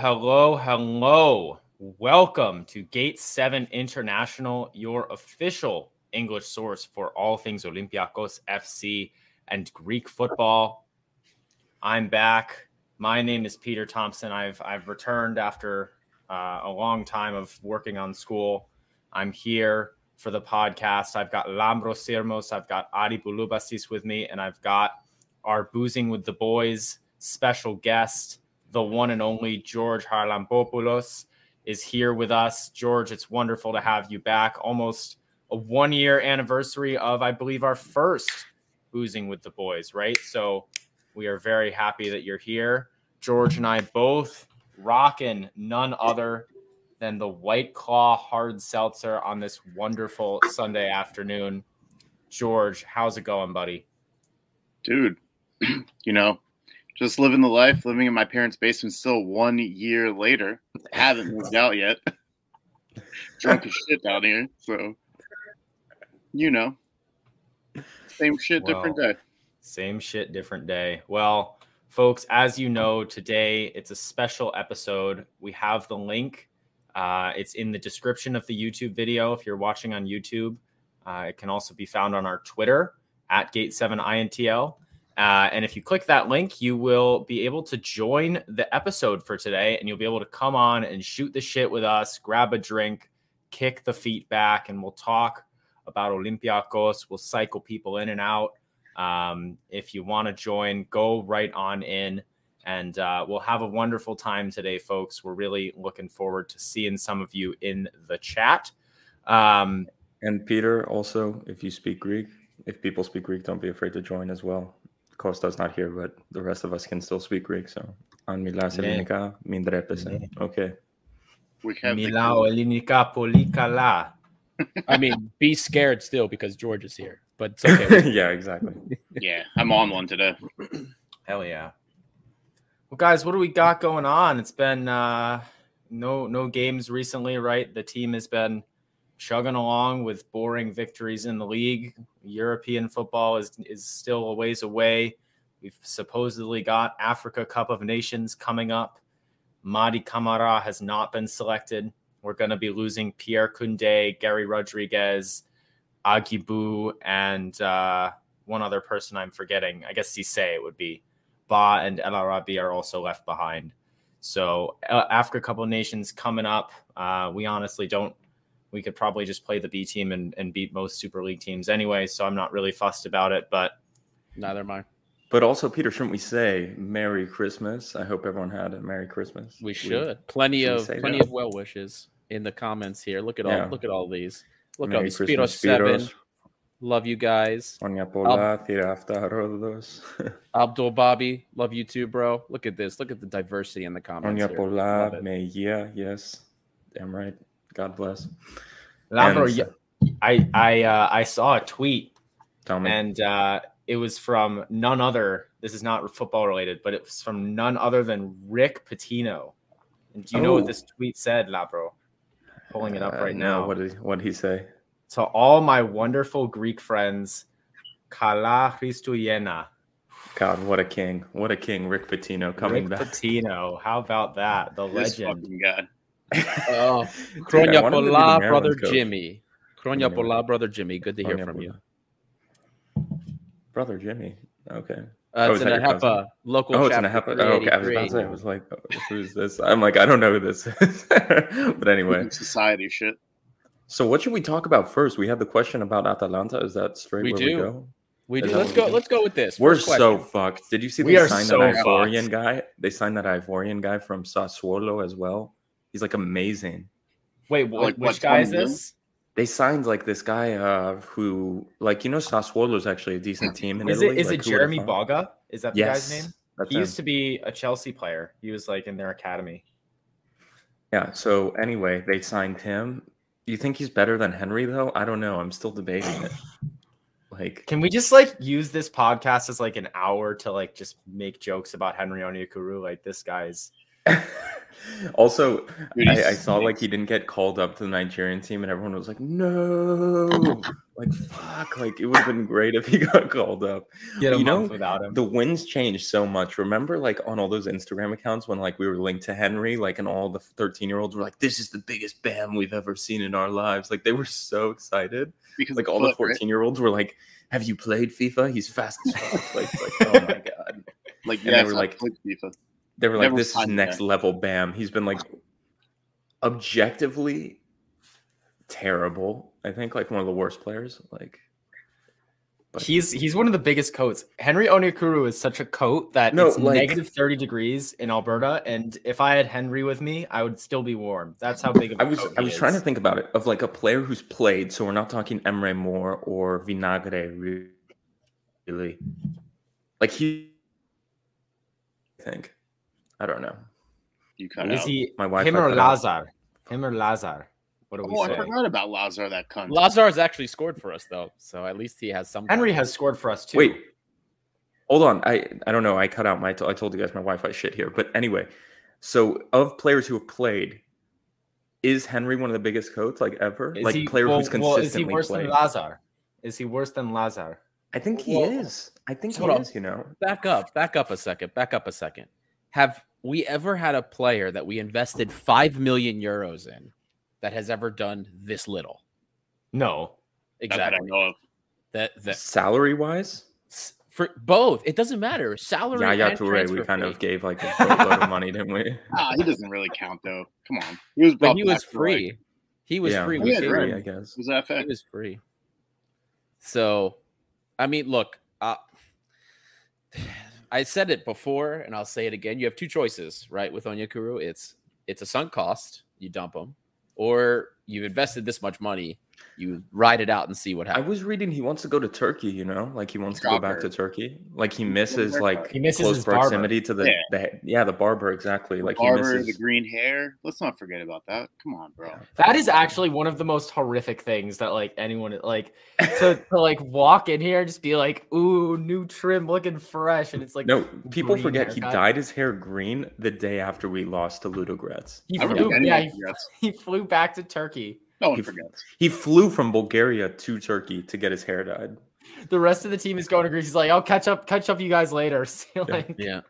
Hello, hello. Welcome to Gate 7 International, your official English source for all things Olympiacos FC and Greek football. I'm back. My name is Peter Thompson. I've I've returned after uh, a long time of working on school. I'm here for the podcast. I've got Lambros Sirmos, I've got Adi Bulubasis with me, and I've got our Boozing with the Boys special guest, the one and only George Harlampopoulos is here with us. George, it's wonderful to have you back. Almost a one year anniversary of, I believe, our first Boozing with the Boys, right? So we are very happy that you're here. George and I both rocking none other than the White Claw hard seltzer on this wonderful Sunday afternoon. George, how's it going, buddy? Dude, you know, just living the life, living in my parents' basement still one year later. Haven't moved out yet. Drunk as shit down here. So, you know, same shit, Well, different day. Same shit, different day. Well, folks, as you know, today it's a special episode. We have the link. Uh, it's in the description of the YouTube video if you're watching on YouTube. Uh, it can also be found on our Twitter at Gate7INTL. Uh, and if you click that link, you will be able to join the episode for today and you'll be able to come on and shoot the shit with us, grab a drink, kick the feet back, and we'll talk about Olympiacos. We'll cycle people in and out. Um, if you want to join, go right on in. And uh, we'll have a wonderful time today, folks. We're really looking forward to seeing some of you in the chat. Um, And Peter, also, if you speak Greek, if people speak Greek, don't be afraid to join as well. Costa's not here, but the rest of us can still speak Greek. So, αν μιλάς Ναι. ελληνικά, μην ντρέπεσαι. Ναι. Okay. We have the Μιλάω ελληνικά πολύ καλά. I mean, be scared still because George is here, but it's okay. yeah, exactly. Yeah, I'm on one today. Hell yeah. Well, guys, what do we got going on? It's been uh, no no games recently, right? The team has been chugging along with boring victories in the league. European football is is still a ways away. We've supposedly got Africa Cup of Nations coming up. Mady Camara has not been selected. We're going to be losing Pierre Kunde, Garry Rodrigues, Agibu, and uh, one other person I'm forgetting. I guess Cisse it would be. Ba and El Arabi are also left behind. So uh, Africa Cup of Nations coming up. Uh, we honestly don't. We could probably just play the B team and, and beat most Super League teams anyway. So I'm not really fussed about it. But Neither am I. But also, Peter, shouldn't we say Merry Christmas? I hope everyone had a Merry Christmas. We should. Plenty should of plenty that? of well wishes in the comments here. Look at all Yeah. look at all these. Look Merry at Spiros Christmas, seven. Spiros. Love you guys. Onya Pola, Tira Afta Rodos. Abdul Bobby, love you too, bro. Look at this. Look at the diversity in the comments. Onya here. Pola, Love it. Meia, yes. Damn right. God bless. Lambro, And- I I uh, I saw a tweet Tell me. and uh, it was from none other. This is not football related, but it was from none other than Rick Pitino. And do you know what Oh. this tweet said, Labro? Pulling it up Uh, right no, now. What did, what did he say? to all my wonderful Greek friends, Kala Christouyena. God, what a king. What a king. Rick Pitino coming Rick back. Pitino. How about that? The This legend. fucking guy. Oh, Kronya want him to be the Pola, brother coach. Jimmy. Kronya Pola, brother Jimmy. Good to hear Kronya from you. Brother Jimmy. Okay. Uh, Oh, it's is an that your cousin? Local. Oh, it's an chapter Ahepa. Oh, okay. I was about to 383. say, I was like, oh, who's this? I'm like, I don't know who this is. but anyway, Society shit. so what should we talk about first? We have the question about Atalanta. Is that straight We where do. we go? We do. Let's go. we do? Let's go with this. We're First so fucked. Did you see We they are signed so that fucked. Ivorian guy? They signed that Ivorian guy from Sassuolo as well. He's like amazing. Wait, what, Like, which what, guy is this? they signed like this guy uh who like you know Sassuolo is actually a decent team in Is Italy. it is like, it Jeremy thought? Boga? Is that the Yes, guy's name? that's He used to be a Chelsea player. He was like in their academy. Yeah. So anyway, they signed him. Do you think he's better than Henry though? I don't know. I'm still debating it. Like, Can we just like use this podcast as like an hour to like just make jokes about Henry Onyekuru? Like this guy's also, I, I saw like he didn't get called up to the Nigerian team, and everyone was like, "No, like fuck!" Like it would have been great if he got called up. get You know, without him. The wins changed so much. Remember, like on all those Instagram accounts when like we were linked to Henry, like, and all the thirteen-year-olds were like, "This is the biggest bam we've ever seen in our lives." Like they were so excited. because Like all the fourteen-year-olds were like, "Have you played FIFA? He's fast as fuck." Like, like oh my god. Like and they yes, were I like- FIFA. They were like, Never "This is signed next that. level Bam." He's been like objectively terrible. I think like one of the worst players. Like, but He's he's one of the biggest coats. Henry Onyekuru is such a coat that No, it's like- negative 30 degrees in Alberta. And if I had Henry with me, I would still be warm. That's how big of a I was coat I he was trying to think about it of like a player who's played. So we're not talking Emre Mor or Vinagre, really. Like he, I think. I don't know. You cut Is out. he My wife. him or Lazar? Him or Lazar? What do we say? Oh, I forgot about Lazar. That cunt. Lazar's actually scored for us though, so at least he has some. Henry has scored for us too. Wait, hold on. I I don't know. I cut out my. I told you guys my Wi-Fi shit here. But anyway, so of players who have played, is Henry one of the biggest coats like ever? Is like he, player well, who's well, consistently is he worse played. than Lazar? Is he worse than Lazar? I think he Well, is. I think he hold on. is. You know. Back up, back up a second, back up a second. Have we ever had a player that we invested five million euros in that has ever done this little? No. Not that I Exactly. know of. That that Salary wise, for both, it doesn't matter. Salary. Yaya and Toure, we kind fee. of gave like a boatload of money, didn't we? Ah, he doesn't really count though. Come on, he was but he was for, like- free. He was yeah, free. We yeah, paid I guess. was that He was free. So, I mean, look, uh, I said it before, and I'll say it again. You have two choices, right? With Onyekuru, it's it's a sunk cost, you dump him, or you've invested this much money, you ride it out and see what happens. I was reading he wants to go to Turkey, you know, like he wants to go back to Turkey. Like he misses like He misses close his barber. proximity to the Yeah. the yeah, the barber exactly. Like he Barber, misses the green hair. Let's not forget about that. Come on, bro. Yeah. That is actually one of the most horrific things that like anyone like to, to like walk in here and just be like, ooh, new trim looking fresh. And it's like No, people green forget he haircut. dyed his hair green the day after we lost to Ludogorets. He flew, yeah, he, he flew back to Turkey. No one He- forgets. He flew from Bulgaria to Turkey to get his hair dyed. The rest of the team is going to Greece. He's like, I'll catch up, catch up you guys later. See you Yeah. later. Yeah.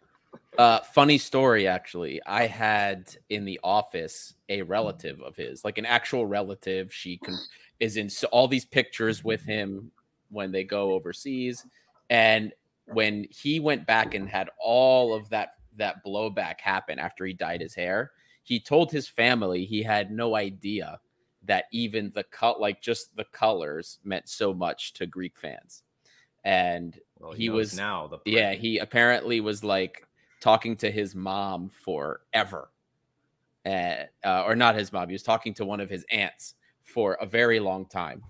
Uh, funny story, actually. I had in the office a relative of his, like an actual relative. She con- is in s all these pictures with him when they go overseas, and when he went back and had all of that that blowback happen after he dyed his hair, he told his family he had no idea that even the cut, like just the colors, meant so much to Greek fans, and Well, He knows was- now. The yeah, he apparently was like talking to his mom forever. Uh, uh, or not his mom. He was talking to one of his aunts for a very long time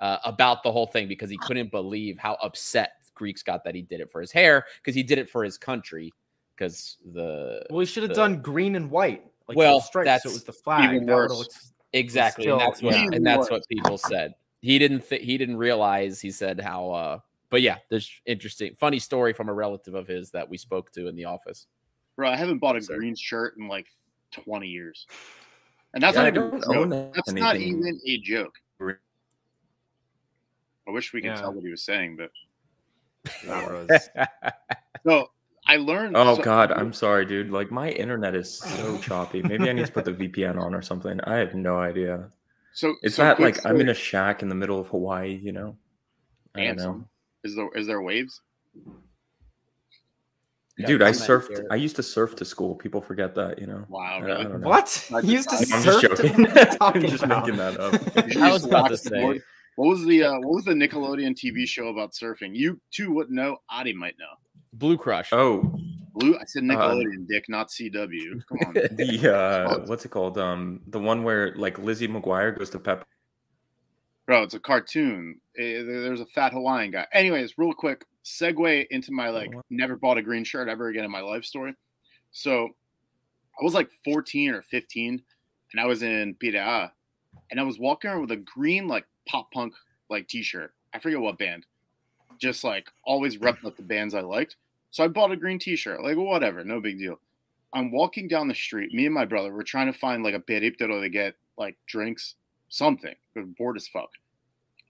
uh, about the whole thing because he couldn't believe how upset Greeks got that he did it for his hair because he did it for his country because the Well, he should have done green and white. Like Well, well, stripes, so it was the flag. even That would've worse. Looked- exactly still- and that's what and that's what people said. He didn't th- he didn't realize he said how uh but yeah, there's interesting funny story from a relative of his that we spoke to in the office. Bro, I haven't bought a Sir. green shirt in like 20 years. And that's Yeah, I not even a don't joke. own That's not even a joke. I wish we could Yeah. tell what he was saying, but that was- no, I learned. Oh so- god, I'm sorry, dude. Like my internet is so choppy. Maybe I need to put the VPN on or something. I have no idea. So It's so that quick like I'm in a shack in the middle of Hawaii, you know? I don't know. Is there is there waves? Yeah, Dude, I I'm surfed. I used to surf to school. People forget that, you know. Wow, I- I really? know. what? I used to just- I'm surf. just joking. what I'm just about? making that up. I was about to say. board- What was the uh, what was the Nickelodeon TV show about surfing? You two wouldn't know. Adi might know. Blue Crush. Oh, Blue. I said Nickelodeon, Dick, not CW. Come on. the uh, what's it called? Um, the one where like Lizzie McGuire goes to Pep. Bro, it's a cartoon. Eh, There's a fat Hawaiian guy. Anyways, real quick, segue into my like never bought a green shirt ever again in my life story. So I was like 14 or 15, and I was in Piraa, and I was walking around with a green like pop punk like t-shirt. I forget what band. Just like always repping up the bands I liked. So I bought a green t-shirt. Like whatever, no big deal. I'm walking down the street. Me and my brother, we're trying to find like a periptero to get like drinks, something. We're bored as fuck.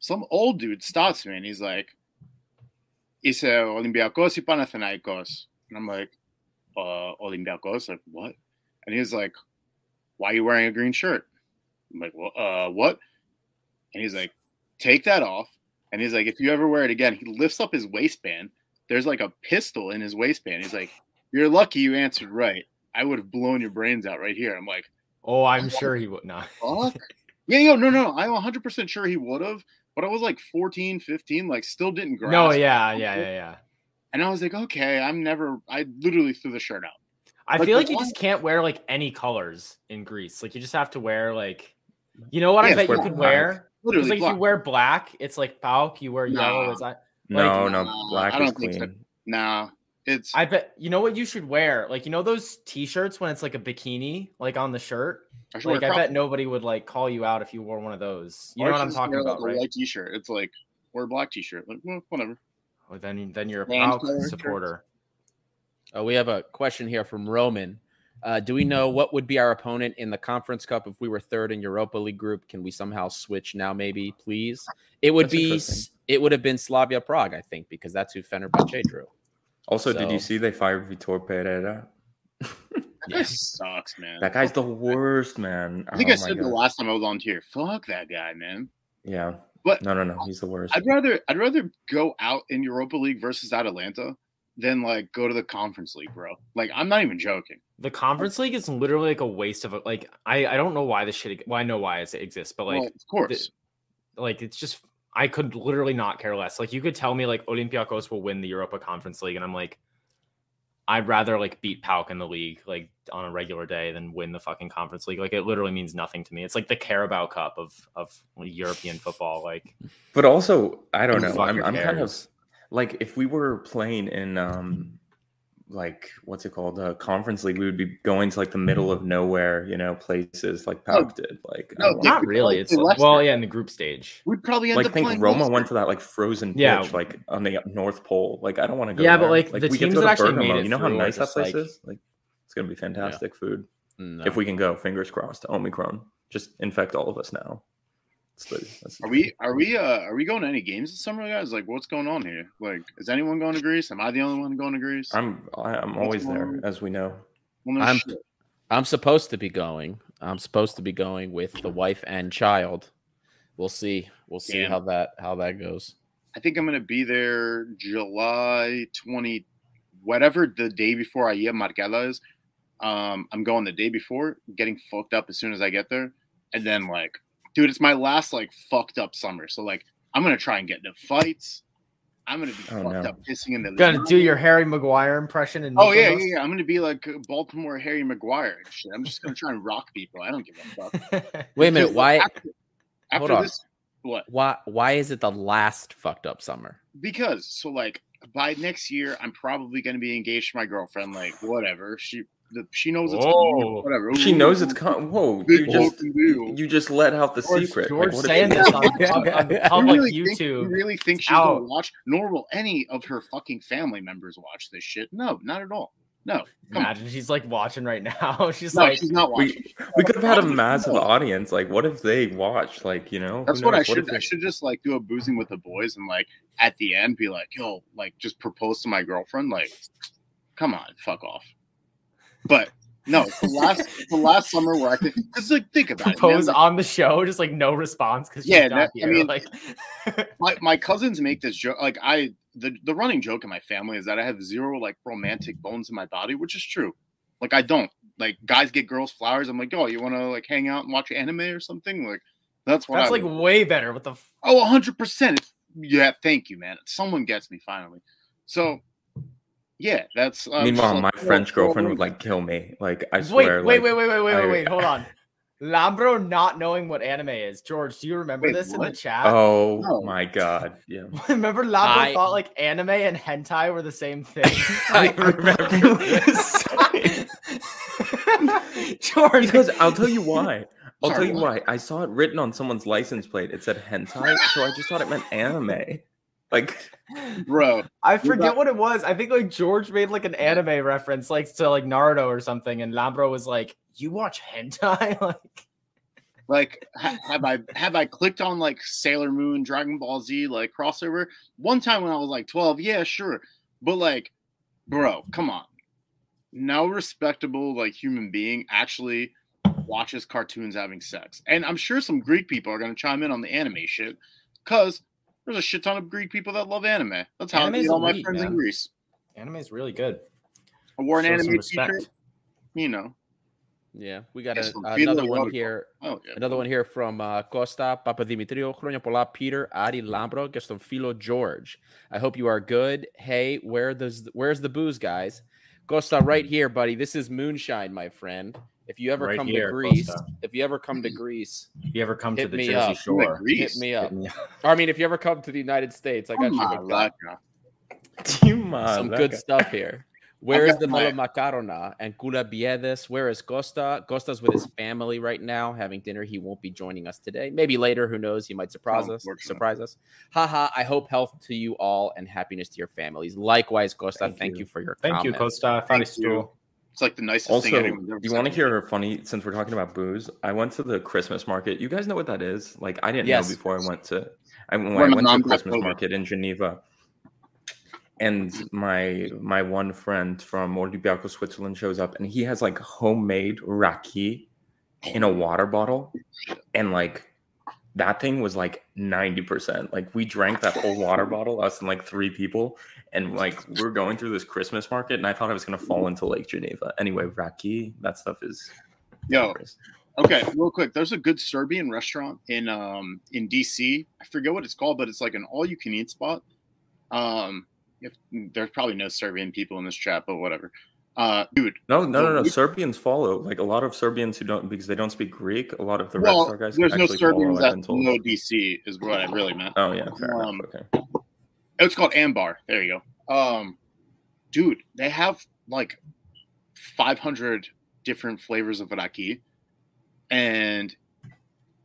Some old dude stops me and he's like, "It's Olympiacos y Panathinaikos," and I'm like, "Uh, Olympiacos? Like what?" And he's like, "Why are you wearing a green shirt?" I'm like, "Well, uh, what?" And he's like, "Take that off." And he's like, "If you ever wear it again," he lifts up his waistband. There's like a pistol in his waistband. He's like, "You're lucky you answered right. I would have blown your brains out right here." I'm like, Oh, I'm sure he would not. fuck? Yeah, yo, no, no, I'm 100% sure he would have, but I was like 14, 15, like still didn't grasp. No, yeah, yeah, yeah, yeah. And I was like, okay, I'm never, I literally threw the shirt out. I Like, feel like you one- just can't wear like any colors in Greece. Like you just have to wear like, you know what? I bet you could black. wear. Because Literally, like if you wear black, it's like PAOK. You wear yellow, Nah. is that? No, Like, no, uh, black I is don't think so. clean. nah, it's, I bet you know what you should wear. Like you know those T-shirts when it's like a bikini, like on the shirt. I should wear Like I bet nobody would like call you out if you wore one of those. You or know what I'm talking about, like, right? A white t-shirt. It's like, wear a black t-shirt. Like, well, whatever. Well, then then you're a Band PAOK color supporter. Oh, we have a question here from Roman. Uh, do we know what would be our opponent in the Conference Cup if we were third in Europa League group? Can we somehow switch now? Maybe, please. It would That's be. It would have been Slavia Prague, I think, because that's who Fenerbahce drew. Also, did you see they fired Vitor Pereira? That guy sucks, man. That guy's the worst, man. I think Oh I my said the last time I was on here. Fuck that guy, man. Yeah. But- no, no, no. He's the worst. I'd rather I'd rather go out in Europa League versus Atalanta than like go to the Conference League, bro. Like I'm not even joking. The conference league is literally like a waste of a like I I don't know why this shit well I know why it exists but like well, of course. like it's just I could literally not care less. Like you could tell me like Olympiacos will win the Europa Conference League, and I'm like, I'd rather like beat PAOK in the league like on a regular day than win the fucking Conference League. Like it literally means nothing to me. It's like the Carabao Cup of of European football. Like But also, I don't know. I'm, I'm kind of cares? Like if we were playing in um mm-hmm. like what's it called the conference league we would be going to like the middle mm-hmm. of nowhere you know places like oh, No. PAOK did like I No, don't they know. not could really. It's like, well, yeah, in the group stage. We'd probably end like up think Roma Leicester. went to that like frozen pitch Yeah. like on the uh, North Pole like I don't want to go Yeah, but, there. like, the we get to teams that to actually made Bergamo. it you know how nice that place like- is like it's gonna be fantastic food No. if we can go fingers crossed Omicron just infect all of us now It's the- that's Are we are we uh are we going to any games this summer, guys? Like what's going on here? Like is anyone going to Greece? Am I the only one going to Greece? I'm I, I'm always there as we know Well, no I'm- shit. I'm supposed to be going. I'm supposed to be going with the wife and child. We'll see. We'll see Damn. how that how that goes. I think I'm gonna be there July 20, whatever the day before Aya Margella is. Um, I'm going the day before, getting fucked up as soon as I get there, and then like, dude, it's my last like fucked up summer. So like, I'm gonna try and get into fights. I'm gonna be Oh, fucked no. up pissing in the. Gonna do your Harry Maguire impression and Oh yeah, yeah, yeah. I'm gonna be like Baltimore Harry Maguire and shit. I'm just gonna try and rock people. I don't give a fuck. Wait a minute. Why After, Hold after on. what? why why is it the last fucked up summer? because so like by next year i'm probably going to be engaged to my girlfriend like whatever she the, she knows it's coming, Whoa. Oh, whatever she knows it's com- whoa Big you just you just let out the George, secret George Like, what saying this on, on, on You public really think, you YouTube. really think she's out. gonna watch nor will any of her fucking family members watch this shit no not at all no come on. Imagine she's like watching right now. She's no like, she's not watching we, we could have had a massive audience. Like, what if they watch? Like, you know, that's what i knows? should if i should just like do a boozing with the boys and like at the end be like yo like just propose to my girlfriend like come on fuck off but no it's the last the last summer where i could because like think about it man, propose on the show, just like no response because Yeah, that- I mean- like, my, my cousins make this joke like i the, the running joke in my family is that i have zero like romantic bones in my body which is true like i don't like guys get girls flowers i'm like oh you want to like hang out and watch anime or something like that's what that's I like would- way better. What the? F- oh 100% yeah thank you man someone gets me finally so yeah that's uh, Meanwhile, just, my French girlfriend throw- would like kill me. Like, I swear. wait, like, wait, wait, wait, wait, I- wait, wait. Hold on. Lambro not knowing what anime is. George, do you remember Wait, this in the chat? Oh No. my god. Yeah. remember Lambro I- thought like anime and hentai were the same thing. I remember this. George, Because I'll tell you why. I'll Sorry, tell you what? why. I saw it written on someone's license plate. It said hentai, so I just thought it meant anime. Like, bro. I forget what it was. I think like George made like an anime reference, like to like Naruto or something, and Lambro was like, "You watch hentai?" like, Like, ha- have I have I clicked on like Sailor Moon, Dragon Ball Z, like crossover? One time when I was like twelve, yeah, sure, but like, bro, come on. No respectable like human being actually watches cartoons having sex, and I'm sure some Greek people are gonna chime in on the anime shit, cause there's a shit ton of Greek people that love anime. That's how I Anime's meet all my elite, friends in. Greece. anime is really good. I wore an Show some anime respect. t-shirt, you know. Yeah, we got Yes, a, from another one Erotico. here. Oh yeah. Another one here from uh, Costa, Papa Dimitrio, Chronia Pola, Peter, Ari Lambro, Gaston Philo, George. I hope you are good. Hey, where does where's the booze, guys? Costa, right here, buddy. This is moonshine, my friend. If you ever Right come here, to Greece, Costa. if you ever come to Greece, If you ever come to the me Jersey up. Shore, Greece. hit me up. hit me up. I mean, if you ever come to the United States, I got Oh you my hooked God, up. yeah. you mother- some good stuff here. Where I've is got the my- Melo Macarona and Kula Biedes? Where is Costa? Costa's with his family right now having dinner. He won't be joining us today. Maybe later. Who knows? He might surprise us. Surprise us. Haha. I hope health to you all and happiness to your families. Likewise, Costa. Thank, Thank you. you. for your Thank you. Costa. Thank Thank you. you. It's like the nicest Also, thing anyone's ever you want to to hear a funny? Since we're talking about booze, I went to the Christmas market. You guys know what that is? Like, I didn't Yes. know before I went to. I, I went to a Christmas market in Geneva, and my my one friend from Olympiacos, Switzerland, shows up, and he has like homemade raki in a water bottle, and like that thing was like 90%. Like we drank that whole water bottle, us and like three people, and like we're going through this Christmas market, and I thought I was gonna fall into Lake Geneva. Anyway, raki, that stuff is Yo, okay, real quick. There's a good Serbian restaurant in um in DC. I forget what it's called, but it's like an all you can eat spot. Um, if there's probably no Serbian people in this chat, but whatever. Uh, dude, No, no, no, no. we- Serbians follow. Like a lot of Serbians who don't because they don't speak Greek. A lot of the well, Red Star guys there's no actually follow. Serbians I've been that know DC is what I really meant. Oh yeah, fair Um, enough. Okay. It's called Ambar. There you go. Um, dude, they have like 500 different flavors of raki, and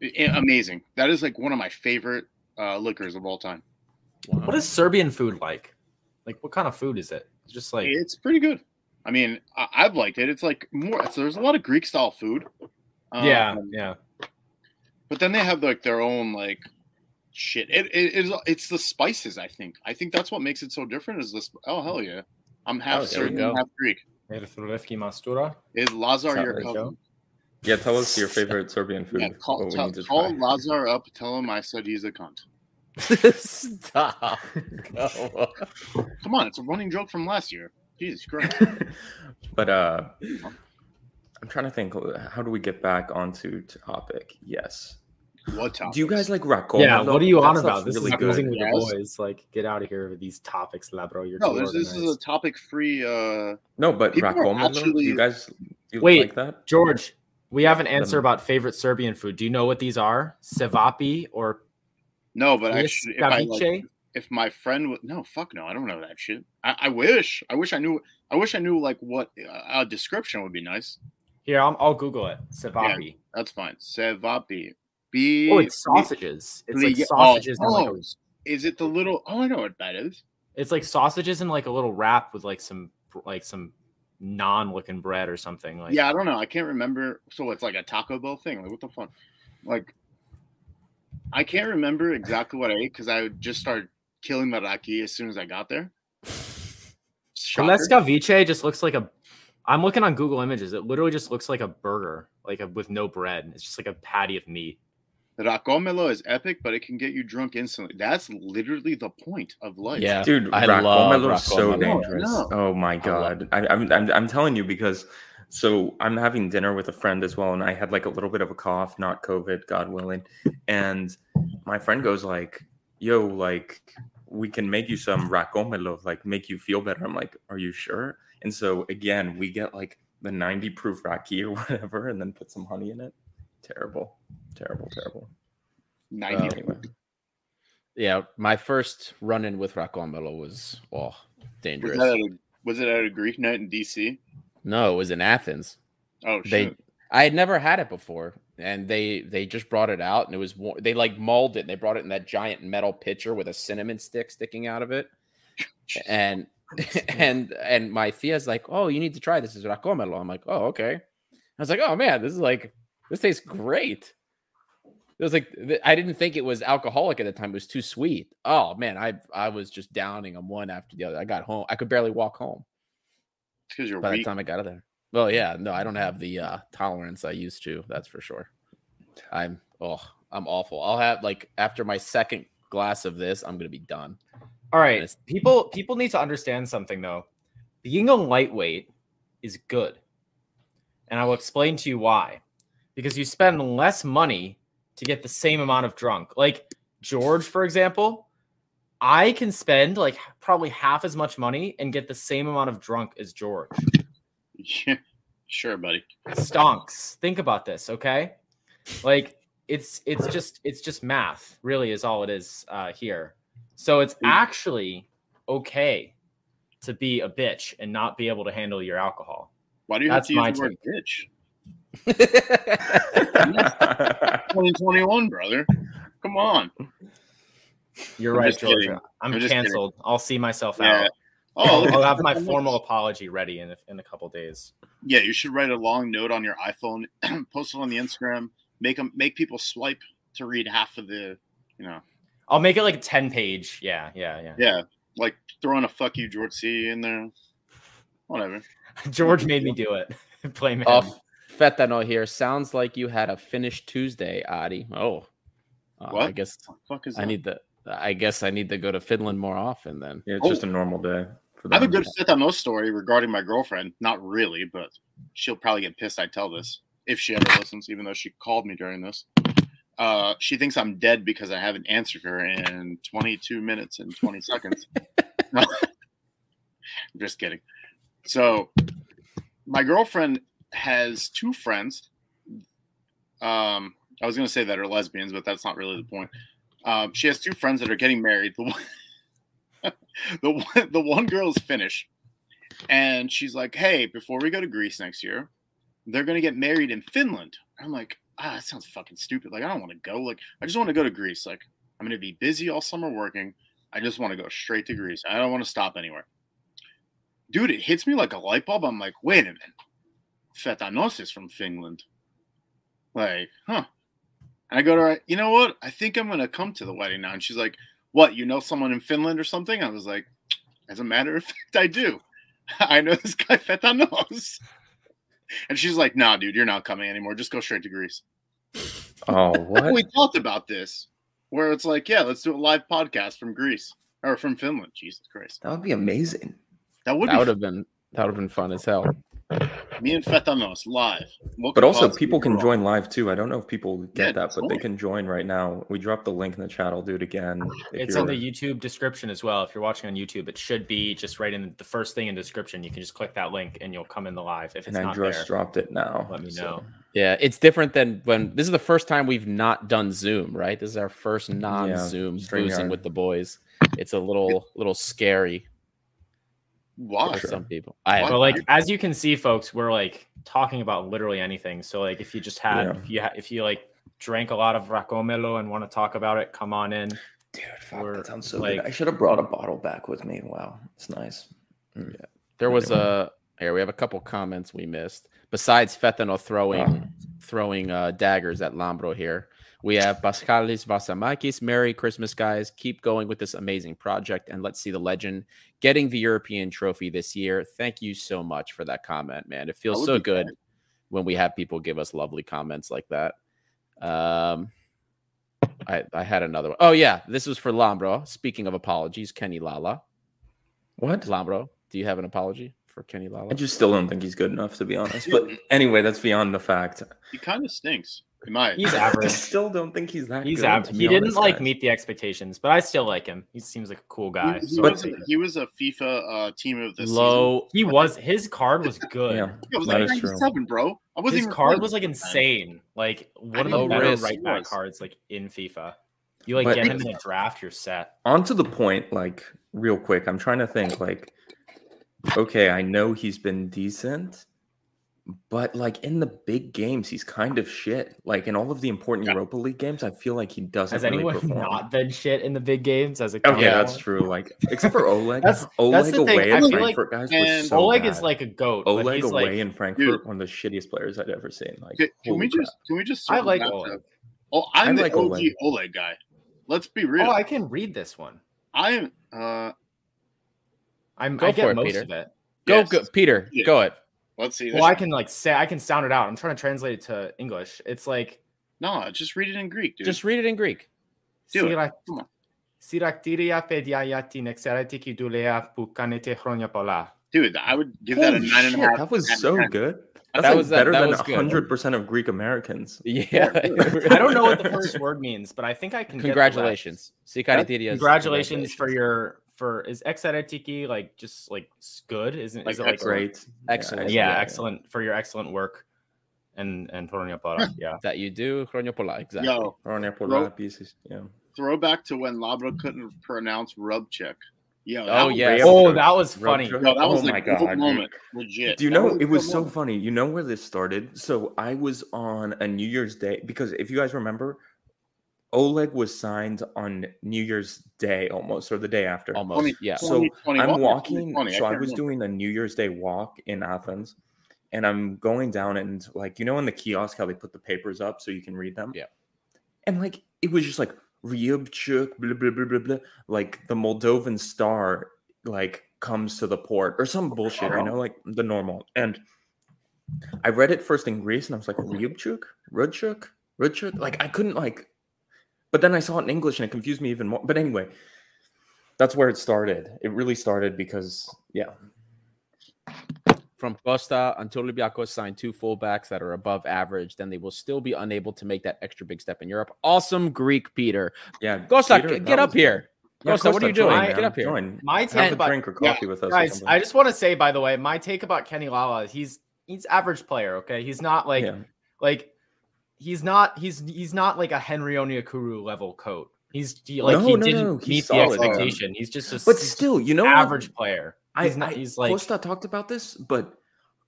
i- amazing. That is like one of my favorite uh, liquors of all time. What is Serbian food like? Like, what kind of food is it? It's just like it's pretty good. I mean, I, I've liked it. It's like more. So there's a lot of Greek style food. Um, yeah, yeah. But then they have like their own like shit. It, it is it's the spices. I think. I think that's what makes it so different. Is this? Oh hell yeah! I'm half Oh, Serbian, half Greek. Erthulevki Mastura. Is Lazar Sounds your like cousin? Yeah, tell us your favorite Serbian food. Yeah, call, what we tell, need to call. Lazar up. Tell him I said he's a cunt. Stop. Go. Come on, it's a running joke from last year. Jesus Christ. but uh I'm trying to think. How do we get back onto topic? Yes. What topic? Do you guys like Racco? yeah, what are you on about? stuff's This really is good. losing with the boys. Like, get out of here with these topics, Labro. You're No, this, this is a topic-free. uh No, but People are Racco, actually- you guys you Wait. like that? George. We have an answer about favorite Serbian food. Do you know what these are? Cevapi or No, but actually, if, I, like, if my friend would no, fuck no, I don't know that shit. I, I wish, I wish I knew. I wish I knew like what uh, a description would be nice. Here, I'll, I'll Google it. Cevapi. That's fine. Sevapi. B. Oh, it's sausages. It's like sausages oh, and like a, oh, Is it the little? Oh, I know what that is. it's like sausages and like a little wrap with like some like some non-looking bread or something. Like yeah, I don't know. I can't remember. So it's like a Taco Bell thing. Like what the fuck? Like I can't remember exactly what I ate because I would just start killing Maraki as soon as I got there. Shocker. Pliskavice just looks like a. I'm looking on Google Images. It literally just looks like a burger, like a, with no bread. It's just like a patty of meat. Racomelo is epic, but it can get you drunk instantly. That's literally the point of life. Yeah. Dude, I Racco love Melo is so dangerous. No. Oh my love god, I, I'm, I'm I'm telling you because so I'm having dinner with a friend as well, and I had like a little bit of a cough, not COVID, God willing, and my friend goes like, "Yo, like we can make you some racomelo, like make you feel better." I'm like, "Are you sure?" And so again, we get like the 90 proof raki or whatever, and then put some honey in it. Terrible, terrible, terrible. 90 Uh, Anyway, Yeah, my first run in with Racomelo was oh dangerous. that a, was it at a Greek night in DC? No, it was in Athens. Oh, They. I had never had it before, and they they just brought it out, and it was they like mulled it. And they brought it in that giant metal pitcher with a cinnamon stick sticking out of it, and and and my Thea's like, oh, you need to try this. Is Racomelo? I'm like, oh, okay. I was like, oh man, this is like this tastes great. It was like I didn't think it was alcoholic at the time. It was too sweet. Oh man, I I was just downing them one after the other. I got home. I could barely walk home because you're by the time I got out of there. Well, yeah, no, I don't have the uh, tolerance I used to. That's for sure. I'm oh, I'm awful. I'll have like after my second glass of this, I'm gonna be done. All right, It's- people people need to understand something though. Being a lightweight is good, and I will explain to you why. Because you spend less money to get the same amount of drunk. Like George, for example, I can spend like probably half as much money and get the same amount of drunk as George. Yeah, sure, buddy. Stonks. Think about this, okay? Like it's it's just it's just math, really, is all it is uh, here. So it's actually okay to be a bitch and not be able to handle your alcohol. Why do you That's have to my use the word take. bitch? 2021, brother. Come on. You're I'm right, just kidding. I'm, I'm just kidding. canceled. I'll see myself Yeah. out. Oh, I'll, I'll have my formal apology ready in a, in a couple days. Yeah, you should write a long note on your iPhone, post it on the Instagram, make them make people swipe to read half of the, you know, I'll make it like a 10 page. Yeah, yeah, yeah. yeah, like throwing a "fuck you, George C" in there, whatever. George made me do it. Blame him. Off Fetano here. Sounds like you had a finished Tuesday, Adi. Oh, Uh, I What? guess Fuck is I that? need to. I guess I need to go to Finland more often then. yeah, it's just a normal day. For I have a them. on Fetano story regarding my girlfriend. Not really, but she'll probably get pissed I tell this if she ever listens, even though she called me during this. Uh, she thinks I'm dead because I haven't answered her in 22 minutes and 20 seconds. I'm just kidding. So, my girlfriend has two friends. Um, I was going to say that are lesbians, but that's not really the point. Um, she has two friends that are getting married. The one, the one, the one girl is Finnish, and she's like, "Hey, before we go to Greece next year, they're gonna get married in Finland." I'm like, "Ah, that sounds fucking stupid. Like, I don't want to go. Like, I just want to go to Greece. Like, I'm gonna be busy all summer working. I just want to go straight to Greece. I don't want to stop anywhere." Dude, it hits me like a light bulb. I'm like, "Wait a minute, Fetanos is from Finland." Like, huh? And I go to her, you know what? I think I'm gonna come to the wedding now. And she's like, What, you know someone in Finland or something? I was like, As a matter of fact, I do. I know this guy Feta Fetanos. And she's like, Nah, dude, you're not coming anymore. Just go straight to Greece. Oh, what? We talked about this, where it's like, Yeah, let's do a live podcast from Greece or from Finland. Jesus Christ. That would be amazing. That would That be would have been that would have been fun as hell. Me and Fetanos live. What But also, people can join live too. I don't know if people get Yeah, that, but they can join right now. We dropped the link in the chat. I'll do it again. if It's in you're- the YouTube description as well. If you're watching on YouTube, it should be just right in the first thing in description. You can just click that link and you'll come in the live. If it's and I not just there, dropped it now. let me so- know. Yeah, it's different than when this is the first time we've not done Zoom, right? This is our first non-Zoom StreamYard. boozing with the boys. It's a little little scary Why? for some people. I But like as you can see, folks, we're like talking about literally anything. So like if you just had Yeah. if you ha- if you like drank a lot of Racomelo and want to talk about it, come on in. Dude, fuck, Or, that sounds so like- good. I should have brought a bottle back with me. Wow, it's nice. Yeah, there was a here we have a couple comments we missed. Besides Fetano throwing Oh. throwing uh, daggers at Lambro here. We have Pascalis Vasamakis. Merry Christmas, guys. Keep going with this amazing project and let's see the legend getting the European trophy this year. Thank you so much for that comment, man. It feels so good great. when we have people give us lovely comments like that. Um, I, I had another one. Oh, yeah. This was for Lambro. Speaking of apologies, Kenny Lala. What? Lambro, do you have an apology for Kenny Lala? I just still don't think he's good enough, to be honest. But anyway, that's beyond the fact. He kind of stinks. In my He's average. I still don't think he's that He's good. average. He didn't like guys. meet the expectations, but I still like him. He seems like a cool guy. he, he So was, a, he was a FIFA uh, team of the season. Low. he was his card was good. Yeah, Yeah, it was like 97, bro. I wasn't His even card was like at the time. insane. Like one of the know better right back cards like in FIFA. You like But- get him in a draft, you're set. On to the point, like real quick. I'm trying to think. Like, okay, I know he's been decent, but like in the big games, he's kind of shit. Like in all of the important Yeah. Europa League games, I feel like he doesn't Has really anyone perform. not been shit in the big games as a Okay, Yeah. that's true. Like except for Oleg, That's- Oleg that's the thing, away at feel like- Frankfurt, guys, and was so Oleg bad. is like a goat. but Oleg he's away like, in Frankfurt, one of the shittiest players I'd ever seen. Like, Can, can holy we crap. just can we just I like Oleg. Oh, I'm I the like OG Oleg. Oleg. guy. Let's be real. Oh, I can read this one. I am. Uh, I'm Go I for get it, most Peter. of it. Go, yes. go, Peter. Yeah. Go it. Let's see. Well, I can like say I can sound it out. I'm trying to translate it to English. It's like no, just read it in Greek, dude. Just read it in Greek. Do it. Sirak- Come on. Siraktiria pediayati nexeratiki dulea pukanete chronia pola. dude. I would give that a Holy nine and a shit, half. That was so good. That's That like was- better that than hundred percent of Greek Americans. Yeah. I don't know what the first word means, but I think I can. get the. Congratulations. Congratulations for your for is exeratiki like just like good? Isn't Like is it like Great, Excellent. yeah, Yeah. excellent for your excellent work and and chronia pola. Yeah. that you do. Chroniopola. Exactly. Yo, Ronnie Pola pieces. Yeah. throwback to when Labra couldn't pronounce Rubchek. Yo, that Oh, yeah. Oh, that was funny. trip. Yo, that was Oh like my a good God, moment. Legit. Do you That know a it was so moment. funny? You know where this started? So I was on a New Year's Day because if you guys remember, Oleg was signed on New Year's Day almost or the day after. Almost. Twenty- yeah. So 2021 I'm walking. 2020, I So I can't was remember. doing a New Year's Day walk in Athens, and I'm going down and like you know in the kiosk how they put the papers up so you can read them. Yeah. And like it was just like Ryubchuk, blah blah blah blah blah, like the Moldovan star like comes to the port or some bullshit, you know, like the normal. And I read it first in Greece and I was like Ryubchuk, Rudchuk, Rudchuk. Like I couldn't like, but then I saw it in English and it confused me even more. But anyway, that's where it started. It really started because yeah, From Costa until Olympiacos signed two fullbacks that are above average, then they will still be unable to make that extra big step in Europe. Awesome Greek, Peter. yeah. Costa, Peter, g- get up was here. Yeah, Costa, what are you doing? man, Get up here. Join. My Have take a about drink or yeah, with us. guys. I just want to say by the way, my take about Kenny Lala, he's he's average player. Okay, he's not like yeah. like he's not he's he's not like a Henry Onyekuru level coat. He's he, like No, he no, didn't no, he's meet solid, the man. expectation. He's just a But still, you know, what? average player. I, He's not. I, he's like Costa talked about this, but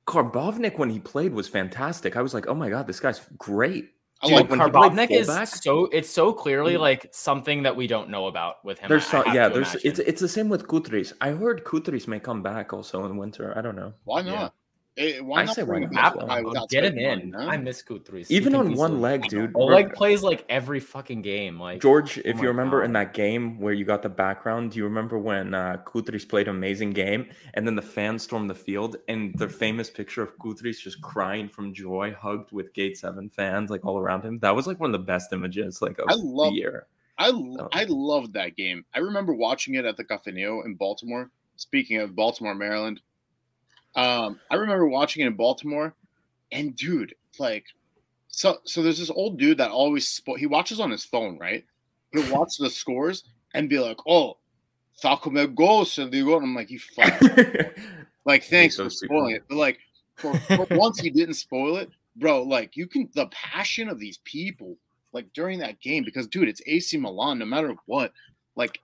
Karbownik when he played was fantastic. I was like, oh my god, this guy's great. I Dude, like when he played Karbownik is fullback- so it's so clearly mm. like something that we don't know about with him. There's I- some, I have yeah, there's it's imagine. it's the same with Koutris. I heard Koutris may come back also in winter. I don't know. Why Yeah. not? Why I not say why not him as back well. without get him in. money, I miss Koutris. Even on one easily- leg, dude. Oleg Re- plays like every fucking game. Like George, Oh if my you remember in that game where you got the background, do you remember when uh, Koutris played an amazing game and then the fans stormed the field and the famous picture of Koutris just crying from joy, hugged with Gate 7 fans like all around him? That was like one of the best images like of I love- the year. I Oh. I loved that game. I remember watching it at the Cafeneo in Baltimore. Speaking of Baltimore, Maryland, um, I remember watching it in Baltimore, and dude, like, so so there's this old dude that always spo- he watches on his phone, right? He'll watch the scores and be like, "Oh, Falcome goes," and they go, and I'm like, "You fuck." Like, thanks for those spoiling it. But like, for, for once he didn't spoil it, bro. Like, you can the passion of these people, like during that game, because dude, it's AC Milan. No matter what, like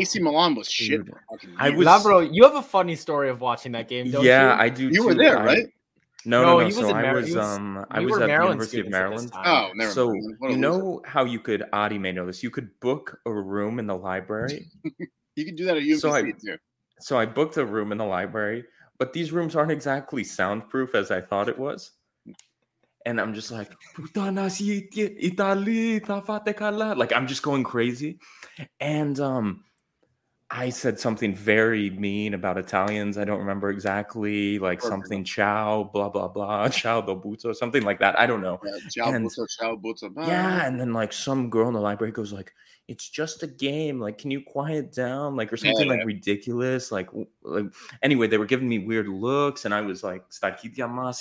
AC Milan was shit. Dude, for fucking I was- Labro, you have a funny story of watching that game, don't yeah, you? I do. You were there, I- right? No, No, no, no. he was so I Mar- was um I was were at the University of students at this Maryland. Oh, never so mind. You loser. know how you could Adi may know this. You could book a room in the library. you can do that at UMBC So I- too. so I booked a room in the library, but these rooms aren't exactly soundproof as I thought it was. And I'm just like, "Putana si Italy, ta fate kala." like I'm just going crazy. And um I said something very mean about Italians. I don't remember exactly, like Perfect. something ciao, blah blah blah, ciao do buto, something like that. I don't know. Yeah, ciao, And- butsa, ciao, bye. Yeah, and then like some girl in the library goes like, "It's just a game. Like, can you quiet down?" Like, or something yeah. like ridiculous. Like, like anyway, they were giving me weird looks, and I was like,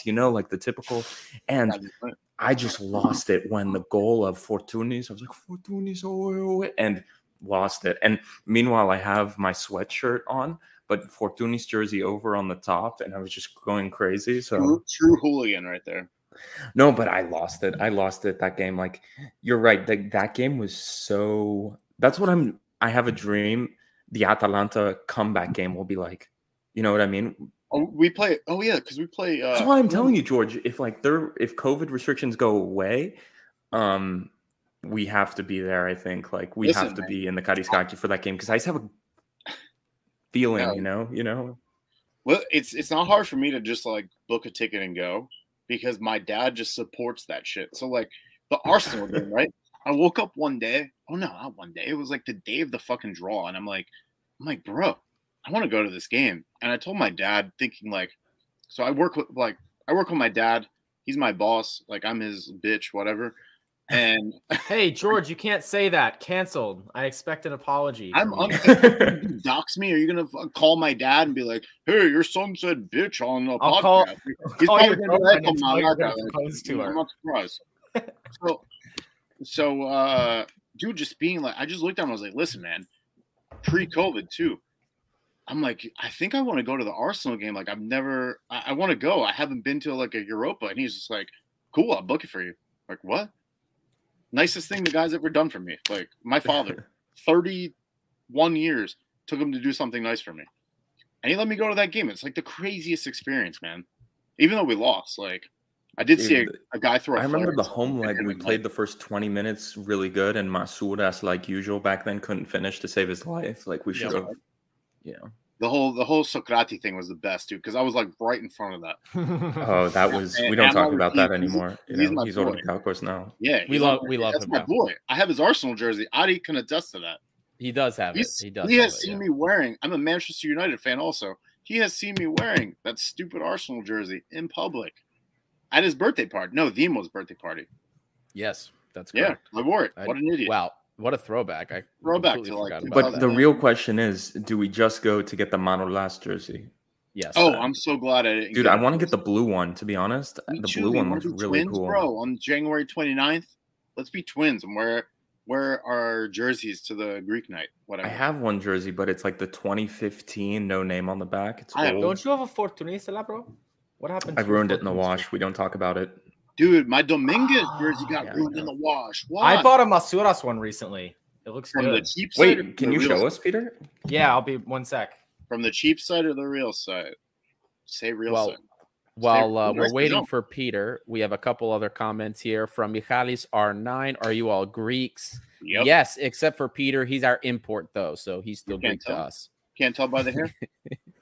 you know, like the typical. And I just lost it when the goal of Fortounis. I was like, Fortounis, oh, oh, oh," and lost it. And meanwhile, I have my sweatshirt on, but Fortuny's jersey over on the top, and I was just going crazy. So True, true hooligan right there. no, but I lost it. I lost it that game. Like you're right. That that game was so. That's what I'm. I have a dream. The Atalanta comeback game will be like. You know what I mean? Oh, we play. Oh yeah, because we play. Uh, That's why I'm telling you, George. If like there, if COVID restrictions go away, um, we have to be there. I think like we Listen, have to man. be in the Karaiskaki for that game because I just have a feeling. You know. You know. Well, it's it's not hard for me to just like book a ticket and go because my dad just supports that shit. So like the Arsenal game, right? I woke up one day. Oh no, not one day. It was like the day of the fucking draw, and I'm like, I'm like, bro, I want to go to this game. And I told my dad, thinking like, so I work with like I work with my dad. He's my boss. Like I'm his bitch, whatever. And Hey, George, you can't say that. Canceled. I expect an apology. I'm un- dox me? Are you gonna call my dad and be like, "Hey, your son said bitch on the I'll podcast"? call- He's call probably gonna like, and "Oh, tell my her God, to like, to her. I'm not surprised. so, so, uh, dude, just being like, I just looked at him. I was like, "Listen, man, pre-COVID too." I'm like, I think I want to go to the Arsenal game. Like, I've never, I, I want to go. I haven't been to like a Europa, and he's just like, "Cool, I'll book it for you." Like, what? Nicest thing the guy's ever done for me. Like, my father. 31 years took him to do something nice for me. And he let me go to that game. It's like the craziest experience, man. Even though we lost, like I did see a, a guy throw. I I remember the home leg. We played the first 20 minutes really good, and Masoud, as like usual back then, couldn't finish to save his life. Like we Yeah. should have. Yeah. The whole the whole Socrati thing was the best, dude. Because I was like right in front of that. Oh, that was. And- We don't talk about like, that he's- anymore. You he's know, my he's boy. Olympiacos now. Yeah, We love- we love That's him my now. boy. I have his Arsenal jersey. Adi can attest to that. He does have He's, it. He does. he has it, seen yeah. me wearing. I'm a Manchester United fan, also. He has seen me wearing that stupid Arsenal jersey in public at his birthday party. No, Vimo's birthday party. Yes, that's Yeah, correct. I wore it. I- What an idiot! Wow, what a throwback! I Throwback completely to, like, forgot two about But that. the that. real question is, do we just go to get the Manolas jersey? yes. Oh, I'm so glad I didn't. Dude, I want to get the blue one. To be honest, Me the too. blue We one looks really twins, cool. bro. On January 29th, let's be twins and wear wear our jerseys to the Greek night. Whatever. I have one jersey, but it's like the 2015, no name on the back. It's I old. Don't you have a Fortunista, bro? What happened? I to ruined it in the wash. We don't talk about it. Dude, my Dominguez jersey Ah, got yeah, ruined in the wash. Why? I bought a Masouras one recently. It looks from the good. cheap side. or Wait, can the you show side? us, Peter? Yeah, I'll be one sec. from the cheap side or the real side? Say real Well, side. While uh, we're waiting for Peter, we have a couple other comments here from Michalis R9. Are you all Greeks? Yep. Yes, except for Peter. He's our import though, so he's still can't Greek to us. Can't tell by the hair.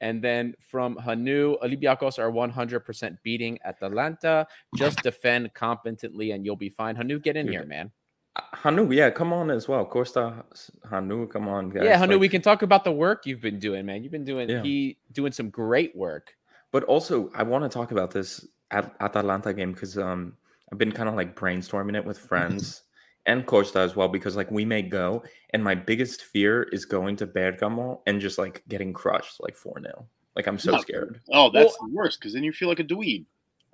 And then from Hanu, Olympiacos are 100% beating Atalanta. Just defend competently and you'll be fine. Hanu, get in Dude, here, man. Uh, Hanu, yeah, come on as well. Costa, Hanu, come on, guys. yeah, Hanu, Like- we can talk about the work you've been doing, man. You've been doing Yeah. he doing some great work. But also, I want to talk about this At- Atalanta game because um, I've been kind of like brainstorming it with friends and Costa as well because like we may go, and my biggest fear is going to Bergamo and just like getting crushed like 4 0. Like, I'm so No. scared. Oh, that's the worst because then you feel like a dweeb.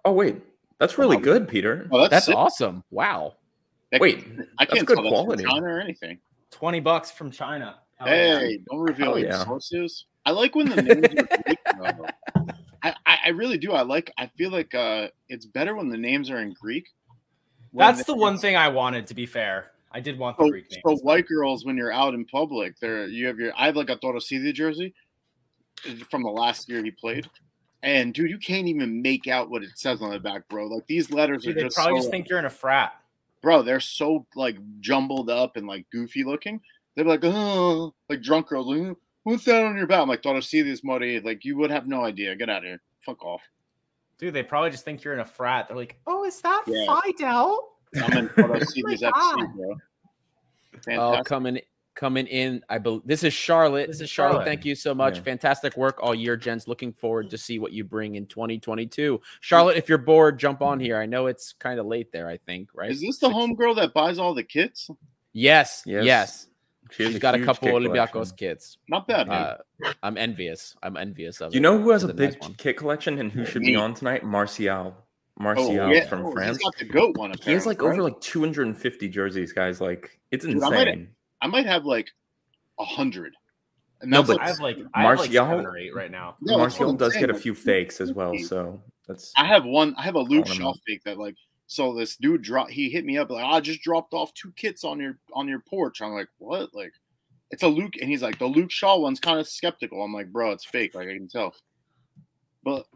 Oh, wait, that's really Oh. good, Peter. Oh, that's, That's awesome. Wow. That- Wait, I that's can't good tell that's quality. from China or anything. Twenty bucks from China. Hell yeah. Hey, don't reveal Hell your yeah. sources. I like when the names are Greek. I, I, I really do. I like. I feel like uh, it's better when the names are in Greek. When That's the one thing I wanted. To be fair, I did want the So, Greek names. so white girls, when you're out in public, there you have your. I have like a Torosidi jersey from the last year he played, and dude, you can't even make out what it says on the back, bro. Like these letters Dude, are they just probably so, just think you're in a frat. bro. They're so like jumbled up and like goofy looking. They're like, oh, like drunk girls. Like, "Oh, What's that on your back? I'm like, Torosidi Mori. Like you would have no idea. Get out of here. Fuck off. Dude, they probably just think you're in a frat. They're like, "Oh, is that Yeah. Fidel?" I'm in Torosidi's my FC, God. bro. Oh, coming coming in. I believe this is Charlotte. This is Charlotte. Charlotte. Thank you so much. Yeah. Fantastic work all year, gents. Looking forward to see what you bring in 2022. Charlotte, if you're bored, jump on here. I know it's kind of late there. I think right. Is this the homegirl that buys all the kits? Yes. Yes. Yes. She has She's got a couple Olympiacos collection. kits. Not bad. Uh, I'm envious. I'm envious of you it. know who has a It's a nice big one. kit collection and who should Me. be on tonight? Martial. Martial oh, yeah. from Oh, France. He's got the goat one. He has like apparently, over like 250 jerseys, guys. Like it's Dude, I might- insane. I might have like a hundred. And No, but like, I have like I have like Martial- seven or eight right now. No, Martial does saying, get a few fakes as well, so that's I have one. I have a Luke Shaw fake that like. So this dude dropped. He hit me up like, I just dropped off two kits on your on your porch. I'm like, what? Like, it's a Luke, and he's like, the Luke Shaw one's kind of skeptical. I'm like, bro, it's fake. Like I can tell. But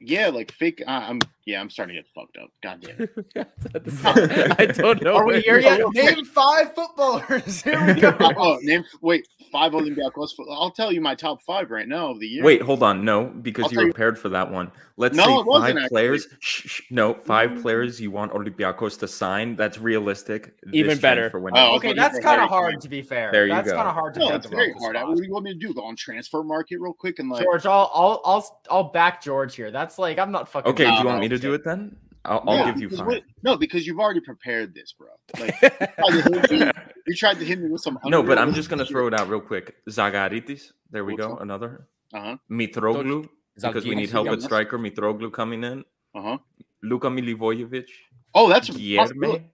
yeah, like fake. I I'm yeah, I'm starting to get fucked up. God damn it. I don't know. Are we where here you're- yet? Name five footballers. Here we go. oh, name wait five Olympiacos. I'll tell you my top five right now of the year. Wait, hold on. No, because I'll you tell were you- prepared for that one. Let's No, say it wasn't five players. Shh, shh, no, five mm. players you want Olympiacos to sign. That's realistic. Even better. For window. Oh, Okay, looking that's kind of hard Kane. to be fair. There you that's kind of hard to No, think it's about very hard. spot. What do you want me to do? Go on Transfermarkt real quick and like. George, I'll, I'll I'll I'll back George here. That's like I'm not fucking. Okay, do you want me to do it then? I'll, I'll give you five. what- no, because you've already prepared this, bro. Like you tried to hit me, you tried to hit me with some. no, but I'm just gonna throw it out real quick. Zagaritis. There we go. One? Another. Uh huh. Mitroglou. Because we need help with striker. Mitroglou coming in. Uh huh. Luka Milivojevic. Oh, that's Guilherme.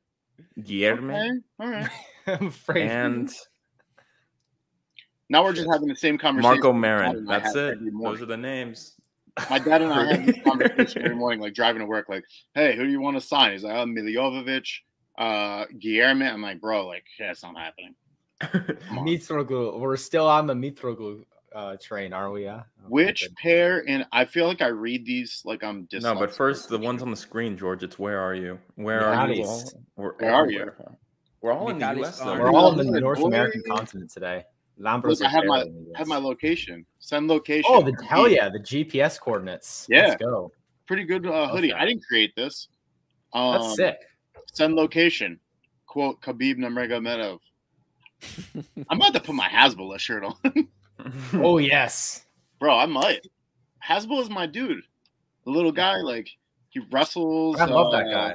Guilherme. Okay, all right. I'm afraid. And Now we're just having the same conversation. Marco Marin. That's it. Those are the names. My dad and I have this conversation every morning, like driving to work. Like, hey, who do you want to sign? He's like, oh, Miljovic, uh, Guillermo. I'm like, bro, like, yeah, it's not happening. Come. Mitroglou. We're still on the Mitroglou uh, train, are we? Yeah. Which pair? And I feel like I read these like I'm no, but first the ones on the screen, George. It's where are you? Where are you all? We're Where are you? We're all in the U.S. though. We're all in the North. American continent today. Lambros I have my- barely in the I have my location. Send location. Oh, the hell yeah, the GPS coordinates. Yeah. Let's go. Pretty good uh, hoodie. Okay. I didn't create this. Um, That's sick. Send location. Quote Khabib Nurmagomedov. I'm about to put my Hasbulla shirt on, Oh yes. bro. I might. Hasbulla is my dude. The little guy, like he wrestles. I love that uh, guy.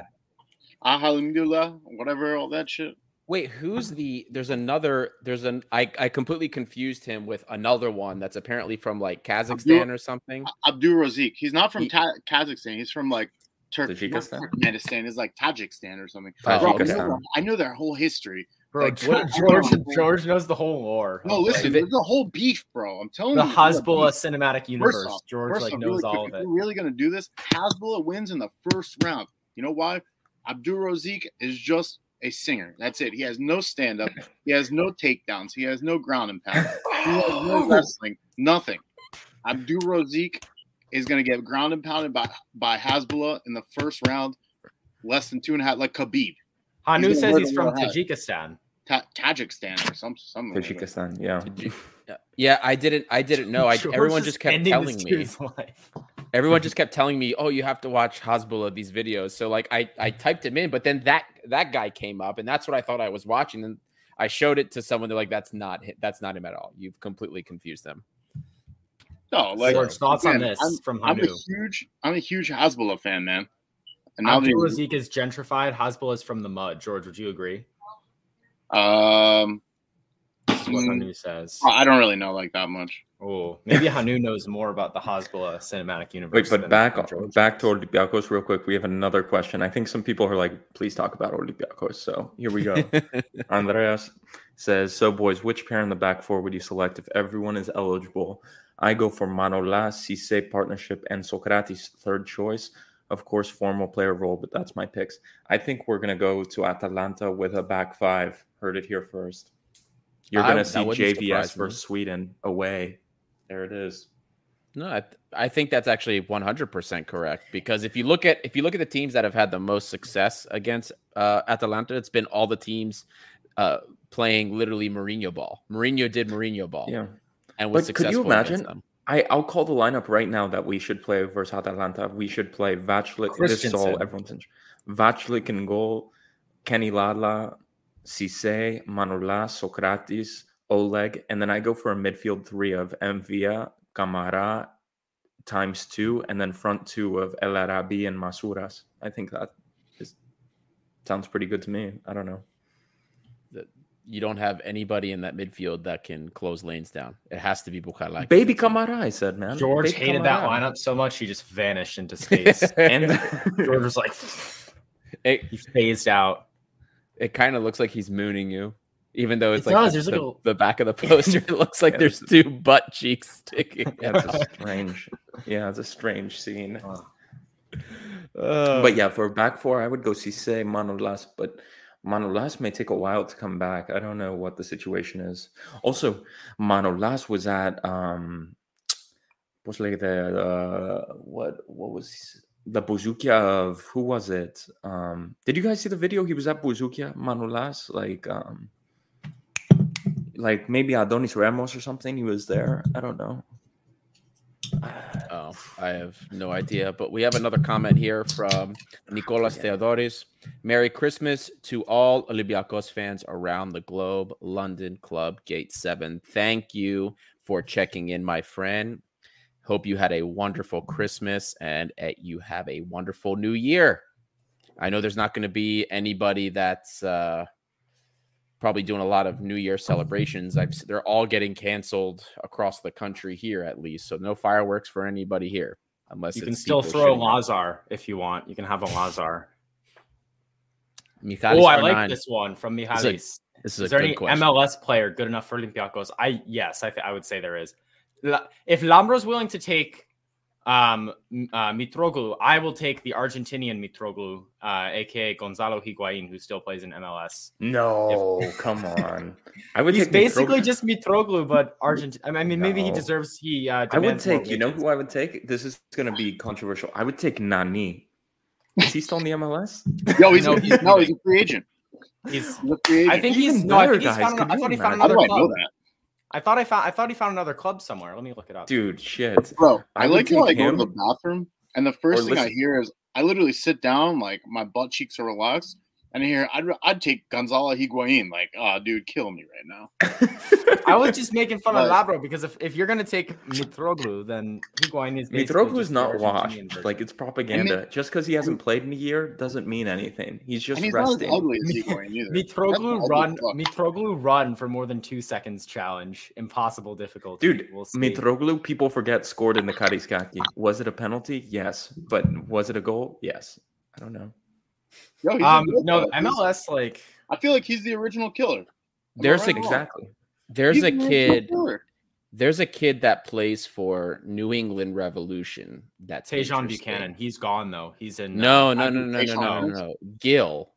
Alhamdulillah, whatever, all that shit. Wait, who's the? There's another. There's an. I I completely confused him with another one that's apparently from like Kazakhstan or something. Abdul Razik. He's not from He- Ta- Kazakhstan. He's from like Turk- not Tajikistan? Turkmenistan. It's like Tajikistan or something. Oh, Bro, I, know Tajikistan. their, I know their whole history. Bro, like, George, George, George knows the whole lore. No, listen, like, there's a whole beef, bro. I'm telling the you. there's a Hasbulla cinematic universe. off- George First like off, knows really all of it. we're really gonna do this, Hasbulla wins in the first round. You know why? Abdul Razik is just a singer. That's it. He has no stand up. He has no takedowns. He has no ground and pound. He has no wrestling. Nothing. Abdul Razik is gonna get ground and pounded by by Hasbulla in the first round, less than two and a half, like Khabib, Hanu He's says he's from. Tajikistan. Ta- Tajikistan or some something. Tajikistan. Yeah. Yeah. Yeah, I didn't. I didn't know. I everyone just kept telling me. life. Everyone just kept telling me, "Oh, you have to watch Hasbulla these videos." So like, I I typed him in, but then that that guy came up, and that's what I thought I was watching. And I showed it to someone. They're like, "That's not hi- that's not him at all. You've completely confused them." No, like George, thoughts on this I'm- from I'm a huge, I'm a huge Hasbulla fan, man. And now Abdul they, Razik is gentrified. Hasbulla is from the mud. George, would you agree? um, This what Mm. Hanu says. I don't really know like that much. Oh, maybe Hanu knows more about the Hasbulla cinematic universe. Wait, but back George back to does. Olympiacos real quick. We have another question. I think some people are like, please talk about Olympiacos. So here we go. Andreas says, so boys, which pair in the back four would you select if everyone is eligible? I go for Manola, Cisse partnership, and Socrates third choice. Of course, formal player role, but that's my picks. I think we're gonna go to Atalanta with a back five. Heard it here first. You're gonna see JVS surprise versus Sweden away. There it is. No, I, I think that's actually 100% correct because if you look at if you look at the teams that have had the most success against uh, Atalanta, it's been all the teams uh, playing literally Mourinho ball. Mourinho did Mourinho ball, Yeah. and was But could you imagine- them. I, I'll call the lineup right now that we should play versus Atalanta. We should play Vaclik. This is everyone's in. Vaclik in goal, Kenny Lala, Cisse, Manolas, Socrates, Oleg, and then I go for a midfield three of M'Vila, Camara times two, and then front two of El Arabi and Masouras. I think that is sounds pretty good to me. I don't know. You don't have anybody in that midfield that can close lanes down. It has to be Bouchalaki. Baby Camara, I said, man. George Baby hated that lineup so much he just vanished into space. And George was like, It, he phased out. It kind of looks like he's mooning you, even though it's It like does, the, there's like a- the back of the poster. It looks like Yeah. there's two butt cheeks sticking. yeah, it's a strange. Yeah, it's a strange scene. Uh, But yeah, for back four, I would go Cisse, Manolas, but Manolas may take a while to come back. I don't know what the situation is. Also, Manolas was at um was like the uh, what what was the Buzukia of who was it? Um did you guys see the video? He was at Buzukia, Manolas, like um like maybe Adonis Ramos or something. He was there. I don't know. Oh, I have no idea. But we have another comment here from Nicolas Theodoris. Merry Christmas to all Olympiacos fans around the globe. London Club Gate 7. Thank you for checking in, my friend. Hope you had a wonderful Christmas and uh, you have a wonderful new year. I know there's not going to be anybody that's uh, probably doing a lot of New Year celebrations. I've they're all getting canceled across the country here at least, so no fireworks for anybody here unless You can still throw shooting. Lazar if you want. You can have a Lazar. Michalis Oh, I like this one from This is a- Is, This is a there any question. MLS player good enough for Olympiacos? I yes, I th- I would say there is. La- If Lambro's willing to take um uh, Mitroglou, I will take the Argentinian Mitroglou, uh, aka Gonzalo Higuain, who still plays in MLS. No, come on. I would He's basically Mitroglou- just Mitroglou, but Argent. I mean, maybe he deserves. He. Uh, I would take, you know who I would take? This is going to be controversial. I would take Nani. Is he still in the MLS? Yo, he's, No, he's- no, he's a free agent. He's. He's a free agent. I think Even he's. No, I think he's guys. found. Could I you thought he found another do I club. Know that? I thought I found. I thought he found another club somewhere. Let me look it up. Dude, shit. Bro, I, I like how I go to the bathroom and the first Or thing I hear is I literally sit down, like my butt cheeks are relaxed, and I hear I'd, I'd take Gonzalo Higuain. Like, oh, dude, kill me right now. I was just making fun of Labro because if, if you're gonna take Mitroglou, then Higuain is basically Mitroglou is not washed. Like, it's propaganda. Just because he hasn't played in a year doesn't mean anything. He's just and he's not as resting. ugly as Higuain either. Mitroglou run, ugly as fuck. Mitroglou run for more than two seconds challenge, impossible difficulty. Dude, we'll see. Mitroglou, people forget, scored in the Karaiskaki. Was it a penalty? Yes. But was it a goal? Yes. I don't know. Yo, Um, no, guy. MLS like I feel like he's the original killer. Am There's right a? Exactly. There's He's a kid. killer. There's a kid that plays for New England Revolution. That's Tajon interesting. Buchanan. He's gone though. He's in. No, uh, no, no, no, no, no, no, no. Gil.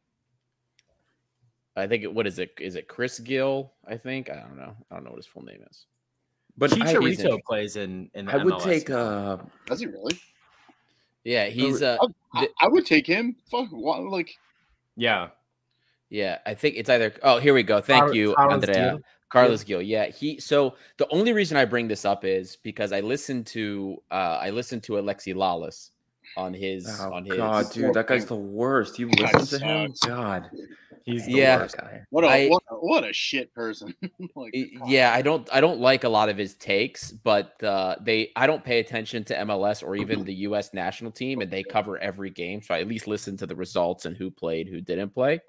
I think it, what is it? Is it Chris Gil? I think I don't know. I don't know what his full name is. But Chicharito in- plays in in the I would MLS take uh Does he really? Yeah, he's uh I, The- I would take him. Fuck, what, like yeah. yeah, I think it's either oh here we go. Thank Car- you, Carlos Andrea. Gil? Carlos Gil. Yeah, he so the only reason I bring this up is because I listened to uh I listened to Alexi Lalas on his Oh on his God, dude, that guy's the worst. You Guy listen to him. God, He's the Yeah. worst. guy. what a I- what, a, what a shit person. like, yeah i don't i don't like a lot of his takes but uh they i don't pay attention to mls or even the us national team and they cover every game so i at least listen to the results and who played who didn't play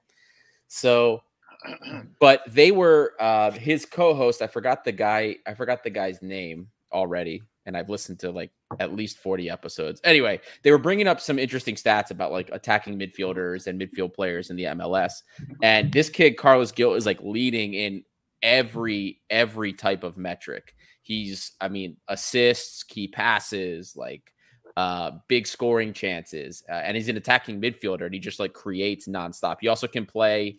so but they were uh his co-host i forgot the guy i forgot the guy's name already and i've listened to like at least 40 episodes. Anyway they were bringing up some interesting stats about like attacking midfielders and midfield players in the mls and this kid carlos gil is like leading in every every type of metric. He's i mean assists key passes like uh big scoring chances uh, and he's an attacking midfielder and he just like creates nonstop. He also can play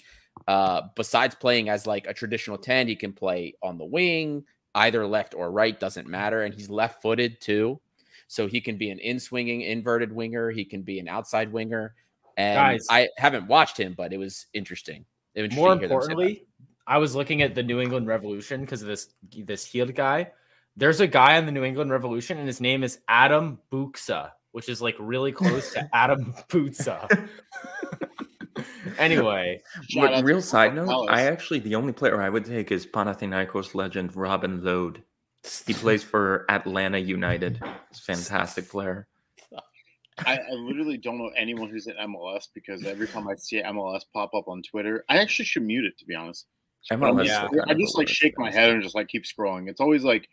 uh besides playing as like a traditional 10 he can play on the wing either left or right doesn't matter and he's left footed too so he can be an in swinging inverted winger he can be an outside winger and Guys. i haven't watched him but it was interesting It was More to hear them say that. importantly, I was looking at the New England Revolution because of this this healed guy. There's a guy in the New England Revolution, and his name is Adam Buksa, which is like really close to Adam Butza. Anyway, But real side note, Palace. I actually the only player I would take is Panathinaikos legend Robin Lod. He plays for Atlanta United. He's a fantastic player. I, I literally don't know anyone who's in MLS because every time I see MLS pop up on Twitter, I actually should mute it to be honest. I'm MLS um, Yeah. just- I just like shake my head and just like keep scrolling. It's always like,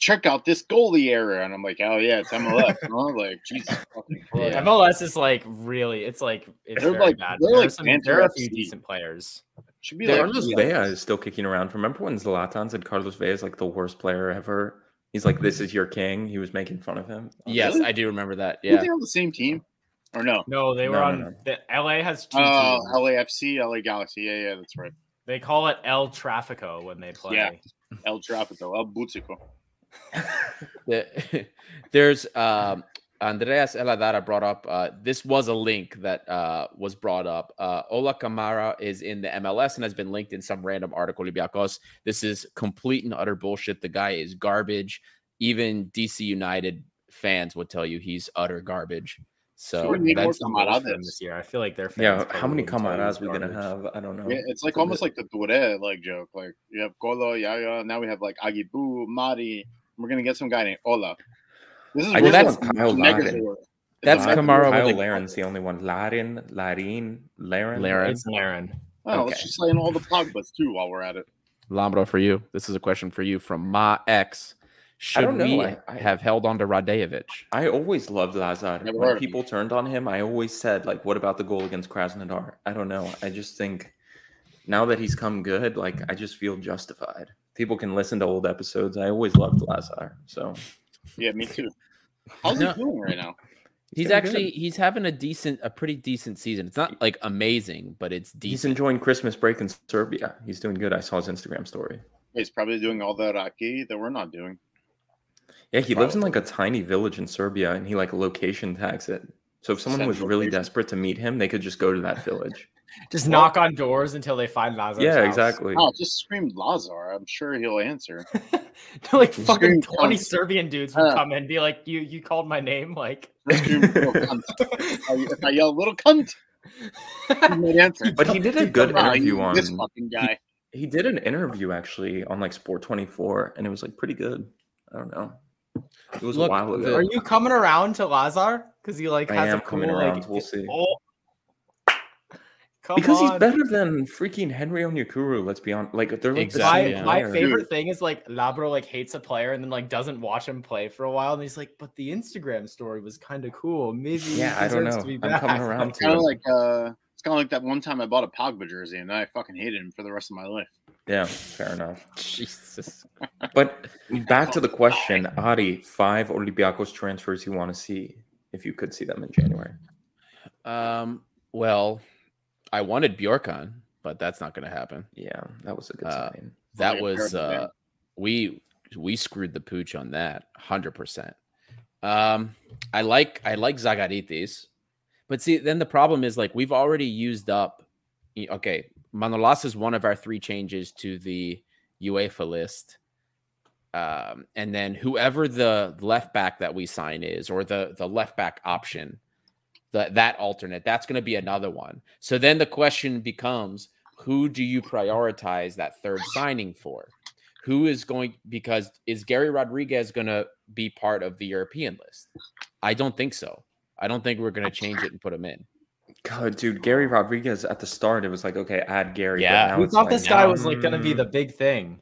check out this goalie error, and I'm like, oh yeah, it's MLS. you know? Like Jesus fucking Yeah. MLS is like really, it's like it's They're very like- bad. they're There, like are some, there are a few FC. decent players. Should be They're- like Carlos Vela is still kicking around. Remember when Zlatan said Carlos Vela is like the worst player ever? He's like, "This is your king." He was making fun of him. Oh, yes, Really? I do remember that. Were Yeah. they on the same team or no? No, they were No, no, on no. the LA has two Oh, teams. LAFC, LA Galaxy. Yeah, yeah, that's right. They call it El Trafico when they play. Yeah. El Trafico, El Butico. The- there's um Andreas Eladara brought up uh this was a link that uh was brought up. Uh Ola Kamara is in the MLS and has been linked in some random article Olympiacos. This is complete and utter bullshit. The guy is garbage. Even DC United fans would tell you he's utter garbage. So Sure, need more that's Kamara. Of them this year. I feel like their fans Yeah, how many wouldn't tell you Camaras it's we gonna have? I don't know. Yeah, it's like almost like the Toure like joke. Like you have Kolo, Yaya, now we have like Aguibou, Mari. We're gonna get some guy named Ola. This is I really just Cyle Megazord. Larin. That's a Cyle- Megazord. Kamara Cyle with a- Larin's the only one. Larin, Larin, Larin. Larin. It's Larin. Oh, let's Okay. just sign all the Pogbas too while we're at it. Lambro for you. This is a question for you from Ma X. Should don't know. we I- I- have held on to Randjelovic? I always loved Lazar. Never when people turned on him, I always said, like, what about the goal against Krasnodar? I don't know. I just think now that he's come good, like, I just feel justified. People can listen to old episodes. I always loved Lazar. So Yeah, me too. How's No. he doing right now? He's doing actually he's having a decent, a pretty decent season. It's not like amazing, but it's he's decent. enjoying Christmas break in Serbia. He's doing good. I saw his Instagram story. He's probably doing all the Raki that we're not doing. Yeah, he lives in like a tiny village in Serbia and he like location tags it. So if someone was really location. desperate to meet him, they could just go to that village. Just knock on doors until they find Lazar. yeah, house. exactly. Oh, just scream Lazar. I'm sure he'll answer. like Just fucking twenty cunt. Serbian dudes would Uh. come in and be like, "You, you called my name." Like, scream cunt. If I- I yell little cunt, he might answer. But he did a good interview you- on this fucking guy. He did an interview actually on like Sport 24 and it was like pretty good. I don't know. It was Look, a while ago. Are you coming around to Lazar? Because he like I has am a cool coming around. like. We'll see. Oh. Come because he's better than freaking Henry Onyekuru, let's be honest. Like they're like Exactly, the My, same yeah. my favorite thing is like Labro like hates a player and then like doesn't watch him play for a while and he's like, but the Instagram story was kind of cool. Maybe he Yeah, I don't know. to be I'm back." coming around to Kind of it. like uh, it's kind of like that one time I bought a Pogba jersey and I fucking hated him for the rest of my life. Yeah, fair enough. Jesus. But back to the question, Adi, five Olympiacos transfers you want to see if you could see them in January. Um. Well, I wanted Bjorkan, but that's not going to happen. Yeah, that was a good Uh, sign. That yeah, was fair uh, we we screwed the pooch on that, hundred percent. Um, I like I like Zagaritis, but see, then the problem is like we've already used up. Okay, Manolas is one of our three changes to the UEFA list. Um, and then whoever the left back that we sign is, or the the left back option, that that alternate, that's going to be another one. So then the question becomes, who do you prioritize that third signing for? Who is going because is Garry Rodrigues going to be part of the European list? I don't think so. I don't think we're going to change it and put him in. God, dude, Garry Rodrigues at the start, it was like, okay, add Garry. Yeah. who We it's thought like, this guy now, was like gonna be mm, the big thing.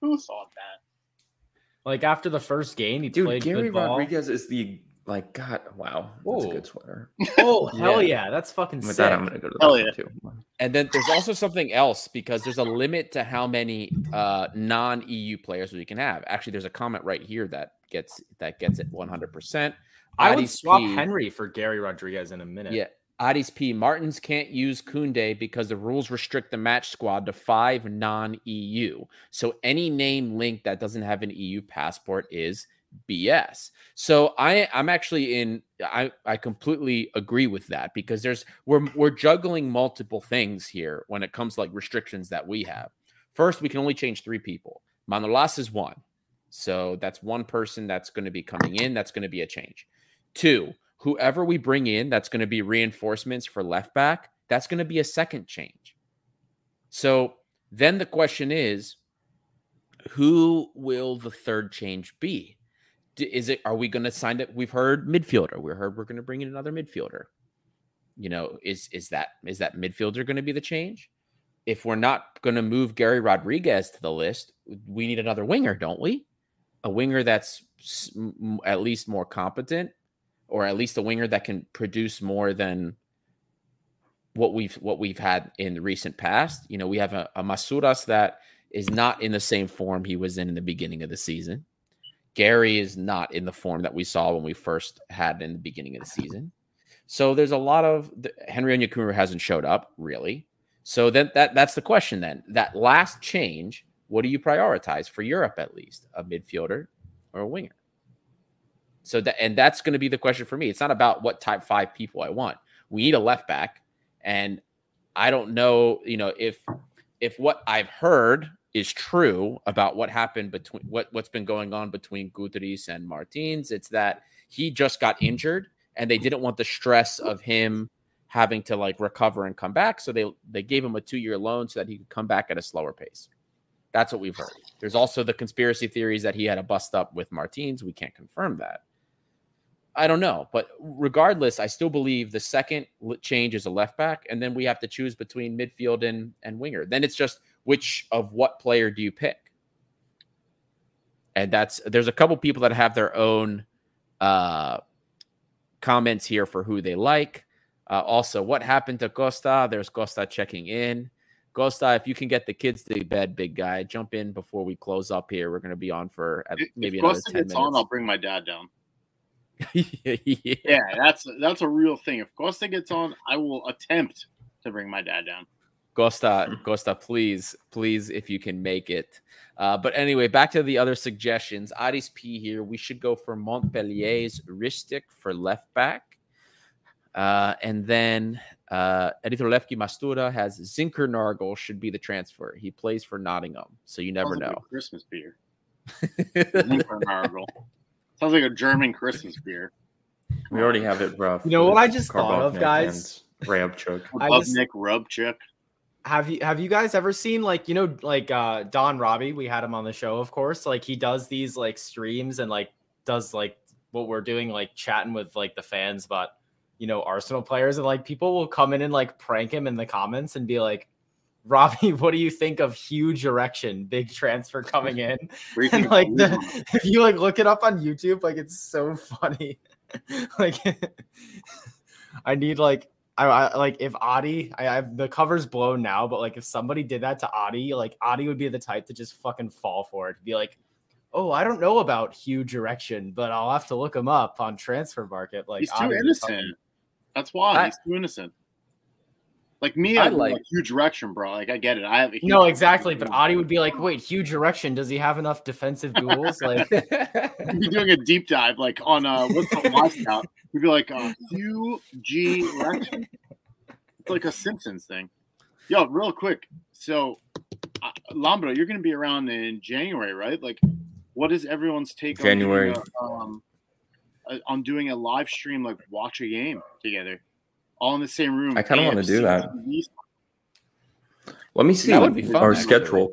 Who thought that? Like after the first game, he dude. played Garry good ball. Rodrigues is the like God. Wow, that's a good sweater. Oh hell Yeah. yeah, that's fucking With sick. that, I'm gonna go to the Hell bathroom too. And then there's also something else because there's a limit to how many uh, non-EU players we can have. Actually, there's a comment right here that gets that gets it 100%. I would Adis swap P- Henry for Garry Rodrigues in a minute. Yeah. Adis P. Martins can't use Kunde because the rules restrict the match squad to five non EU. So any name linked that doesn't have an EU passport is BS. So I I'm actually in I I completely agree with that because there's we're we're juggling multiple things here when it comes to like restrictions that we have. First, we can only change three people. Manolas is one. So that's one person that's going to be coming in. That's going to be a change. Two, whoever we bring in that's going to be reinforcements for left back, that's going to be a second change. So then the question is, who will the third change be? Is it are we going to sign it? We've heard midfielder. We heard we're going to bring in another midfielder. You know, is is that is that midfielder going to be the change? If we're not going to move Garry Rodrigues to the list, we need another winger, don't we? A winger that's at least more competent, or at least a winger that can produce more than what we've what we've had in the recent past. You know, we have a, a Masouras that is not in the same form he was in in the beginning of the season. Garry is not in the form that we saw when we first had in the beginning of the season. So there's a lot of the, Henry Onyekuru hasn't showed up really. So then that that's the question then. That last change, what do you prioritize for Europe at least? A midfielder or a winger? So that and that's going to be the question for me. It's not about what type 5 people I want. We need a left back and I don't know, you know, if if what I've heard is true about what happened between what what's been going on between Gutierrez and Martins. It's that he just got injured and they didn't want the stress of him having to like recover and come back. So they they gave him a two year loan so that he could come back at a slower pace. That's what we've heard. There's also the conspiracy theories that he had a bust up with Martins. We can't confirm that. I don't know, but regardless, I still believe the second change is a left back, and then we have to choose between midfield and and winger. Then it's just which of what player do you pick? And that's there's a couple people that have their own uh, comments here for who they like. Uh, also, what happened to Costa? There's Costa checking in. Costa, if you can get the kids to bed, big guy, jump in before we close up here. We're going to be on for maybe another time. if another Costa 10 gets minutes. on, I'll bring my dad down. yeah. yeah, that's that's a real thing. If Costa gets on, I will attempt to bring my dad down. Costa, Costa, please, please, if you can make it. Uh, but anyway, back to the other suggestions. Aris P here. We should go for Montpellier's Ristic for left back. Uh, and then uh, Lefki Mastura has Zinckernagel should be the transfer. He plays for Nottingham, so you never know. Like Christmas beer. Zinckernagel. Sounds like a German Christmas beer. We already have it, bro. You know what I just thought of, guys? Rabchuk. Bubnik, Rubchuk have you have you guys ever seen like you know like uh Don Robbie? We had him on the show, of course. Like he does these like streams and like does like what we're doing, like chatting with like the fans about you know Arsenal players, and like people will come in and like prank him in the comments and be like, Robbie, what do you think of huge erection, big transfer coming in? and like the, if you like look it up on YouTube, like it's so funny. like I need like I, I, like if Adi, I have the cover's blown now, but like if somebody did that to Adi, like Adi would be the type to just fucking fall for it. Be like, oh, I don't know about huge erection, but I'll have to look him up on Transfermarkt. Like he's too Adi innocent. That's why I, he's too innocent. Like me, I like, like huge erection, bro. Like I get it. I have a huge no exactly, but Adi would be like, "Wait, huge erection? Does he have enough defensive duels?" Like, he'd be doing a deep dive, like on uh, what's the watch out? He'd be like, uh, "UG erection." It's like a Simpsons thing. Yo, real quick. So, uh, Lambro, you're going to be around in January, right? Like, what is everyone's take January. on doing a, um, on doing a live stream, like watch a game together? all in the same room. I kind of want to do that. Let me see that would be fun, our schedule.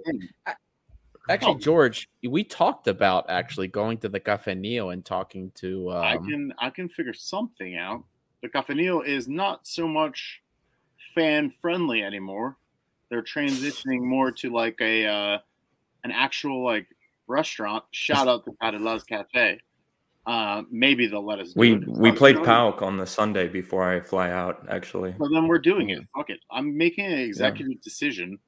Actually, George, we talked about actually going to the Cafenillo and talking to. Um... I can I can figure something out. The Cafenillo is not so much fan friendly anymore. They're transitioning more to like a uh, an actual like restaurant. Shout out to Padela's Cafe. Uh, maybe they'll let us. we we played PAOK on the Sunday before I fly out. Actually, well then we're doing it. Fuck it. I'm making an executive yeah. decision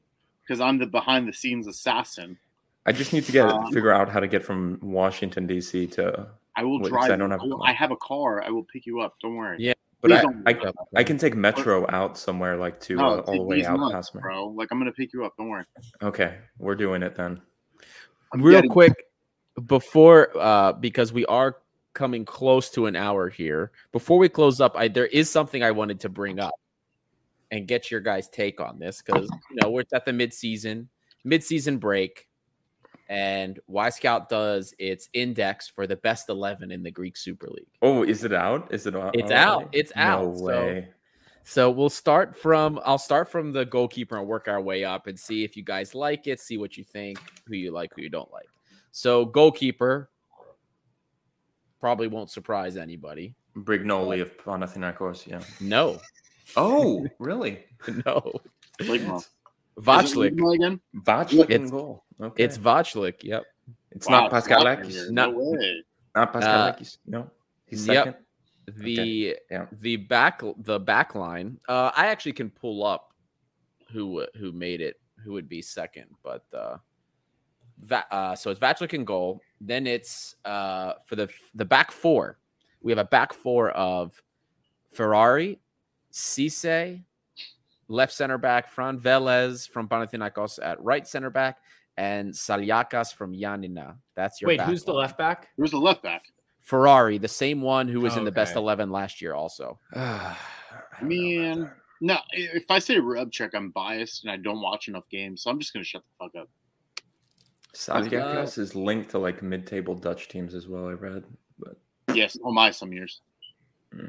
because I'm the behind the scenes assassin. I just need to get um, figure out how to get from Washington D.C. to. I will drive. I don't have. I, will, I, have a car. I will pick you up. Don't worry. Yeah, but I, I, I, can take Metro out somewhere like to no, uh, all the way out months, past me. Bro, like I'm gonna pick you up. Don't worry. Okay, we're doing it then. I'm Real quick, before uh because we are coming close to an hour here. Before we close up, I there is something I wanted to bring up and get your guys' take on this because you know we're at the midseason, midseason break, and Wyscout does its index for the best 11 in the Greek Super League. Oh, is it out? Is it out? It's out. Oh, it's No out. So- way. So we'll start from I'll start from the goalkeeper and work our way up and see if you guys like it, see what you think, who you like, who you don't like. So goalkeeper probably won't surprise anybody. Brignoli of Panathinaikos. Yeah. No, Oh, really? no. Ligma. Is it Vaclik. Again? Vaclik It's- goal. Okay. It's Vaclik. Yep. it's Wow, not Vaclik Paschalakis. here. No. No way. Not Paschalakis. no. He's Yep. second. The yeah. the back the back line. Uh, I actually can pull up who who made it, who would be second, but uh, Va- uh so it's Vaclik in goal. Then it's uh for the the back four. We have a back four of Ferrari, Cisse, left center back, Fran Velez from Panathinaikos at right center back, and Saliakas from Giannina. That's your Wait, back who's the left back? Who's the left back? Ferrari, the same one who was in the best eleven last year, also. I don't know about Man. No, if I say rub check, I'm biased and I don't watch enough games, so I'm just gonna shut the fuck up. Saliakas uh, is linked to like mid-table Dutch teams as well. I read, but Yes, oh my, some years. Hmm.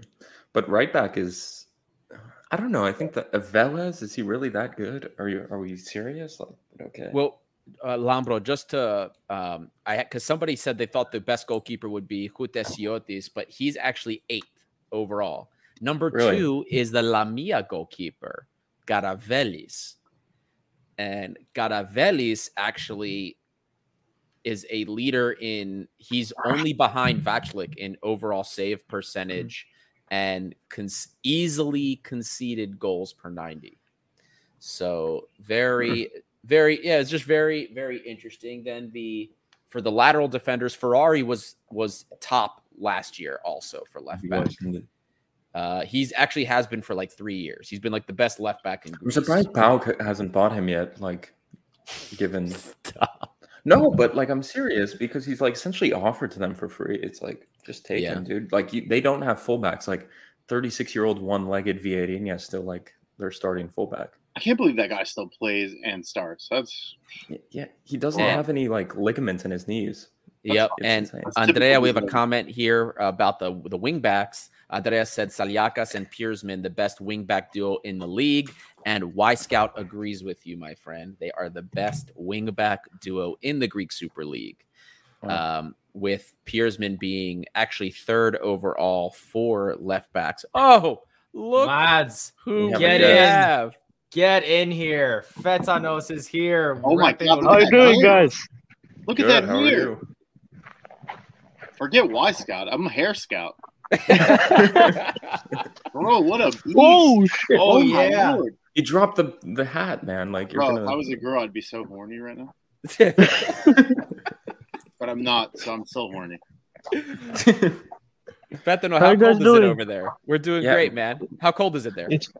but right back is. I don't know. I think that Velez is he really that good? Are you? Are we serious? Like, okay. Well, uh, Lambro, just to um, I because somebody said they thought the best goalkeeper would be Hutesiotis, but he's actually eighth overall. Number Really? two is the Lamia goalkeeper, Garavelis, and Garavelis actually is a leader in. He's only behind Vaclik in overall save percentage and cons- easily conceded goals per ninety. So very very yeah it's just very very interesting. Then the for the lateral defenders ferrari was was top last year also for left back. was in the- uh he's actually has been for like three years. He's been like the best left back in I'm surprised PAOK hasn't bought him yet. Like, given no, but like I'm serious because he's like essentially offered to them for free. It's like just take Yeah. him, dude. Like you, they don't have fullbacks. Like 36 year old one-legged Vieirinha, and yeah, still like they're starting fullback. I can't believe that guy still plays and starts. That's Yeah, he doesn't Yeah. have any like ligaments in his knees. yep and insane. Andrea we have a comment here about the the wing backs andrea said saliakas and piersman the best wingback duo in the league and wyscout agrees with you my friend they are the best wingback duo in the greek super league Wow. um, with Piersman being actually third overall for left backs. Oh, look Lads, who get in. have. get in here. Fetanos is here. Oh my God, How are you doing, guys? look Good, at how that are hair. Forget Wyscout. I'm a hair scout. Bro, what a beast. Oh shit! Oh, my yeah. Lord. You dropped the the hat, man. Like you're Bro, gonna. if I was a girl, I'd be so horny right now. But I'm not, so I'm still horny. Fentanyl, How how you cold is it over there? We're doing Yeah. great, man. How cold is it there? It's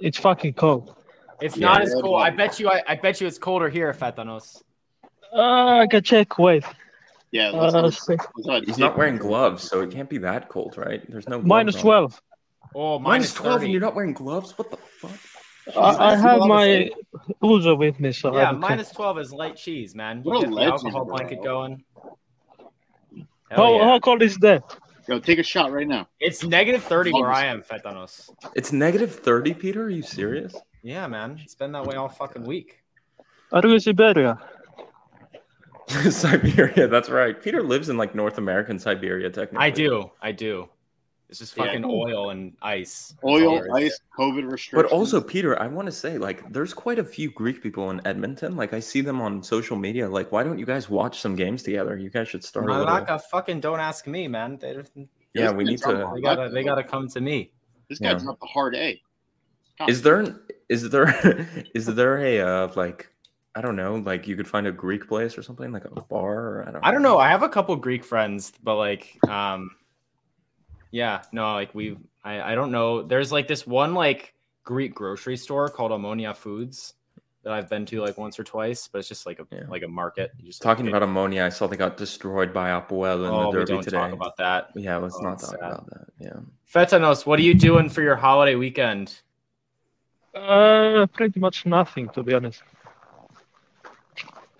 it's fucking cold. It's Yeah, not as cold. I bet you. I, I bet you it's colder here, Fetanos. Uh, I can check. Wait. Yeah, let's, Uh, let's, let's. He's not wearing gloves, so it can't be that cold, right? There's no minus on. twelve. Oh, Minus minus twelve, and you're not wearing gloves. What the fuck? I, I have my Uzo with me, so Yeah, don't care. minus 12 is light cheese, man. You What a get the alcohol bro. blanket going. Hell How yeah. how cold is that? Yo, take a shot right now. It's negative 30 where I am, Fetanos. It's negative thirty, Peter. Are you serious? Yeah, man. It's been that way all fucking week. Are you in Siberia? Siberia. That's right. Peter lives in like North American Siberia, technically. I do. I do. It's just Yeah. fucking oil and ice. Oil, all there is. ice, COVID restrictions. But also, Peter, I want to say, like, there's quite a few Greek people in Edmonton. Like, I see them on social media. Like, why don't you guys watch some games together? You guys should start a little. Fucking don't ask me, man. They, Yeah, we need to. they gotta they gotta come to me. This guy Yeah. dropped a hard A. Is there is there is there a uh, like I don't know like you could find a Greek place or something like a bar or I don't I don't know. I have a couple Greek friends, but like, um, yeah, no, like we, I, I don't know. There's like this one like Greek grocery store called Omonia Foods that I've been to like once or twice, but it's just like a Yeah. like a market. You just Talking like, about Omonia, I saw they got destroyed by Apoel in oh, the we derby don't today. talk about that. yeah, let's Oh, not talk sad. about that. Yeah. Fetanos, what are you doing for your holiday weekend? Uh, pretty much nothing, to be honest.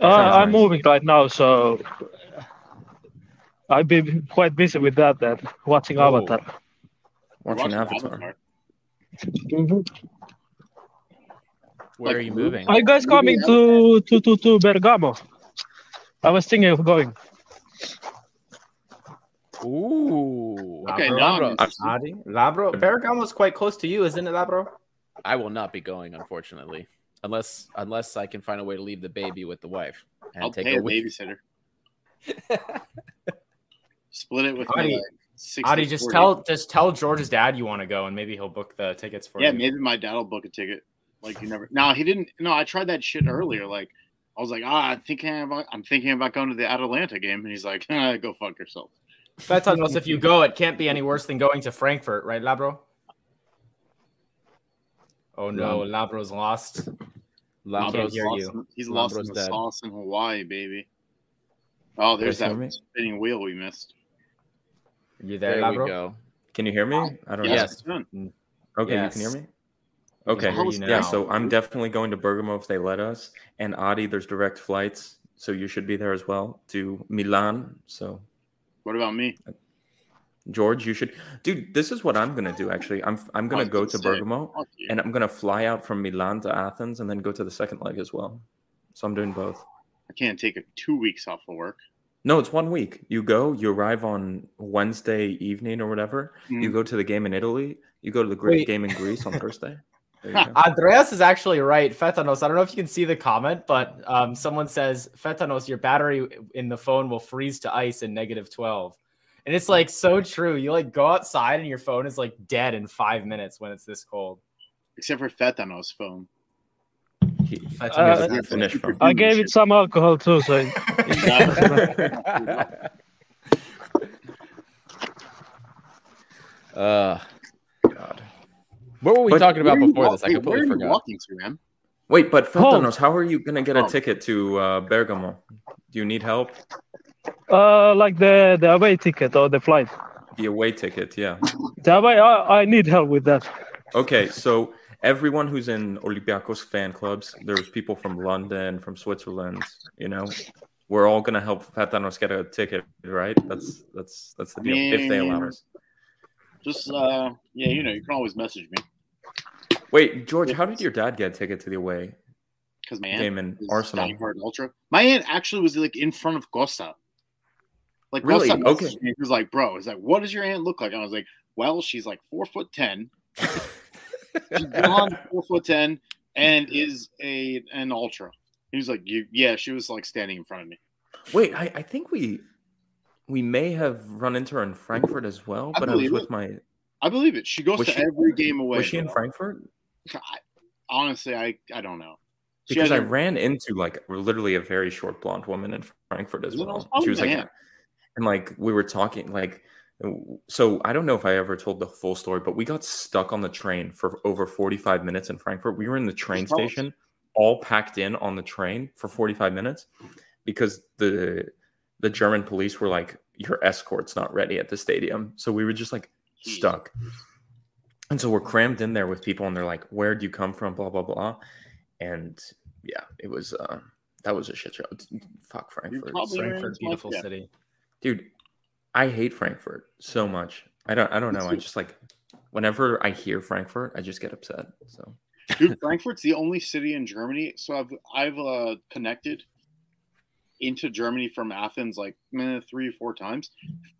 Uh, I'm nice. moving right now, so I've been quite busy with that. Then watching Oh. Avatar. Watching Watching Avatar. Where Like, are you moving? Are you guys coming to to to to Bergamo? I was thinking of going. Ooh. Okay, Labro, now I'm Labro, interested. Adi, Labro, Bergamo's quite close to you, isn't it, Labro? I will not be going, unfortunately, unless unless I can find a way to leave the baby with the wife and I'll take pay a a week. babysitter. Split it with Adi- me. Like 60, Adi, just 40. tell just tell George's dad you want to go, and maybe he'll book the tickets for Yeah, you. Yeah, maybe my dad will book a ticket. Like you never. No, he didn't. No, I tried that shit earlier. Like I was like, ah, I'm thinking about. I'm thinking about going to the Atalanta game, and he's like, ah, go fuck yourself. Fetanos, if you go, it can't be any worse than going to Frankfurt, right, Labro? Oh no, Labro's lost. Lambros- Can't hear lost you. in- he's lost in Lambro's the dead. sauce in Hawaii, baby. Oh, there's that spinning wheel we missed. You there, There we go. Can you hear me? Oh, I don't Yes. know. done. Mm. Okay, Yes. you can hear me? Okay. you Yeah, Yeah, so I'm definitely going to Bergamo if they let us. And Adi, there's direct flights, so you should be there as well to Milan. So What about me? Uh, George, you should, dude. This is what I'm gonna do. Actually, I'm I'm gonna go gonna Bergamo, and I'm gonna fly out from Milan to Athens, and then go to the second leg as well. So I'm doing both. I can't take a two weeks off of work. No, it's one week. You go, you arrive on Wednesday evening or whatever. You Mhm. go to the game in Italy. You go to the great Wait. game in Greece on Thursday. There you go. Andreas is actually right. Fetanos, I don't know if you can see the comment, but um, someone says, Fetanos, your battery in the phone will freeze to ice in negative 12. And it's like so true. You like go outside and your phone is like dead in five minutes when it's this cold. Except for Fetanos' phone. He- Uh, is You're finished from. I gave it some alcohol too, so uh, God. what were we But talking about Where are you before wa- this? I wait, where completely are you forgot. walking to, man? Wait, but Home. How are you gonna get a ticket to uh, Bergamo? Do you need help? Uh, like the the away ticket or the flight. The away ticket, yeah. The away, I, I need help with that. Okay, so everyone who's in Olympiacos fan clubs, there's people from London, from Switzerland. You know, we're all gonna help Fetanos get a ticket, right? That's that's that's the deal if they allow us. Just uh, yeah, you know, you can always message me Wait, George, how did your dad get a ticket to the away because my aunt game in Arsenal? ultra. My aunt actually was like in front of Costa. Like Really? Okay. He was like, "Bro, he's like, what does your aunt look like?" And I was like, "Well, she's like four foot ten, she's blonde, four foot ten, and is a an ultra." He was like, "You, yeah." She was like standing in front of me. Wait, I, I think we we may have run into her in Frankfurt as well, I but I was with it. my. I believe it. She goes to she- every game away. Was she in. Frankfurt? I, honestly, I I don't know. She Because I ran into like literally a very short blonde woman in Frankfurt as Yeah, that was well. probably oh, She was like, aunt. And like we were talking like, so I don't know if I ever told the full story, but we got stuck on the train for over forty five minutes in Frankfurt. We were in the train station, all packed in on the train for forty five minutes, because the the German police were like, your escort's not ready at the stadium, so we were just like stuck. And so we're crammed in there with people, and they're like, "Where do you come from?" Blah blah blah, and yeah, it was uh, that was a shit show. Fuck Frankfurt, Frankfurt, beautiful city. Dude. I hate Frankfurt so much. I don't. I don't know. I just like whenever I hear Frankfurt, I just get upset. So Dude, Frankfurt's the only city in Germany. So I've I've uh, connected into Germany from Athens like eh, three or four times.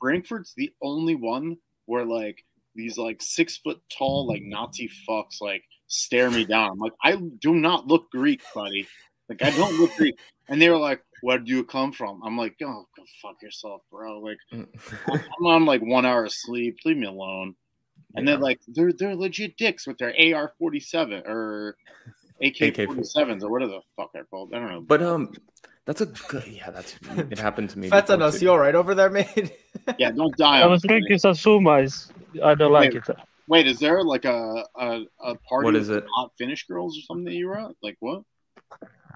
Frankfurt's the only one where like these like six foot tall like Nazi fucks like stare me down. I'm like, I do not look Greek, buddy. Like I don't look Greek. And they were like, Where do you come from? I'm like, Oh, go fuck yourself, bro. Like I'm on like one hour of sleep. Leave me alone. And then like they're they're legit dicks with their AR forty seven or AK forty sevens or whatever the fuck they're called. I don't know. but um, that's a good. Yeah, that's it happened to me. before, Fetanos, too. you all right over there, mate? yeah, don't die. I on was me. drinking some sumas. I don't like it. Wait, is there like a a, a party What is with it? hot Finnish girls or something that you were at? Like what?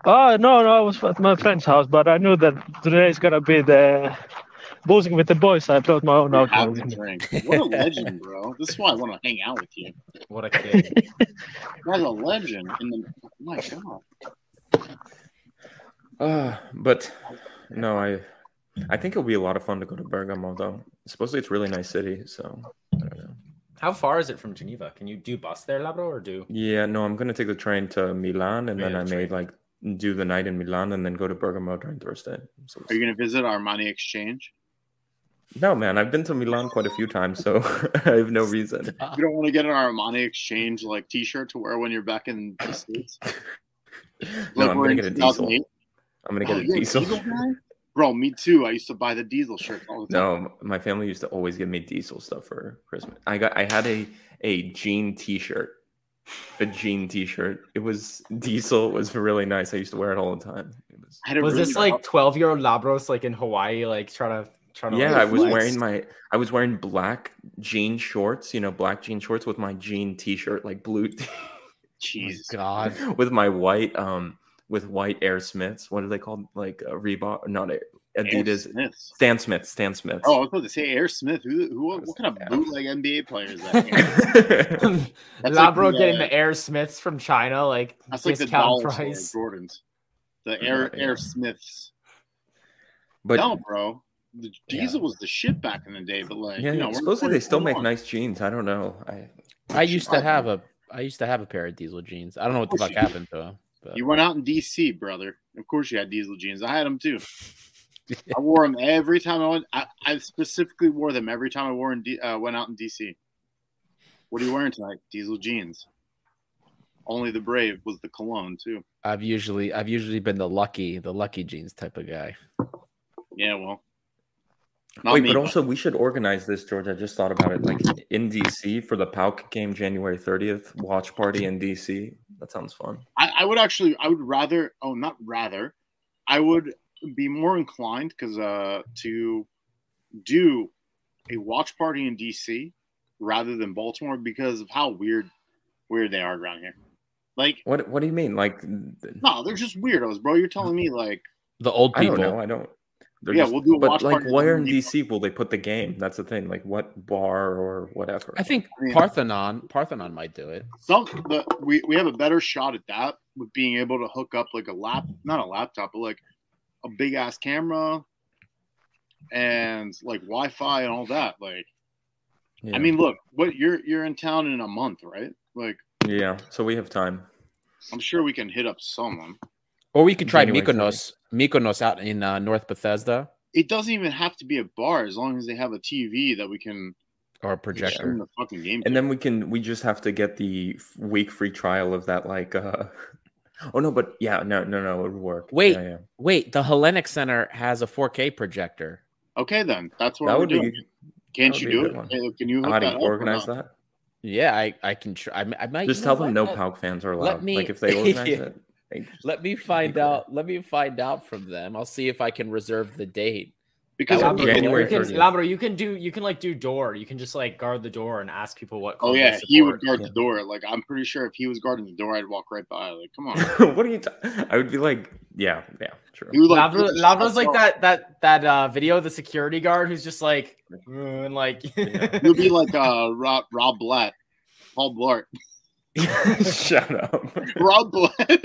Oh no, no, I was at my friend's house, but I knew that today is gonna be the boozing with the boys. I brought my own alcohol. Have with a me. drink. What a legend, bro. This is why I want to hang out with you. what a kid. That's a legend. In the my god. Uh, but no, I I think it'll be a lot of fun to go to Bergamo though. Supposedly it's a really nice city, so I don't know. How far is it from Geneva? Can you do bus there, Labro, or do? Yeah, no, I'm gonna take the train to Milan and Oh, then I train. may like do the night in Milan and then go to Bergamo during Thursday. So Are you gonna visit Armani Exchange? no man, I've been to Milan quite a few times, so I have no reason. You don't want to get an Armani Exchange like T-shirt to wear when you're back in the states. No, Like I'm gonna get oh, a diesel. I'm gonna Oh, get a you're diesel. Bro, me too. I used to buy the diesel shirts all the time. No, my family used to always give me diesel stuff for Christmas. I got I had a a jean t-shirt. A jean t-shirt. It was diesel it was really nice. I used to wear it all the time. It was I had a Was really this like twelve year old Labros like in Hawaii, like trying to trying to? Yeah, I was flex? wearing my I was wearing black jean shorts, you know, black jean shorts with my jean t-shirt, like blue Jesus. God. with my white um with white Air Smiths. What are they called? Like uh, Reebok, not Air, Air Adidas. Smiths. Stan Smith, Stan Smith. Oh, I was about to say Air Smith. Who, who what, what kind of bootleg NBA player is that? That's like the, getting uh, the Air Smiths from China, like That's like the discount dollar store price. Jordans. The Air Yeah, yeah. Air Smiths. but no, bro. The diesel Yeah. was the shit back in the day, but like, yeah, you know, supposedly they still make on. nice jeans. I don't know. I I used to have a I used to have a pair of diesel jeans. I don't know what the fuck happened to them. But You went out in DC, brother. Of course, you had diesel jeans. I had them too. I wore them every time I went. I, I specifically wore them every time I wore in D, uh, went out in DC. What are you wearing tonight? Diesel jeans. Only the brave was the cologne too. I've usually I've usually been the lucky the lucky jeans type of guy. Yeah, well. Not Wait, me, but also we should organize this, George. I just thought about it. Like in DC for the PAOK game, January 30th, watch party in DC. That sounds fun. I, I would actually. I would rather. Oh, not rather. I would be more inclined because uh to do a watch party in DC rather than Baltimore because of how weird weird they are around here. Like, What What do you mean? Like, no, they're just weirdos, bro. You're telling me like, The old people. I people. don't know. I don't. they're Yeah, we'll do a But watch like, party where in in DC will they put the game? That's the thing. Like, what bar or whatever? I think I mean- Parthenon Parthenon might do it. some the, we we have a better shot at that with being able to hook up like a lap, not a laptop, but like a big ass camera and like Wi-Fi and all that. Like, Yeah. I mean, look, what you're you're in town in a month, right? Like, yeah. So we have time. I'm sure we can hit up someone. Or we could try January Mykonos Mykonos out in uh, North Bethesda It doesn't even have to be a bar as long as they have a TV that we can or a projector. the fucking game. And to. then we can. We just have to get the f- week free trial of that. Like, uh oh no, but yeah, no, no, no, it would work. Wait. yeah, yeah. Wait, the Hellenic Center has a 4K projector. okay, then that's what that we're would doing. be. Can't that you would be do it? one. Can you hook that you up organize that? Yeah, I I can try. I, I might Just tell them no what? PAOK fans are let allowed. me- like if they organize Yeah. it. they just- Let me find cool. out. Let me find out from them. I'll see if I can reserve the date. Because That I'm would be January you can, 30th. Labro, you can do you can like do door. You can just like guard the door and ask people what. Oh yeah, he would guard Yeah. the door. Like I'm pretty sure if he was guarding the door, I'd walk right by. Like, come on. what are you? Ta- I would be like, yeah, yeah, true. He would, like, Labro, put Labro's like that that that uh video of the security guard who's just like "Mm," and like He'll be like uh Rob Rob Blatt, Paul Blart, Shut up, Rob Blatt.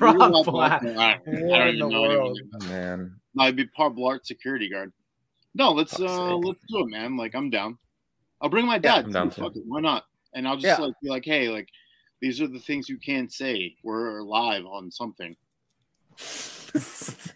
Rob Blatt. I don't, I don't in even the know world? anyone. man. No, I'd be Paul Blart security guard. No, let's Fuck's uh sake. let's do it, man. Like I'm down. I'll bring my dad. I'm down too. too. Fuck it, Why not? And I'll just Yeah. like be like, hey, like these are the things you can't say. We're live on something.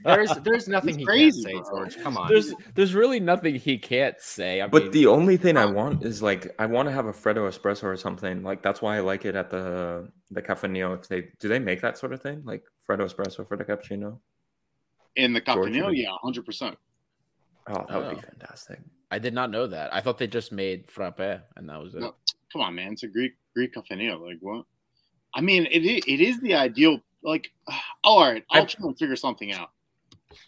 There's there's nothing He's he crazy, can't say, bro. George. Come on. There's there's really nothing he can't say. I But mean, the only thing I want is like I want to have a Freddo espresso or something. Like that's why I like it at the the Cafe Neo. If they do they make that sort of thing, like Freddo espresso for the cappuccino. In the George, yeah, hundred percent. Oh, that would Oh. be fantastic. I did not know that. I thought they just made frappe and that was it. No. Come on, man. It's a Greek Greek Cafaneo. Like what? I mean, it is, it is the ideal. Like, all right, I'll I- try and figure something out.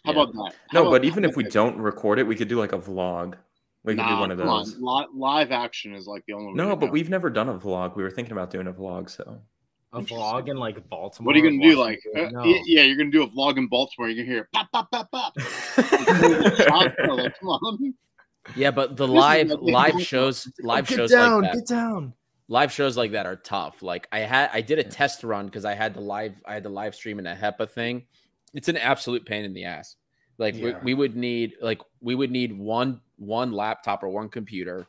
How Yeah. about that? How No, about- but even how if we about don't record it, we could do like a vlog. We could do one of come on. those. Live action is like the only. way No, but we've never done a vlog. We were thinking about doing a vlog, so a vlog in like Baltimore. What are you gonna do? Like, uh, No. yeah, you're gonna do a vlog in Baltimore. You're gonna hear pop, pop, pop, pop. Shots, bro, like, come on. Yeah, but the live live shows live get shows down, like that. get down. live shows like that are tough. Like I had I did a test run because I had the live I had the live stream in a HEPA thing it's an absolute pain in the ass. Like we, Yeah. we would need like we would need one one laptop or one computer,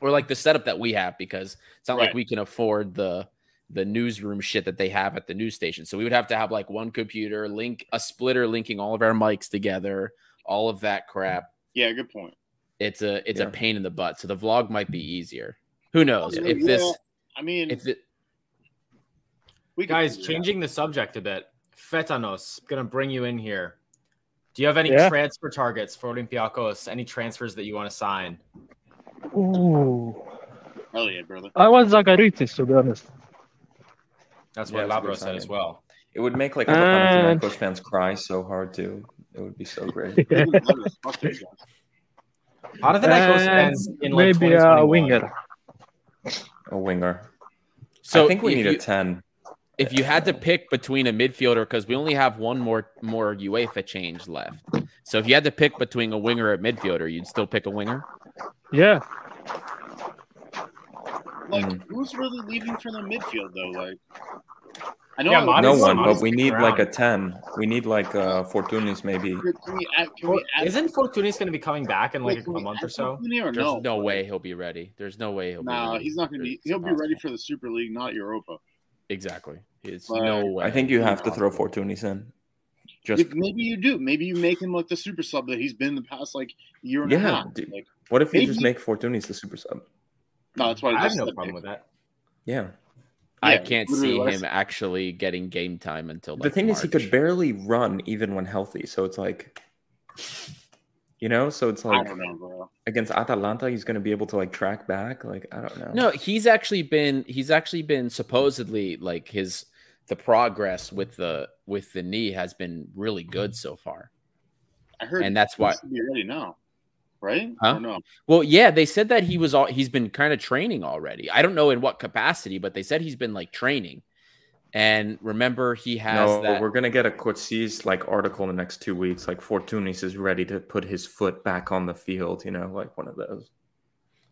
or like the setup that we have because it's not like we can afford the the newsroom shit that they have at the news station. So we would have to have like one computer, link a splitter linking all of our mics together, all of that crap. Yeah, good point. It's a it's Yeah. a pain in the butt. So the vlog might be easier. Who knows? Yeah, if this I mean, if it we Guys, figure it changing the subject a bit. Fetanos, gonna bring you in here. Do you have any Yeah. transfer targets for Olympiacos? Any transfers that you want to sign? Ooh. Hell yeah, brother. I want Zagaritis to be honest. That's Yeah, what that's Labro said as well. It would make like all the And- Panathinaikos fans cry so hard too. It would be so great. Even the others, fuck those guys. Panathinaikos And fans in like maybe a winger. A winger. so I think we need you- a ten. if you had to pick between a midfielder because we only have one more more UEFA change left. So if you had to pick between a winger at midfielder, you'd still pick a winger. Yeah. Like, Mm. who's really leaving for the midfield though? Like, I know Yeah, I- No one, but we stick need like a ten. We need like uh Fortounis maybe. Can we add? Can we add? Isn't Fortounis going to be coming back in like wait, a, month or so? Fortuny Or There's no, no, way he'll be ready. There's no way he'll be No, ready. he's not going to be. He'll be ready for the Super League, not Europa. Exactly. It's Like, no way. I think you have to throw Fortounis in. Just If- maybe you do. Maybe you make him like the super sub that he's been the past like year and a Yeah, half. dude. Like, what if you just make Fortounis the super sub? No, that's why I I have no problem maybe. with that. Yeah. I Yeah, can't see less- him actually getting game time until the like, thing is, he could barely run even when healthy. So it's like, you know, so it's I like don't know, bro. against Atalanta, he's going to be able to like track back. Like I don't know. No, he's actually been he's actually been supposedly like his the progress with the with the knee has been really good so far. I heard, And that's why should be ready now, right? Huh? Or no? Well, yeah, they said that he was all he's been kind of training already. I don't know in what capacity, but they said he's been like training. And remember, he has no, that. we're gonna get a Coetzee like article in the next two weeks. Like Fortounis is ready to put his foot back on the field. You know, like one of those.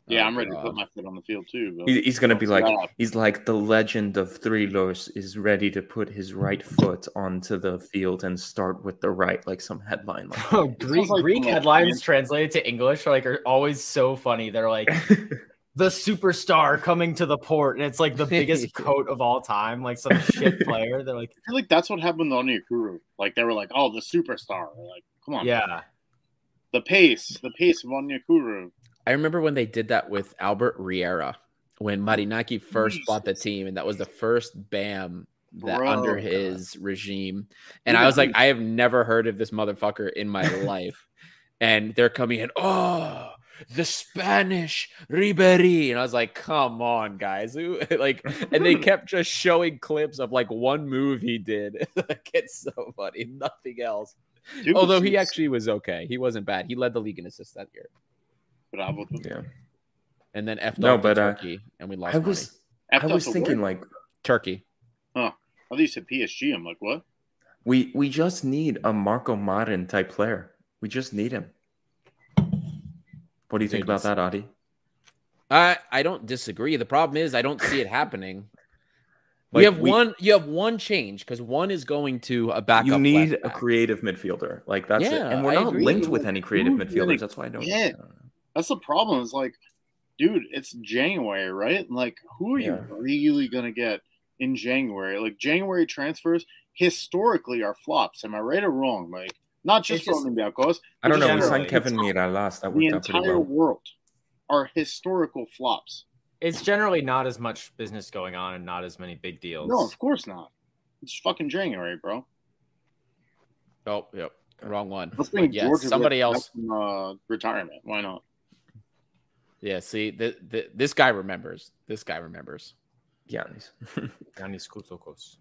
Yeah, Oh, I'm ready to put my foot on the field too. But He- He's gonna be like Yeah. he's like the legend of Three Los is ready to put his right foot onto the field and start with the right, like some headline. Like Bro, that. Greek, like Greek headlines fan- translated to English are like are always so funny. They're like the superstar coming to the port, and it's like the biggest coat of all time, like some shit player. They're like, I feel like that's what happened Onyekuru. Like they were like, "Oh, the superstar." Like, come on, yeah, the pace, the pace of Onyekuru. I remember when they did that with Albert Riera when oh, Marinaki first bought the team, and that was the first BAM that Bro, under God. his regime. And Even I was like, I have never heard of this motherfucker in my life. And they're coming in, oh, the Spanish Ribery. And I was like, come on, guys. Who like and they kept just showing clips of like one move he did. like it's so funny. Nothing else. Dude, Although he actually was okay. He wasn't bad. He led the league in assists that year. Bravo. yeah, and then F No, off but, to uh, Turkey, and we lost I money. was F I was thinking word. like Turkey. I thought you said PSG. I'm like, what? we we just need a Marco Marin type player. We just need him. What do you think about that, Adi? I I don't disagree. The problem is I don't see it happening. Like, you have we- one. You have one change because one is going to a backup. You need left a back. creative midfielder. Like that's it. And we're I not agree. linked with any creative midfielders. That's why I don't. Yeah. I know. That's the problem. It's like, dude, it's January, right? Like, who are you really gonna get in January? Like, January transfers historically are flops. Am I right or wrong? Like, not just It's for just- Olympiacos. I don't know. We Generally, signed Kevin Mirallas. That The worked out pretty entire well. world are historical flops. it's generally not as much business going on and not as many big deals. No, of course not. It's fucking January, bro. Oh, yep. Wrong one. Let's bring But yes, somebody else. From, uh, retirement. Why not? Yeah. See, the, the, this guy remembers. This guy remembers. Giannis. Giannis Koutokos.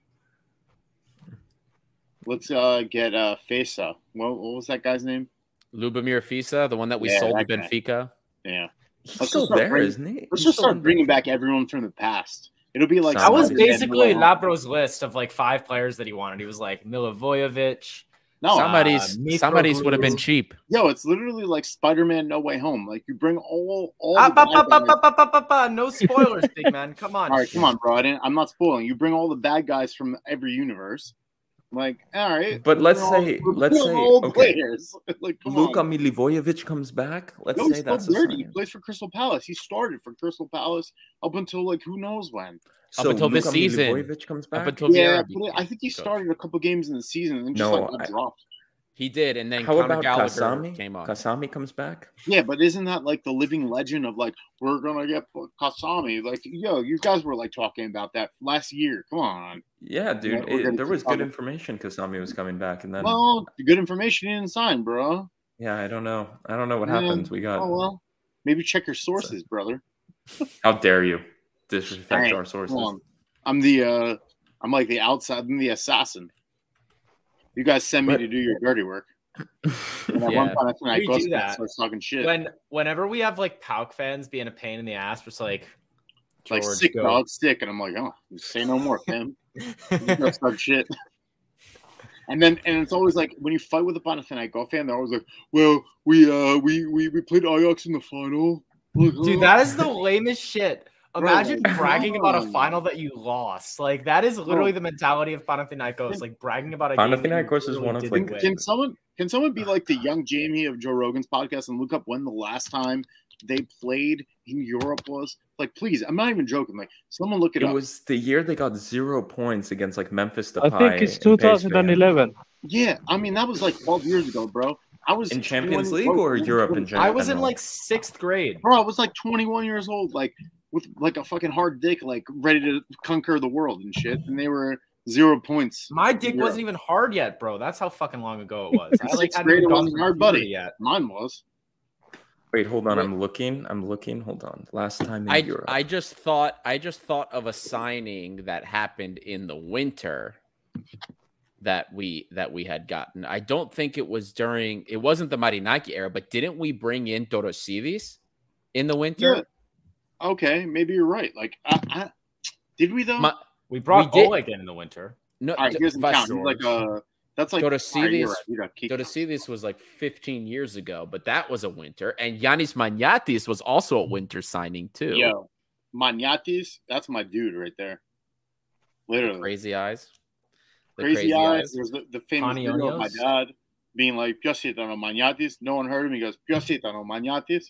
Let's uh get uh Fejsa. What, what was that guy's name? Ljubomir Fejsa, the one that we Yeah, sold to that guy. Benfica. Yeah. He's Let's still just start there, bringing- isn't he? Let's He's just start bringing Benfica. back everyone from the past. It'll be like That That was basically Milo- Labro's list of like five players that he wanted. He was like Milivojevic. No, somebody's uh, somebody's would have been cheap. yo, it's literally like Spider-Man: No Way Home. Like you bring all all. Ah, the ba, bad ba, ba, guys- ba, ba, ba, ba, ba. No spoilers, big man. Come on. All right, come on, bro. I didn't, I'm not spoiling. You bring all the bad guys from every universe, Like, all right. But let's we're all- say, let's say, old okay, players. like, Luka on. Milivojevic comes back. Let's No, say he's still that's a dirty. He plays for Crystal Palace. He started for Crystal Palace up until like who knows when. So until this season. Milivojevic comes back. Up until yeah, Vieira but I think he started a couple games in the season and then just No, like I- dropped. He did, and then How Conor about Gallagher Kasami? came on. Kasami comes back. Yeah, but isn't that like the living legend of like we're gonna get Kasami? Like, yo, you guys were like talking about that last year. Come on. Yeah, dude. we're it- there was good talking. information. Kasami was coming back, and then Well, good information you didn't sign, bro. yeah, I don't know. I don't know what Yeah. happened. We got. Oh well, maybe check your sources, brother. How dare you disrespect Hey, our sources? I'm the uh I'm like the outside I'm the assassin. You guys send me But- to do your dirty work. And at Yeah. one point I think I We do that. starts talking shit. When whenever we have like PAOK fans being a pain in the ass, just like like George, sick go. dog stick, and I'm like, oh, say no more, Tim. Don't start shit. And then and it's always like when you fight with a Panathinaikos fan, they're always like, "Well, we uh we we, we played Ajax in the final." Like, Dude, huh? that is the lamest shit. Imagine Bro, bragging about a final that you lost. Like that is literally Bro. the mentality of Panathinaikos. Like bragging about a game that you Panathinaikos is one of, didn't like- win. Can someone can someone be like the young Jamie of Joe Rogan's podcast and look up when the last time they played in Europe was? Like, please, I'm not even joking. Like, someone look it, It up. It was the year they got zero points against like Memphis I Depay. think it's 2011. yeah, I mean that was like 12 years ago, bro. I was in Champions 20 League or Europe in general. I was in like sixth grade. Bro, I was like 21 years old, like with like a fucking hard dick, like ready to conquer the world and shit. And they were zero points. My dick Yeah. wasn't even hard yet, bro. That's how fucking long ago it was. I like Sixth hadn't grade, gone wasn't hard, buddy. yet. Mine was. Wait, hold on. Wait. I'm looking. I'm looking. Hold on. Last time in I Europe. I just thought I just thought of a signing that happened in the winter that we that we had gotten. I don't think it was during it wasn't the Marinaki era, but didn't we bring in Torosidis in the winter? Yeah. Okay, maybe you're right. Like, I, I, did we though? Ma- We brought We did- Oleg in in the winter. No, All right, D- he count. Like uh that's like Torosidis- all right, you're right. You got kicked. Was like 15 years ago, but that was a winter. And Yanis Maniatis was also a winter signing too. Yo, Maniatis, that's my dude right there. Literally. Crazy, Crazy eyes. The eyes. There's the, the famous video of my dad being like, Piositano Maniatis. No one heard him. He goes, Piositano Maniatis.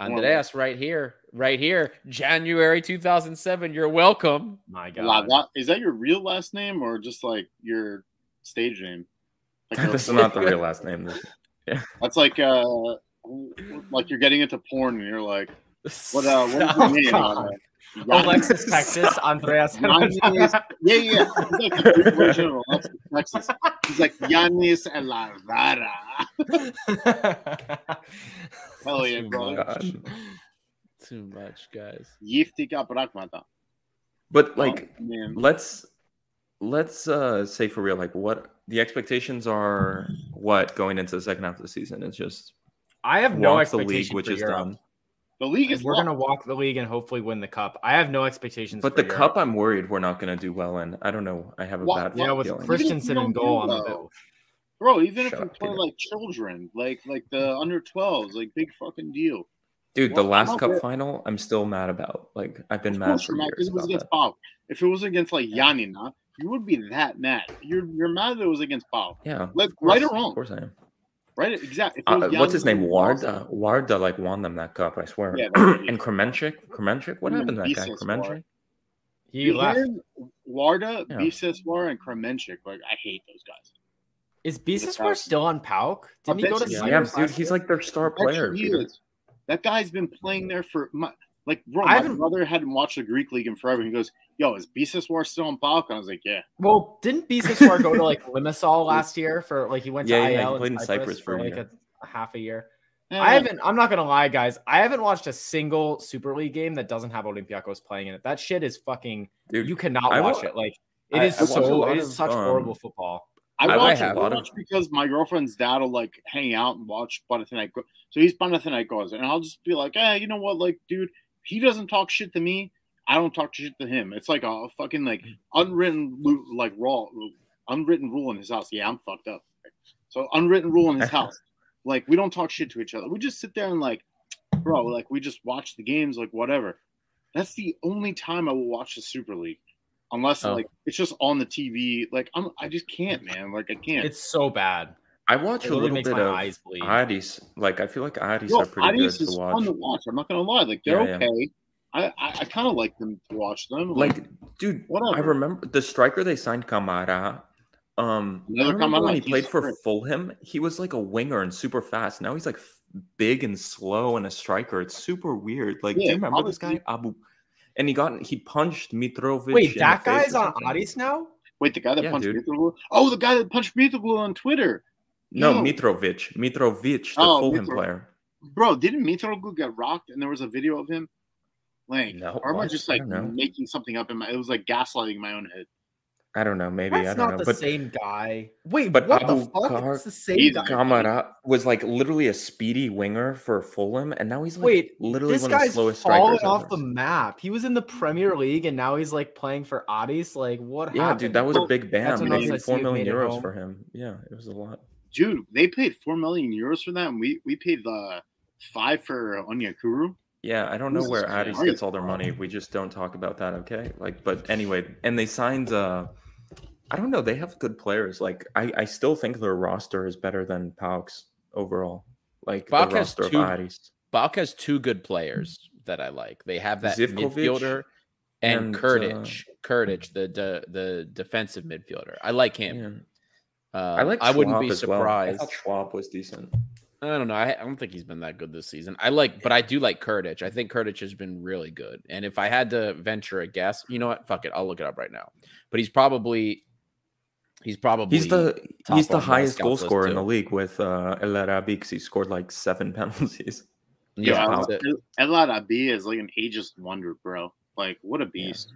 Andreas, right here, right here, January 2007. You're welcome. My La- God. that- Is that your real last name or just like your stage name? Like your- That's not the real last name. Yeah. That's like uh like you're getting into porn and you're like, what uh what is your name? God. Uh, Alexis, Texas, Andreas. Yanis, yeah, yeah. He's like the version of Alexis, Texas. He's like Yanis Elavara. Hell yeah, Too bro. Much. Too much, guys. Yiftika Pragmata. But like, Oh, let's let's uh say for real, like, what the expectations are. What going into the second half of the season? It's just I have no walk the expectations league, which for is Europe. done. the league is We're gonna walk the league and hopefully win the cup. I have no expectations. But for the Europe. cup, I'm worried we're not going to do well in. I don't know. I have a Why- bad yeah, with feeling. Christensen don't in goal on the bill. Bro, even if Shut we up, play like children, like like the under 12s, like big fucking deal. Dude, the last cup not- final, I'm still mad about. Like, I've been mad for you're mad years it was against that. Pau. If it was against like Giannina, you would be that mad. You're you're mad that it was against Pau. Yeah, Like course, right or wrong. Of course I am. right? Exactly. Uh, was what's his name? it was Warda. Warda like won them that cup. I swear. Yeah, and Kremenchik. Kremenchik. What happened to that guy? Kremenchik. He left. Warda, Yeah. Biseswar, and Kremenchik. Like I hate those guys. Is Biseswar still on PAOK? Didn't he go to you- Yeah, dude, he's like their star player. he is. That guy's been playing there for my, like bro. My haven't- brother hadn't watched the Greek league in forever. He goes, "Yo, is Biseswar still on PAOK?" And I was like, "Yeah." Well, didn't Biseswar go to like Limassol last year for like he went to Yeah, yeah, he played in in Cyprus, Cyprus for for like a, a half a year. Yeah. I haven't. I'm not gonna lie, guys. I haven't watched a single Super League game that doesn't have Olympiacos playing in it. That shit is fucking. Dude, You cannot I watch wa- it. Like it I- is I so. It is of, such um, horrible football. I I watch, I watch because my girlfriend's dad will like hang out and watch Panathinaikos. So he's Panathinaikos, and I'll just be like, "Hey, you know what? Like, dude, he doesn't talk shit to me. I don't talk shit to him. It's like a fucking like unwritten like raw unwritten rule in his house. Yeah, I'm fucked up. So unwritten rule in his house. Like we don't talk shit to each other. We just sit there and like, bro, like we just watch the games, like whatever. That's the only time I will watch the Super League. Unless Oh. like it's just on the TV. Like I'm, I just can't, man. Like I can't. It's so bad. I watch It a little bit of eyes bleed. Aris. Like I feel like Aris Yo, are pretty Adidas good is to fun watch. to watch. I'm not gonna lie. Like they're Yeah, yeah. okay. I I, I kind of like them to watch them. Like, dude, I remember the striker they signed Kamara. Um, I Another remember when he Kamara, played for great. Fulham, he was like a winger and super fast. Now he's like f- big and slow and a striker. It's super weird. Like, do you remember this guy Abu? And he got he punched Mitrovic. Wait, that guy's on something. Aris now? wait, the guy that Yeah, punched dude. Mitrovic. Oh, the guy that punched Mitrovic on Twitter. No, Yo. Mitrovic. Mitrovic, the Oh, Fulham Mitro- player. Bro, didn't Mitrovic get rocked and there was a video of him? Like, No, or am I just like making something up in my? It was like gaslighting my own head. I don't know. Maybe That's I don't not know. the But same guy. Wait, but what the fuck? Kar- It's the same He's guy. Kamara was like literally a speedy winger for Fulham, and now he's like Wait, literally this one of the guy's slowest falling strikers. off ever. the map. He was in the Premier League and now he's like playing for Aris. Like, what Yeah, happened? dude, that was a big bam. that's They what paid I four see it million made it euros for him. Yeah, it was a lot. Dude, they paid four million euros for that, and we we paid the five for Onyekuru. Yeah, I don't know where Aris gets all their money. We just don't talk about that, okay? Like, but anyway, and they signed. uh I don't know. They have good players. Like, I I still think their roster is better than PAOK's overall. Like PAOK the has roster two- of has two good players that I like. They have that Zivkovic midfielder and, and, Kurtic. Kurtic, the the the defensive midfielder. I like him. Yeah. Uh, I like. I wouldn't be as well. I surprised. thought Schwab was decent. I don't know. I, I don't think he's been that good this season. I like, but I do like Kurtic. I think Kurtic has been really good. And if I had to venture a guess, you know what? Fuck it. I'll look it up right now. But he's probably, he's probably He's the he's the highest goal scouts list, scorer in the league with uh, El Arabi because he scored like seven penalties. yeah. Yeah, that's it. Is like an ageist wonder, bro. Like, what a beast.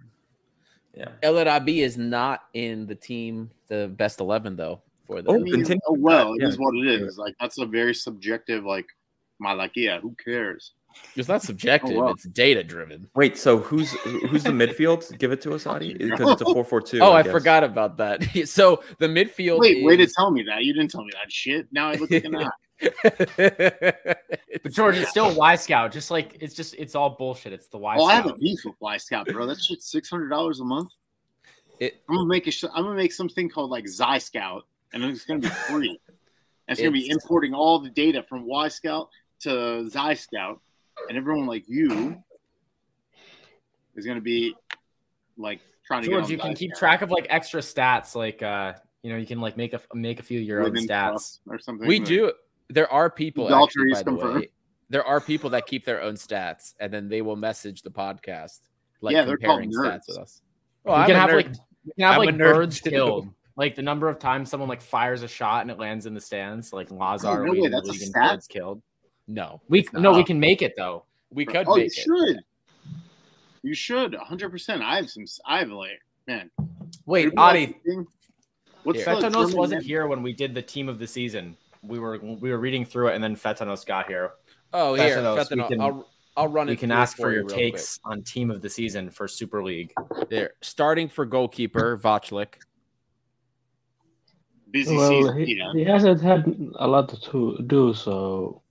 Yeah. El Arabi is not in the team, the best eleven though. For the Oh, I mean, continue oh, well, it Yeah. is what it is. Like, that's a very subjective. Like, malakia. Who cares? It's not oh, subjective; Oh, wow. it's data driven. Wait, so who's who's the midfield? Give it to us, Adi, because it's a four four two. Oh, I, forgot about that. so the midfield. Wait, way to tell me that. You didn't tell me that shit. Now I look like an ass. But George, it's still Wyscout. Just like it's just it's all bullshit. It's the Y Oh, I have a Scout. beef with Fly Scout, bro. That shit's six hundred dollars a month. It- I'm gonna make a. Sh- I'm gonna make something called like Zy Scout, and it's gonna be free. And it's gonna be importing all the data from Wyscout to Zy Scout, and everyone like you is gonna be like trying to George, get. you can keep track of like extra stats. Like uh, you know, you can like make a make a few of your own stats. or something. we like- do. There are people actually, by the way. There are people that keep their own stats, and then they will message the podcast, like Yeah, they're called comparing nerds. stats with us. Well, you I'm can have nerd. like you can have I'm like nerd birds too. killed. Like the number of times someone like fires a shot and it lands in the stands, like Lazar no way, that's a stat? birds killed. No, We no, we can make it though. we could Oh, you make it. should. You should 100. percent I have some. I have like man. Wait, Remember that Adi. What's Fetanos wasn't name? here when we did the team of the season. We were we were reading through it, and then Fetanos got here. Oh, here, Fetanos, we can- I'll I'll run it. We can ask for your real takes on team of the season for Super League. quick. There, starting for goalkeeper Vaclik. Busy Well, season. he, Yeah. he hasn't had a lot to do, so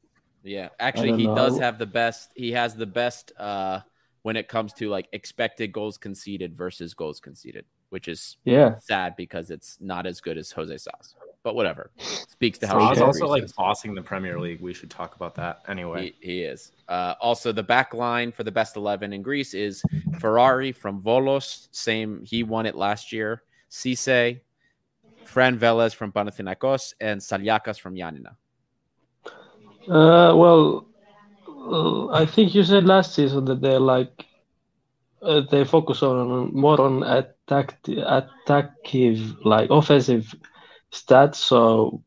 Yeah, actually, he does have the best. He has the best uh when it comes to like expected goals conceded versus goals conceded, which is yeah. sad because it's not as good as Jose Sas. But whatever, speaks to how I he was also like bossing the Premier League. We should talk about that anyway. He, he is. Uh, also, the back line for the best 11 in Greece is Ferrari from Volos. Same, he won it last year. Cisse, Fran Velez from Panathinaikos, and Saliakas from Giannina. Uh, well, uh, I think you said last season that they like uh, they focus on more on attack attackive like offensive stats. So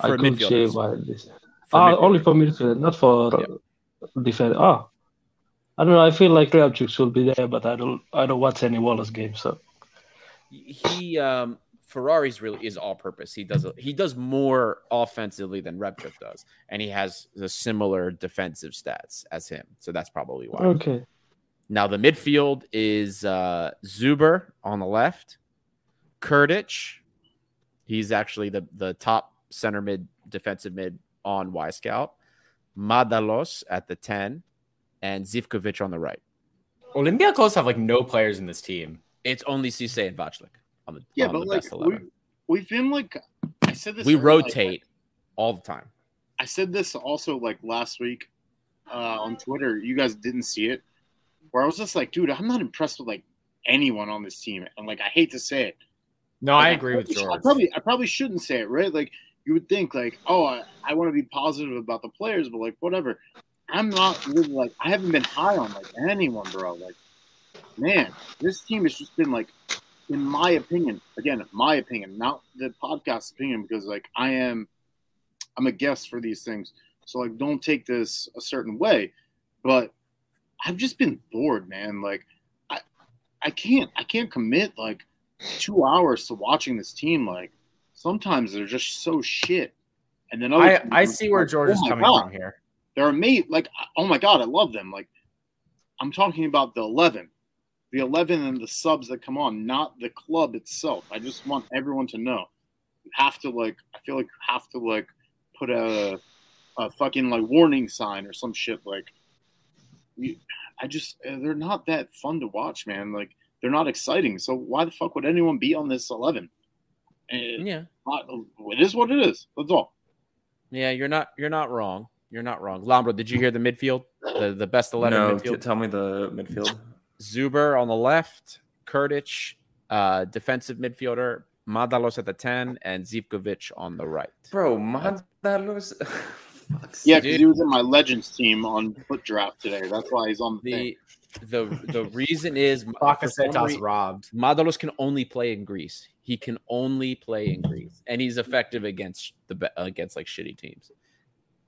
I For could see why this. For Ah, midfielders. only for midfield, not for defense. Ah, I don't know. I feel like Reabchuk will be there, but I don't. I don't watch any Volos games. So He um Ferrari's really is all purpose. He does he does more offensively than Repchuk does, and he has the similar defensive stats as him. So that's probably why. okay. Now the midfield is uh, Zuber on the left, Kurtic. He's actually the the top center mid defensive mid on Y Scout. Mantalos at the ten, and Zivkovic on the right. Olympiacos have like no players in this team. It's only Cisse and Vaclik on the, Yeah, on but the like best we, 11. we've been like I said this. We earlier, like, rotate all the time. I said this also like last week uh, on Twitter. You guys didn't see it, where I was just like, dude, I'm not impressed with like anyone on this team, and like I hate to say it. No, I agree with probably- George. I probably I probably shouldn't say it, right? Like you would think like, oh, I, I want to be positive about the players, but like whatever. I'm not really like I haven't been high on like anyone, bro. Like, man, this team has just been like, in my opinion, again, my opinion, not the podcast opinion, because like I am, I'm a guest for these things, so like don't take this a certain way, but I've just been bored, man. Like, I, I can't, I can't commit like two hours to watching this team. Like, sometimes they're just so shit, and then I, I see where like, George oh is coming God from here. they're amazing. Like, oh my god, I love them. Like, I'm talking about the eleven, the eleven and the subs that come on, not the club itself. I just want everyone to know. You have to like. I feel like you have to like put a a fucking like warning sign or some shit. Like, you, I just uh, they're not that fun to watch, man. Like, they're not exciting. So why the fuck would anyone be on this eleven? And Yeah. it is what it is. That's all. Yeah, you're not you're not wrong. You're not wrong. Lambro, did you hear the midfield? The the best eleven no, midfield. t- tell me the midfield. Zuber on the left, Kurtic, uh, defensive midfielder, Mantalos at the 10, and Zivkovic on the right. Bro, Mantalos. Fuck's Yeah, because he was in my Legends team on foot draft today. That's why he's on the, thing. The the the reason is for Bakasetas robbed. Mantalos can only play in Greece. He can only play in Greece, and he's effective against the against like shitty teams.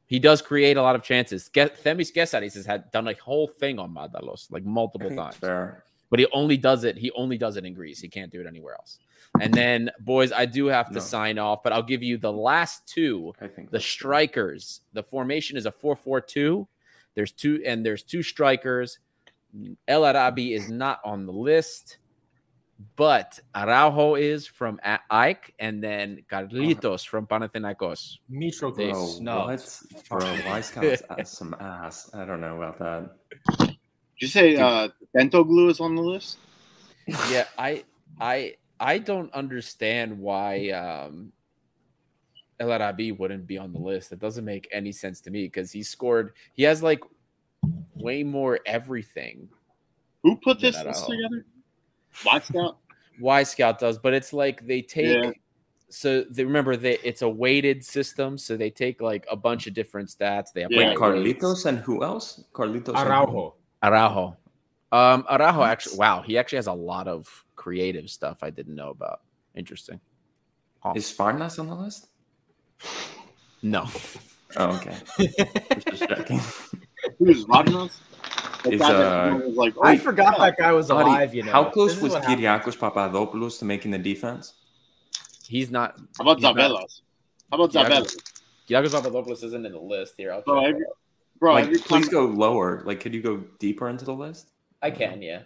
He does create a lot of chances. Get Themis Gesaris has had done a whole thing on Mantalos like multiple times. fair. but he only does it. He only does it in Greece. He can't do it anywhere else. And then, boys, I do have to No. sign off, but I'll give you the last two. I think The strikers. The formation is a four-four-two. There's two, and there's two strikers. El Arabi is not on the list, but Araujo is from A- Ike, and then Carlitos from Panathinaikos. Bro, Mitroglou. no. what? Bro, why scouts ass some ass? I don't know about that. Did you say uh, Bento glue is on the list? yeah, I I I don't understand why um El Arabi wouldn't be on the list. That doesn't make any sense to me because he scored he has like way more everything. Who put this I list together? White Scout? Wyscout does, but it's like they take Yeah. so they remember that it's a weighted system, so they take like a bunch of different stats. They have Yeah. like Carlitos and who else? Carlitos. and who? Araujo. Araujo. Um Araujo actually wow, he actually has a lot of creative stuff I didn't know about. Interesting. Huh. Is Farnas on the list? No. Oh, okay. Just checking. Who's Rodnos? The Is, uh, everyone was like, I oh, forgot yeah. that guy was Buddy, alive. You know, how close is was what. Kyriakos Papadopoulos to making the defense? He's not How about He's not- Zabelas? How about Yeah, Zabelas? Giagos Papadopoulos isn't in the list here. I'll Bro, check every, bro, like, every time, please go lower. Like, could you go deeper into the list? I can, yeah.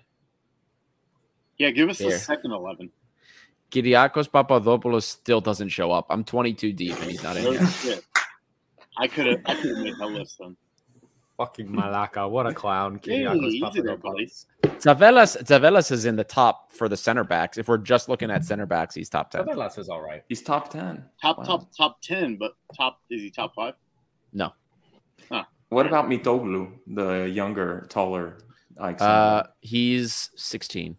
yeah, give us the second 11. Kyriakos Papadopoulos still doesn't show up. I'm 22 deep and he's not in No here. I could have I could have made that list then. Fucking Malaka. What a clown. Hey, Kyriakos easy there, Papadopoulos. Zavelas Zavelas is in the top for the center backs. If we're just looking at center backs, he's top 10. Zavelas is all right. He's top 10. Top Wow. top top ten, but top is he top five? No. What about Mitoglu, the younger, taller Ike? Uh, he's 16.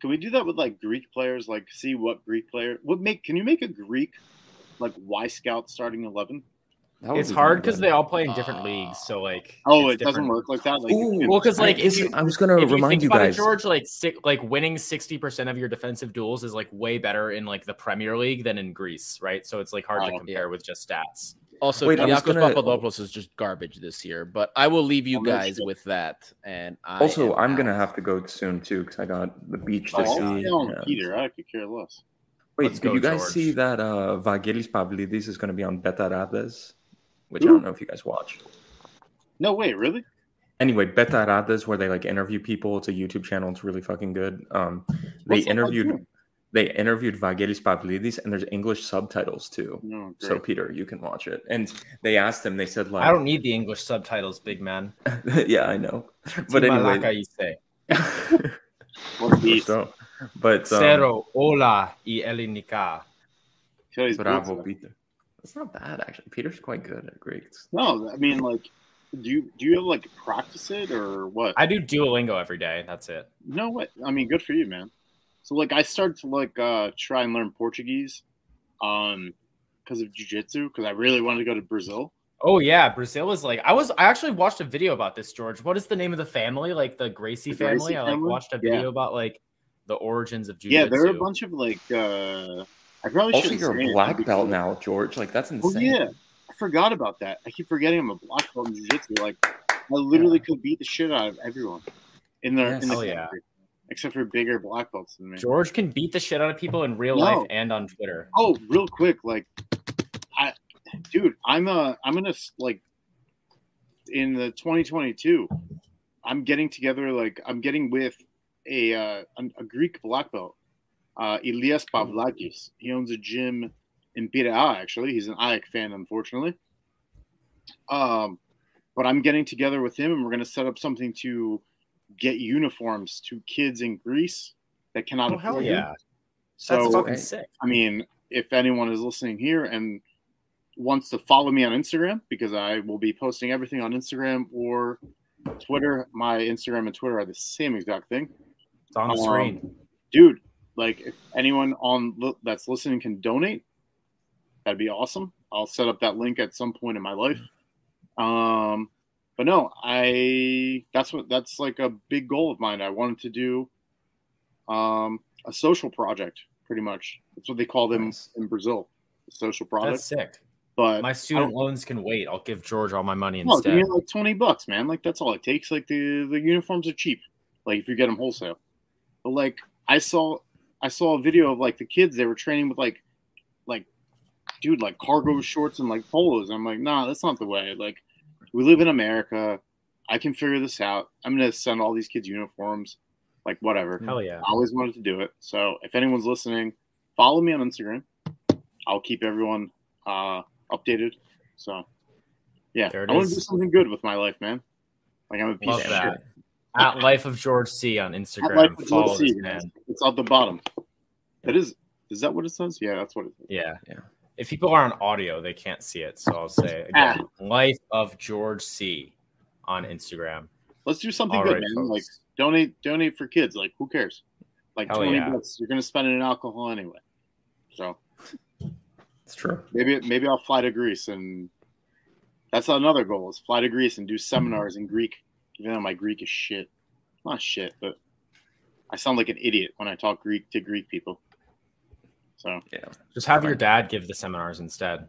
Can we do that with like Greek players? Like see what Greek player what make can you make a Greek like Wyscout starting eleven? That would It's be hard because they all play in different Uh, leagues. So like, Oh, it's it doesn't work like that. Like, Ooh, Well, because like, I, if you, I was gonna if you remind think you about guys. it, George, like si- like winning sixty percent of your defensive duels is like way better in like the Premier League than in Greece, right? So it's like hard to Oh, compare with just stats. Also, Wait, I was Kyriakos gonna- Papadopoulos is just garbage this year, but I will leave you no guys shit. with that. And I Also, I'm gonna have to go soon too because I got the beach to oh, see. yeah, on Peter, I could care less. Wait, Let's did go, you guys George. see that uh, Vagelis Pavlidis is going to be on Beta Betarades? Which I don't know if you guys watch. No way, really? Anyway, Betarades, where they like interview people. It's a YouTube channel. It's really fucking good. Um, they What's interviewed they interviewed Vagelis Pavlidis, and there's English subtitles too. No, So. Peter, you can watch it. And they asked him. They said like, I don't need the English subtitles, big man. yeah, I know. But Malaka, anyway, you say. What's these? so But um, Zero, hola y Elinika. Feel he's Bravo, brutal. Peter. That's not bad actually. Peter's quite good at Greeks. No, I mean like, do you do you have like practice it or what? I do Duolingo every day. That's it. No, what? I mean, good for you, man. So like, I started to like uh try and learn Portuguese, um, because of jiu-jitsu Because I really wanted to go to Brazil. Oh yeah, Brazil is like I was. I actually watched a video about this, George. What is the name of the family? Like the Gracie The family. Gracie I like watched a Yeah. video about like the origins of jiu-jitsu. Yeah, there are a bunch of like. uh I probably Also, should. you're a black belt now, George. Like that's insane. Oh yeah, I forgot about that. I keep forgetting I'm a black belt in jiu-jitsu. Like, I literally could beat the shit out of everyone in the Yes. in the Hell yeah. except for bigger black belts than me. George can beat the shit out of people in real No. life and on Twitter. Oh, real quick, like, I, dude, I'm uh, I'm gonna like, in the 2022, I'm getting together like I'm getting with a uh, a, a Greek black belt, uh, Elias Pavlakis. He owns a gym in Piraeus. Actually, he's an Ajax fan, unfortunately. Um, but I'm getting together with him, and we're gonna set up something to get uniforms to kids in Greece that cannot Oh afford hell them. yeah, So that's fucking sick. I mean, if anyone is listening here and wants to follow me on Instagram, because I will be posting everything on Instagram or Twitter, my Instagram and Twitter are the same exact thing. It's on the Um, screen. Dude, like if anyone on that's listening can donate, that'd be awesome. I'll set up that link at some point in my life. Um, but no, I that's what that's like a big goal of mine. I wanted to do um, a social project, pretty much. That's what they call them Nice. in Brazil, a social project. That's sick. but My student loans can wait. I'll give George all my money no, instead. like twenty bucks, man. Like that's all it takes. Like the the uniforms are cheap. Like if you get them wholesale. But like I saw, I saw a video of like the kids. They were training with like, like, dude, like cargo shorts and like polos. I'm like, nah, that's not the way. Like, we live in America. I can figure this out. I'm gonna send all these kids uniforms. Like whatever. Hell yeah. I always wanted to do it. So if anyone's listening, follow me on Instagram. I'll keep everyone uh, updated. So yeah, I want to do something good with my life, man. Like I'm a piece Love of that. shit. At Life of George C on Instagram. Life of Follow George this C, man. It's at the bottom. That is. Is that what it says? Yeah, that's what it says. Yeah. Yeah. If people are on audio, they can't see it. So I'll say ah. again, Life of George C on Instagram. Let's do something All good, right, man. folks. Like donate, donate for kids. Like who cares? Like Hell twenty yeah. bucks. You're gonna spend it in alcohol anyway. So It's true. maybe maybe I'll fly to Greece and that's another goal is fly to Greece and do seminars in Greek. Even though my Greek is shit. Not shit, but I sound like an idiot when I talk Greek to Greek people. So yeah, Just have your dad give the seminars instead.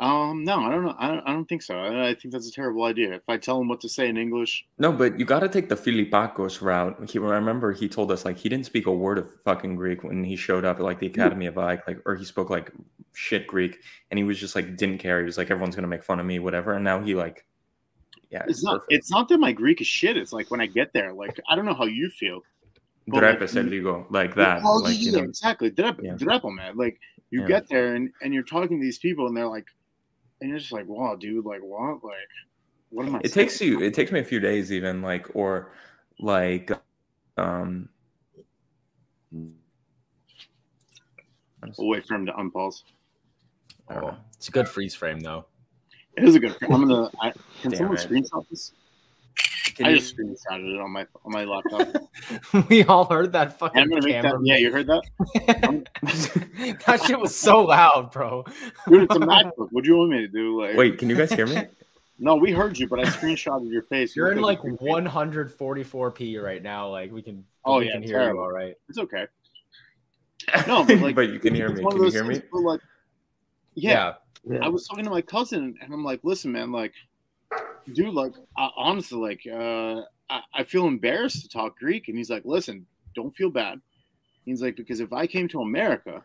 um no, I don't know. I don't, I don't think so. I, I think that's a terrible idea. If I tell him what to say in English, No, but you got to take the Filipakos route. He I remember he told us like he didn't speak a word of fucking Greek when he showed up at like the Academy of Ike, like or he spoke like shit Greek, and he was just like didn't care. He was like everyone's gonna make fun of me, whatever. And now he like, yeah, it's not perfect. it's not that my Greek is shit. It's like when I get there, like I don't know how you feel. but, like, Drepe se like that. Oh, like, you know, exactly. Drepe, Yeah. drepe, man. Like you Yeah. get there and, and you're talking to these people and they're like, and you're just like, wow, dude, like what? Like, what am I? it saying? takes you it takes me a few days even like or like um We'll wait for him to unpause. Oh, it's a good freeze frame though. It is a good. I'm gonna. I, can Damn someone it. screenshot this? Can I you- just screenshotted it on my on my laptop. we all heard that And fucking I'm gonna make that. Yeah, you heard that, that shit was so loud, bro. dude? It's a MacBook. What do you want me to do? Like, wait can you guys hear me No, we heard you, but I screenshotted your face. You're in like 144p right now. Like we can. Oh, we yeah, can hear terrible. you all right. It's okay. No, but like, but you can hear me can you hear me things where, like, yeah, Yeah. I was talking to my cousin, and I'm like, "Listen, man, like, dude, like, I, honestly, like, uh, I, I feel embarrassed to talk Greek." And he's like, "Listen, don't feel bad." He's like, "Because if I came to America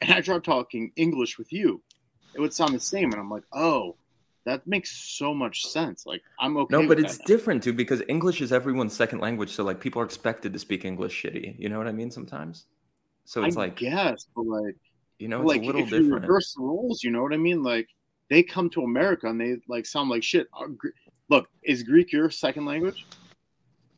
and I tried talking English with you, it would sound the same." And I'm like, "Oh, that makes so much sense. Like, I'm okay." no but it's different too because english is everyone's second language so like people are expected to speak english shitty you know what i mean sometimes so it's I like guess, but like, you know it's like a little if you reverse the roles, you know what I mean? Like, they come to America and they like sound like shit. Uh, Look, is Greek your second language?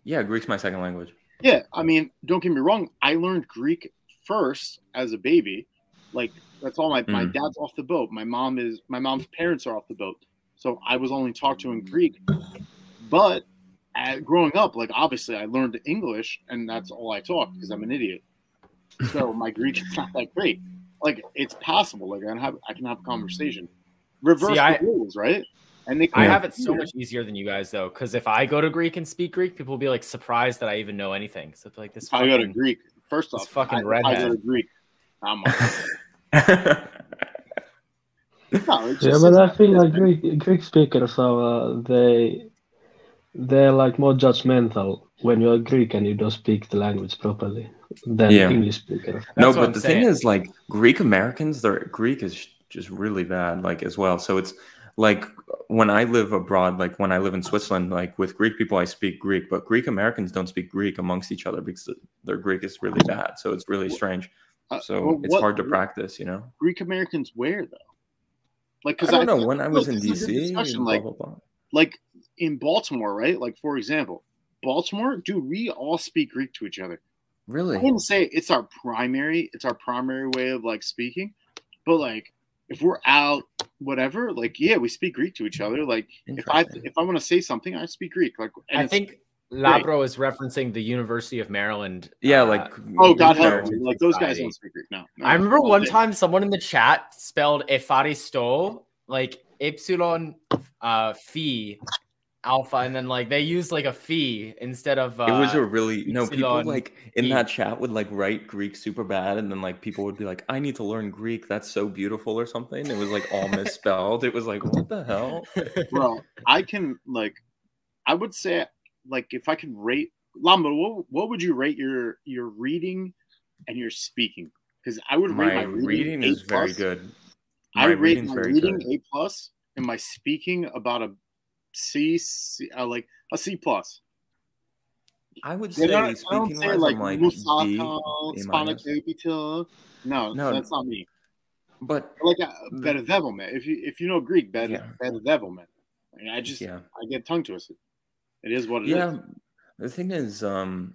yeah greek's my second language Yeah, I mean, don't get me wrong. I learned Greek first as a baby. Like that's all my my Mm. dad's off the boat. My mom is my mom's parents are off the boat. So I was only talked to in Greek. But at, growing up, like obviously I learned English and that's all I talk because I'm an idiot. So my Greek is not that great. Like it's possible. Like I can have I can have a conversation. Reverse See, I- rules, right? And they I have it so much easier than you guys though, because if I go to Greek and speak Greek, people will be like surprised that I even know anything. So it's like this. If I go to Greek, first this off, fucking I, if I redhead. go to Greek. I'm no, it's Yeah, but I feel like Greek Greek speakers are uh, they they're like more judgmental when you're Greek and you don't speak the language properly than Yeah. English speakers. no, That's what but I'm the saying. thing is, like Greek Americans, their Greek is just really bad, like as well. So it's like when I live abroad, like when I live in Switzerland, like with Greek people, I speak Greek, but Greek Americans don't speak Greek amongst each other because their Greek is really bad. So it's really strange. Uh, So well, it's hard to practice, you know. Greek Americans where though? Like, cause I don't know. When I was in this is a good DC, blah, like, blah, blah. like in Baltimore, right? Like, for example, Baltimore, dude, we all speak Greek to each other. Really? I really, wouldn't say it's our primary, it's our primary way of like speaking, but like if we're out, whatever, like yeah, we speak Greek to each other. Like if I if I want to say something, I speak Greek. Like and I think Labro is referencing the University of Maryland. yeah, uh, oh like god help me, like those guys don't speak Greek. No, no I remember one day. time someone in the chat spelled Efaristo like epsilon uh phi alpha, and then like they used like a fee instead of uh, it was a really no people like in E. that chat would like write Greek super bad, and then like people would be like, "I need to learn Greek. That's so beautiful" or something. It was like all misspelled. It was like, what the hell? bro. I can like, I would say like if I could rate Lamba, what what would you rate your your reading and your speaking? Because I would rate My my reading A is very plus. good. I My would rate my reading good. A plus and my speaking about a C, C uh, like a C plus. I would say don't, I don't say wise, like like Musaka, Spana. No, No. that's not me. But Like uh, better devil man. If you if you know Greek, better Yeah. better devil man. I, mean, I just yeah, I get tongue twisted. It is what it is. yeah. The thing is, um,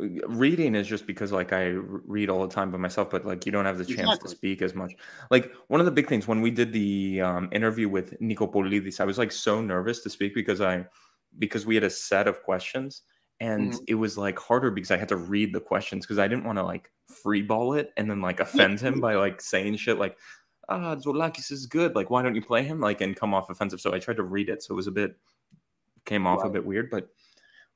reading is just because like I read all the time by myself, but like you don't have the chance Exactly. to speak as much. Like one of the big things when we did the um, interview with Nico Polidis, I was like so nervous to speak because I because we had a set of questions and Mhm. it was like harder because I had to read the questions because I didn't want to like freeball it and then like offend him by like saying shit like ah Zoulakis is good like why don't you play him like and come off offensive so I tried to read it so it was a bit came off a bit weird but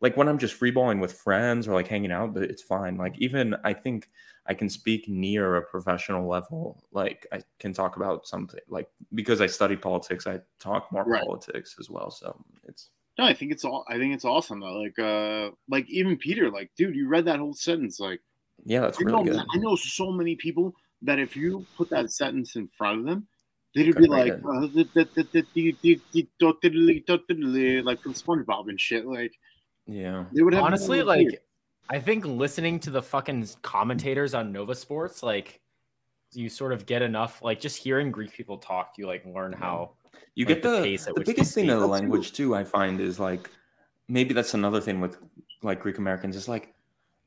like when I'm just freeballing with friends or like hanging out, it's fine. Like even I think I can speak near a professional level. Like I can talk about something like because I study politics, I talk more right. politics as well. So it's no, I think it's all I think it's awesome though. Like uh like even Peter, like, dude, you read that whole sentence, like Yeah, that's really know, good. I know so many people that if you put that sentence in front of them, they'd be like uh, like from SpongeBob and shit. Like yeah they would have honestly no idea. like i think listening to the fucking commentators on nova sports like you sort of get enough like just hearing greek people talk you like learn how you like, get the the pace at the biggest thing speak. of the language too i find is like maybe that's another thing with like greek americans is like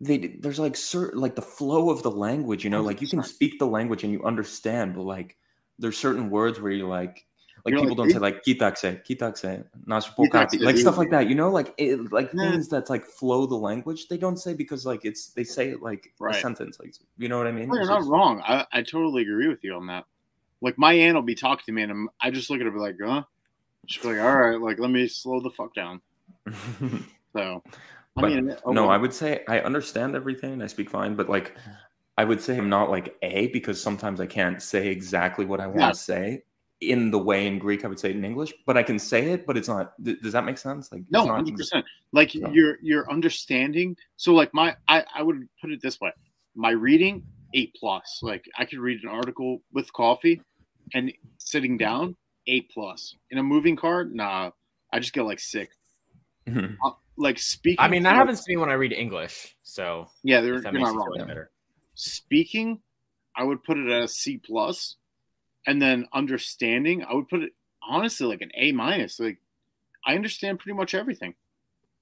they there's like certain like the flow of the language you know like you can speak the language and you understand but like there's certain words where you're like like You're people like, don't say like kitakse kitakse Kitakse, like stuff like that you know like it, like Yeah. things that's like flow the language they don't say because like it's they say it like Right. a sentence like you know what i mean No, you're not just- wrong. I, I totally agree with you on that. Like my aunt will be talking to me, and I'm, I just look at her and be like, "Huh?" She's like, "All right, like let me slow the fuck down." So, I But mean, oh, no, I would say I understand everything. I speak fine, but like I would say I'm not like A because sometimes I can't say exactly what I want Yeah. to say in the way in Greek I would say it in English, but I can say it, but it's not. th- does that make sense? Like No, it's not- hundred percent. Like No. your your understanding. So like my I, I would put it this way: my reading eight plus. Like I could read an article with coffee, and sitting down eight plus. In a moving car, nah, I just get like sick. Mhm. Uh, like speaking. i mean that happens to me when i read english so Yeah, they're, you're not wrong. feel yeah. any better Speaking, I would put it at a C plus, and then understanding, I would put it honestly like an A minus. Like I understand pretty much everything.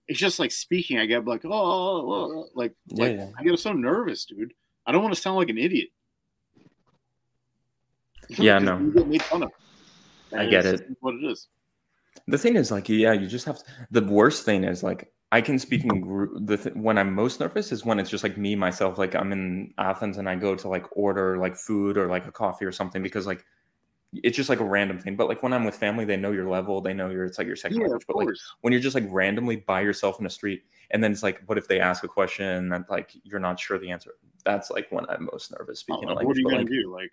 it's just like speaking. I get like, oh, oh, oh, oh like, Yeah, like yeah. I get so nervous, dude. I don't want to sound like an idiot. Yeah, no. made fun of. I get it. What it is. The thing is, like, yeah, you just have to. The worst thing is, like, I can speak in group. The th- when I'm most nervous is when it's just like me myself. Like, I'm in Athens and I go to like order like food or like a coffee or something because like it's just like a random thing. But like when I'm with family, they know your level. They know your it's like your second Yeah, language. But like when you're just like randomly by yourself in the street, and then it's like, what if they ask a question that like you're not sure the answer? That's like when I'm most nervous Oh, speaking like, what are you gonna like, do? Like,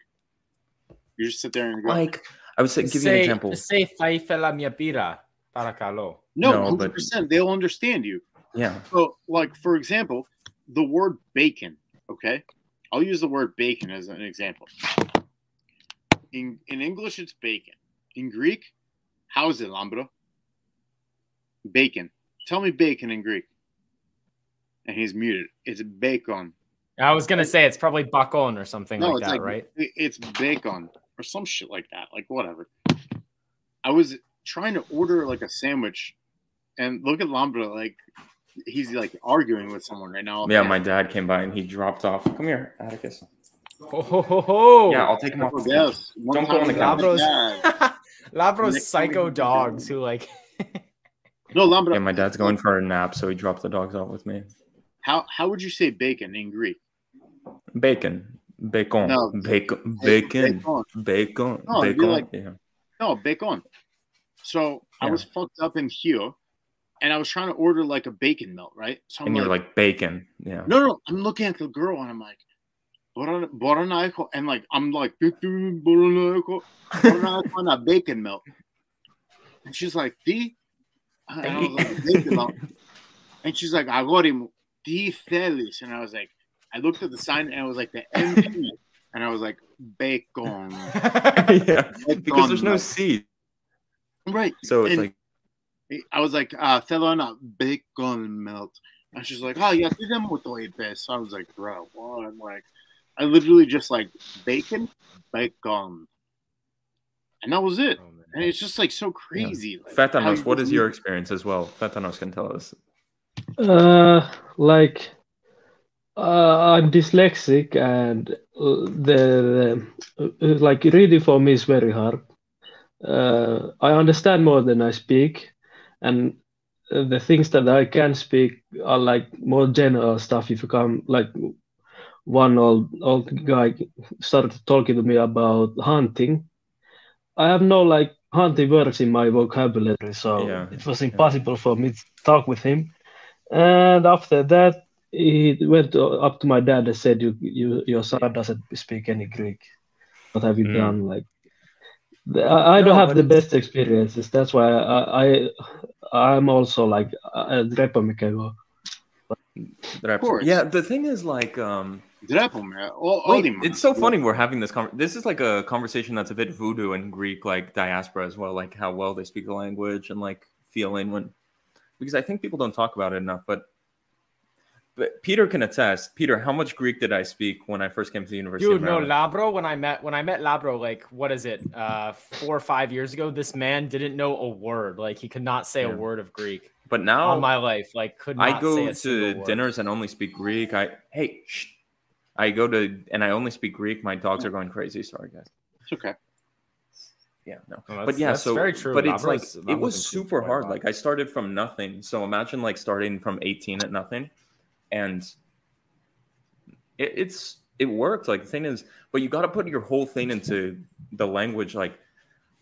you just sit there and go. like I would say, Just give you an example. say "Faife la mia bira para no, no, hundred but- percent. They'll understand you. Yeah, So, like for example, the word bacon. Okay, I'll use the word bacon as an example. In in English, it's bacon. In Greek, how is it, Lambro? Bacon. Tell me bacon in Greek. And he's muted. It's bacon. I was gonna say it's probably bakon or something No, like that, like right? it's bacon or some shit like that. Like whatever. I was trying to order like a sandwich, and look at Lambro. Like he's like arguing with someone right now. yeah. My dad came by and he dropped off. Come here, Atticus. Oh, ho, ho, ho. Yeah, I'll take him off. Yes. Don't go on the with my couch. Labro's Next time we psycho dogs who like No, Lambro. Yeah, my dad's going for a nap, so he dropped the dogs off with me. How how would you say bacon in Greek? Bacon, bacon, No. bacon, bacon, Bacon. bacon, No, bacon. like- yeah. No, bacon. So I was fucked up in here, and I was trying to order like a bacon melt, right? So I'm And like, you're like bacon. Yeah. no, no, I'm looking at the girl and I'm like, "Boran- Boranaico," and like I'm like, Boranaico, Boranaico a bacon melt, and she's like, "Di," and I was like, "Bacon melt," and she's like, "Agorimo, di felis," and I was like, I looked at the sign and I was like the MP, and I was like, bacon, yeah. Because there's no Bacon. C. right? So it's And- like I was like, uh, Thelona, bacon melt. And she's like, oh, yeah, do them with the best. So I was like, bro, what? I'm like, I literally just like bacon, bacon. And that was it. Oh. And it's just like so crazy. Like, how Fetanos, you what just is your experience as well? Fetanos can tell us. Uh, like uh, I'm dyslexic, and uh, the uh, like reading for me is very hard. Uh, I understand more than I speak, and the things that I can speak are like more general stuff. If you come like one old old guy started talking to me about hunting, I have no like hunting words in my vocabulary, so Yeah, it was impossible for me to talk with him. And after that, he went up to my dad and said, "You, you, your son doesn't speak any Greek. What have you Mm. done?" Like, I, I No, don't have the it's- best experiences. That's why I, I I'm also like a repamikego. Of course. Yeah, the thing is like um Drepo, man. All, all Wait, it's so funny we're having this conversation. This is like a conversation that's a bit voodoo in Greek, like diaspora as well, like how well they speak the language and like feeling when, because I think people don't talk about it enough. But, but Peter can attest. Peter, how much Greek did I speak when I first came to the University Dude, of no, Labro. When I met when I met Labro, like what is it, uh, four or five years ago, this man didn't know a word. Like he could not say Yeah. a word of Greek but now on my life. Like could not I go a to dinners and only speak Greek. I hey, shh. I go to and I only speak Greek. My dogs are going crazy. Sorry, guys. It's okay. Yeah, no. Well, that's- but yeah, that's so very true. But it's like it was super hard. Like I started from nothing. So imagine like starting from 18 at nothing, and it, it's it worked. Like the thing is, but you got to put your whole thing into the language. Like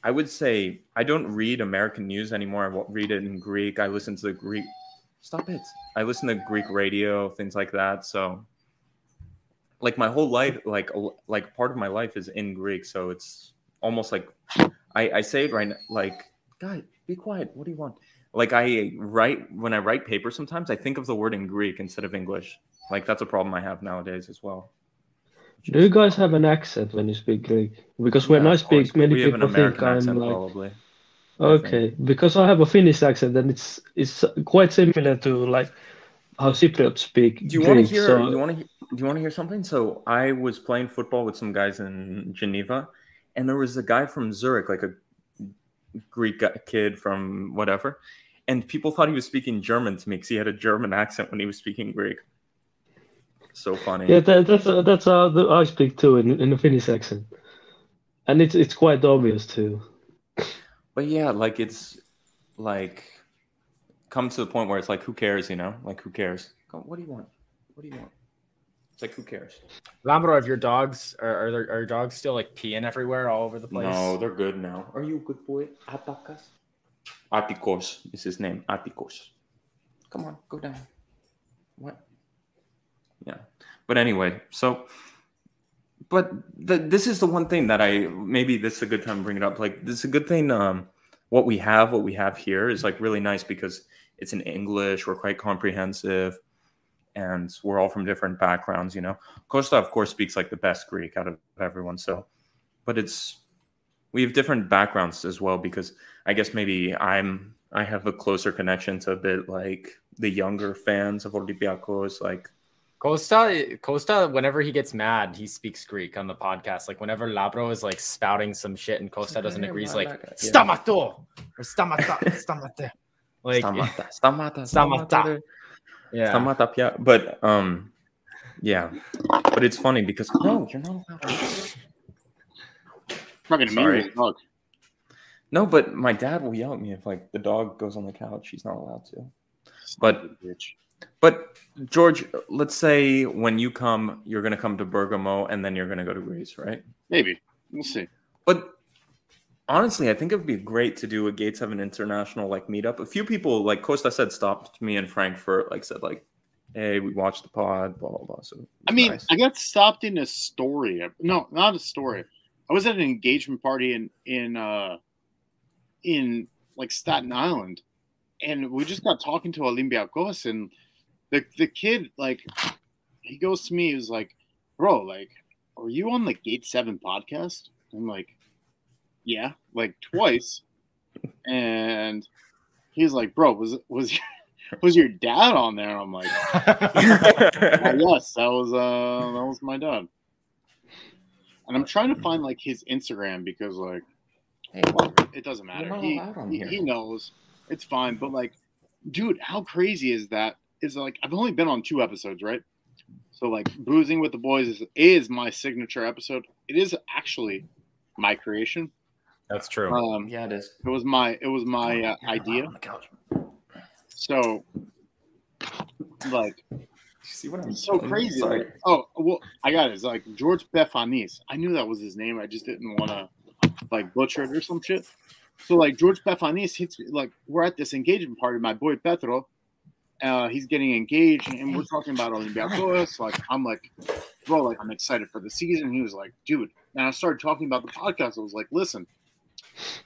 I would say, I don't read American news anymore. I read it in Greek. I listen to the Greek. Stop it. I listen to Greek radio, things like that. So like my whole life like like part of my life is in greek so it's almost like i i say it right now like guy be quiet what do you want like i write when i write papers sometimes i think of the word in greek instead of english like that's a problem i have nowadays as well Do you guys have an accent when you speak Greek? Because when Yeah, I of course. speak, many we people think I'm like probably I okay. Because I have a Finnish accent, and it's it's quite similar to like how Cypriots speak do you want to hear So you want to do you want to hear something so i was playing football with some guys in geneva and there was a guy from zurich like a greek kid from whatever and people thought he was speaking German to me because he had a German accent when he was speaking Greek. So funny. Yeah, that, that's uh, that's how the, I speak too in in a Finnish accent, and it's it's quite obvious too. But yeah, like it's like come to the point where it's like, who cares, you know? Like, who cares? What do you want? What do you want? It's like, who cares? Lambro, have your dogs are are, there, are your dogs still like peeing everywhere all over the place? No, they're good now. Are you a good boy? Atakas? Atikos is his name. Atikos. Come on, go down. What? Yeah. But anyway, so, but the, this is the one thing that I maybe this is a good time to bring it up. Like, this is a good thing. Um, what we have, what we have here is like really nice because it's in English. We're quite comprehensive, and we're all from different backgrounds. You know, Costa, of course, speaks like the best Greek out of everyone. So, but it's we have different backgrounds as well because I guess maybe I'm I have a closer connection to a bit like the younger fans of Olympiacos, like Costa, Costa, whenever he gets mad, he speaks Greek on the podcast. Like whenever Labro is like spouting some shit and Costa doesn't agree, he's like Yeah. "Stamato" or "Stamata," "Stamate." Like Stamata, Stamata, Stamata. Yeah, Stamata, yeah. But um, yeah, but it's funny because no, you're not allowed. To. I'm not gonna Sorry. mirror the dog. No, but my dad will yell at me if like the dog goes on the couch. He's not allowed to. But But George, let's say when you come, you're gonna come to Bergamo and then you're gonna go to Greece, right? maybe we'll see. But honestly, I think it would be great to do a Gate Seven International like meetup. A few people, like Costa said, stopped me in Frankfurt, like said like, "Hey, we watched the pod." Blah blah blah. So I mean, nice. I got stopped in a story. No, not a story. I was at an engagement party in in uh in like Staten Island, and we just got talking to Olympiacos, and the the kid like he goes to me, he was like, "Bro, like, are you on the Gate Seven podcast?" I'm like, "Yeah, like twice," and he's like, "Bro, was was was your dad on there?" I'm like. Yes, that was uh that was my dad. And I'm trying to find like his Instagram because like Hey, well, it doesn't matter. He, he, he knows. It's fine. But like, dude, how crazy is that? Is like I've only been on two episodes, right? So like boozing with the boys is, is my signature episode. It is actually my creation. That's true. Um yeah, it is. it was my it was my uh, idea. On the couch. So like See what I'm so I'm crazy. Like, oh, well, I got it. It's like George Befanis. I knew that was his name. I just didn't want to like butcher it or some shit. So like George Befanis hits me like we're at this engagement party. My boy Petro, uh, he's getting engaged, and we're talking about Olympiacos. Like I'm like, bro, like I'm excited for the season. He was like, dude, and I started talking about the podcast. I was like, listen,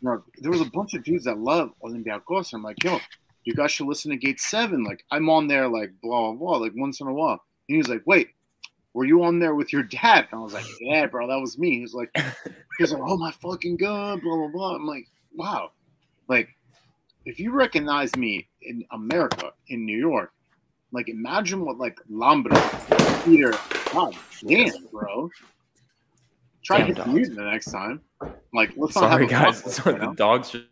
you know, there was a bunch of dudes that love Olympiacos. I'm like, yo, you guys should listen to Gate Seven. Like I'm on there, like blah blah blah, like once in a while. And he was like, wait, were you on there with your dad? And I was like, yeah, bro, that was me. He was like, he was like, oh my fucking god, blah blah blah. I'm like, wow, like if you recognize me in America, in New York, like imagine what like Lambro, Peter, god damn, bro. Try Damn to hit dogs. mute the next time. Like, let's not Sorry, have a guys. conflict, Sorry, you the dogs. Just...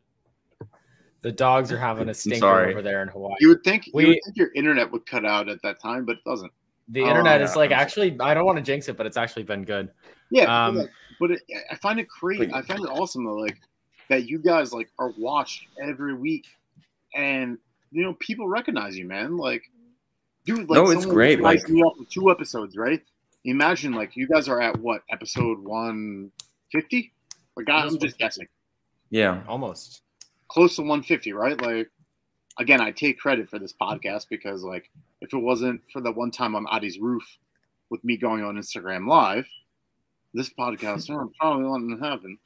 The dogs are having a stinker sorry. over there in Hawaii. You would think We- you would think your internet would cut out at that time, but it doesn't. The Oh, internet yeah, is like I'm sorry. actually. I don't want to jinx it, but it's actually been good. Yeah, Um, but, it, I find it crazy. I find it awesome though, like that you guys like are watched every week, and you know people recognize you, man. Like, dude, like No, it's great, like- me off of two episodes, right? Imagine like you guys are at what episode one fifty? Like I'm just guessing, Yeah. Almost. close to one fifty, right? Like, again, I take credit for this podcast because like if it wasn't for the one time on Adi's roof with me going on Instagram live, this podcast probably wouldn't happen.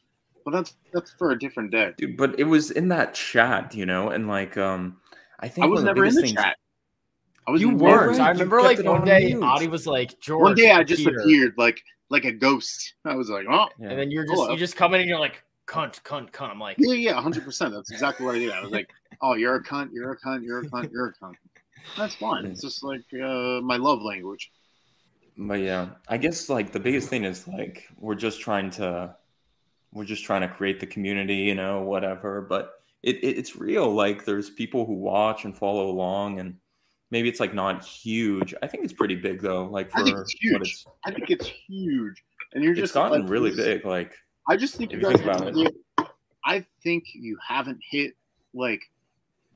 But that's that's for a different day. Dude, but it was in that chat, you know, and like um I think I was one of never in biggest the things- chat. I was You weren't. I remember like one on day, mute. Audie was like, "George." One day I Peter." appeared like like a ghost. I was like, oh Yeah. and then you're just Hello. you just come in and you're like, "Cunt, cunt, cunt." I'm like, yeah, yeah, hundred percent. That's exactly what I did. I was like, oh, you're a cunt, you're a cunt, you're a cunt, you're a cunt. That's fine. It's just like uh, my love language. But yeah, I guess like the biggest thing is like we're just trying to we're just trying to create the community, you know, whatever. But it, it it's real. Like there's people who watch and follow along, and maybe it's like not huge. I think it's pretty big though. Like for I think it's huge. it's, I think it's huge, and you're it's just gotten like, really big. Like I just think you you guys think about haven't I think you haven't hit like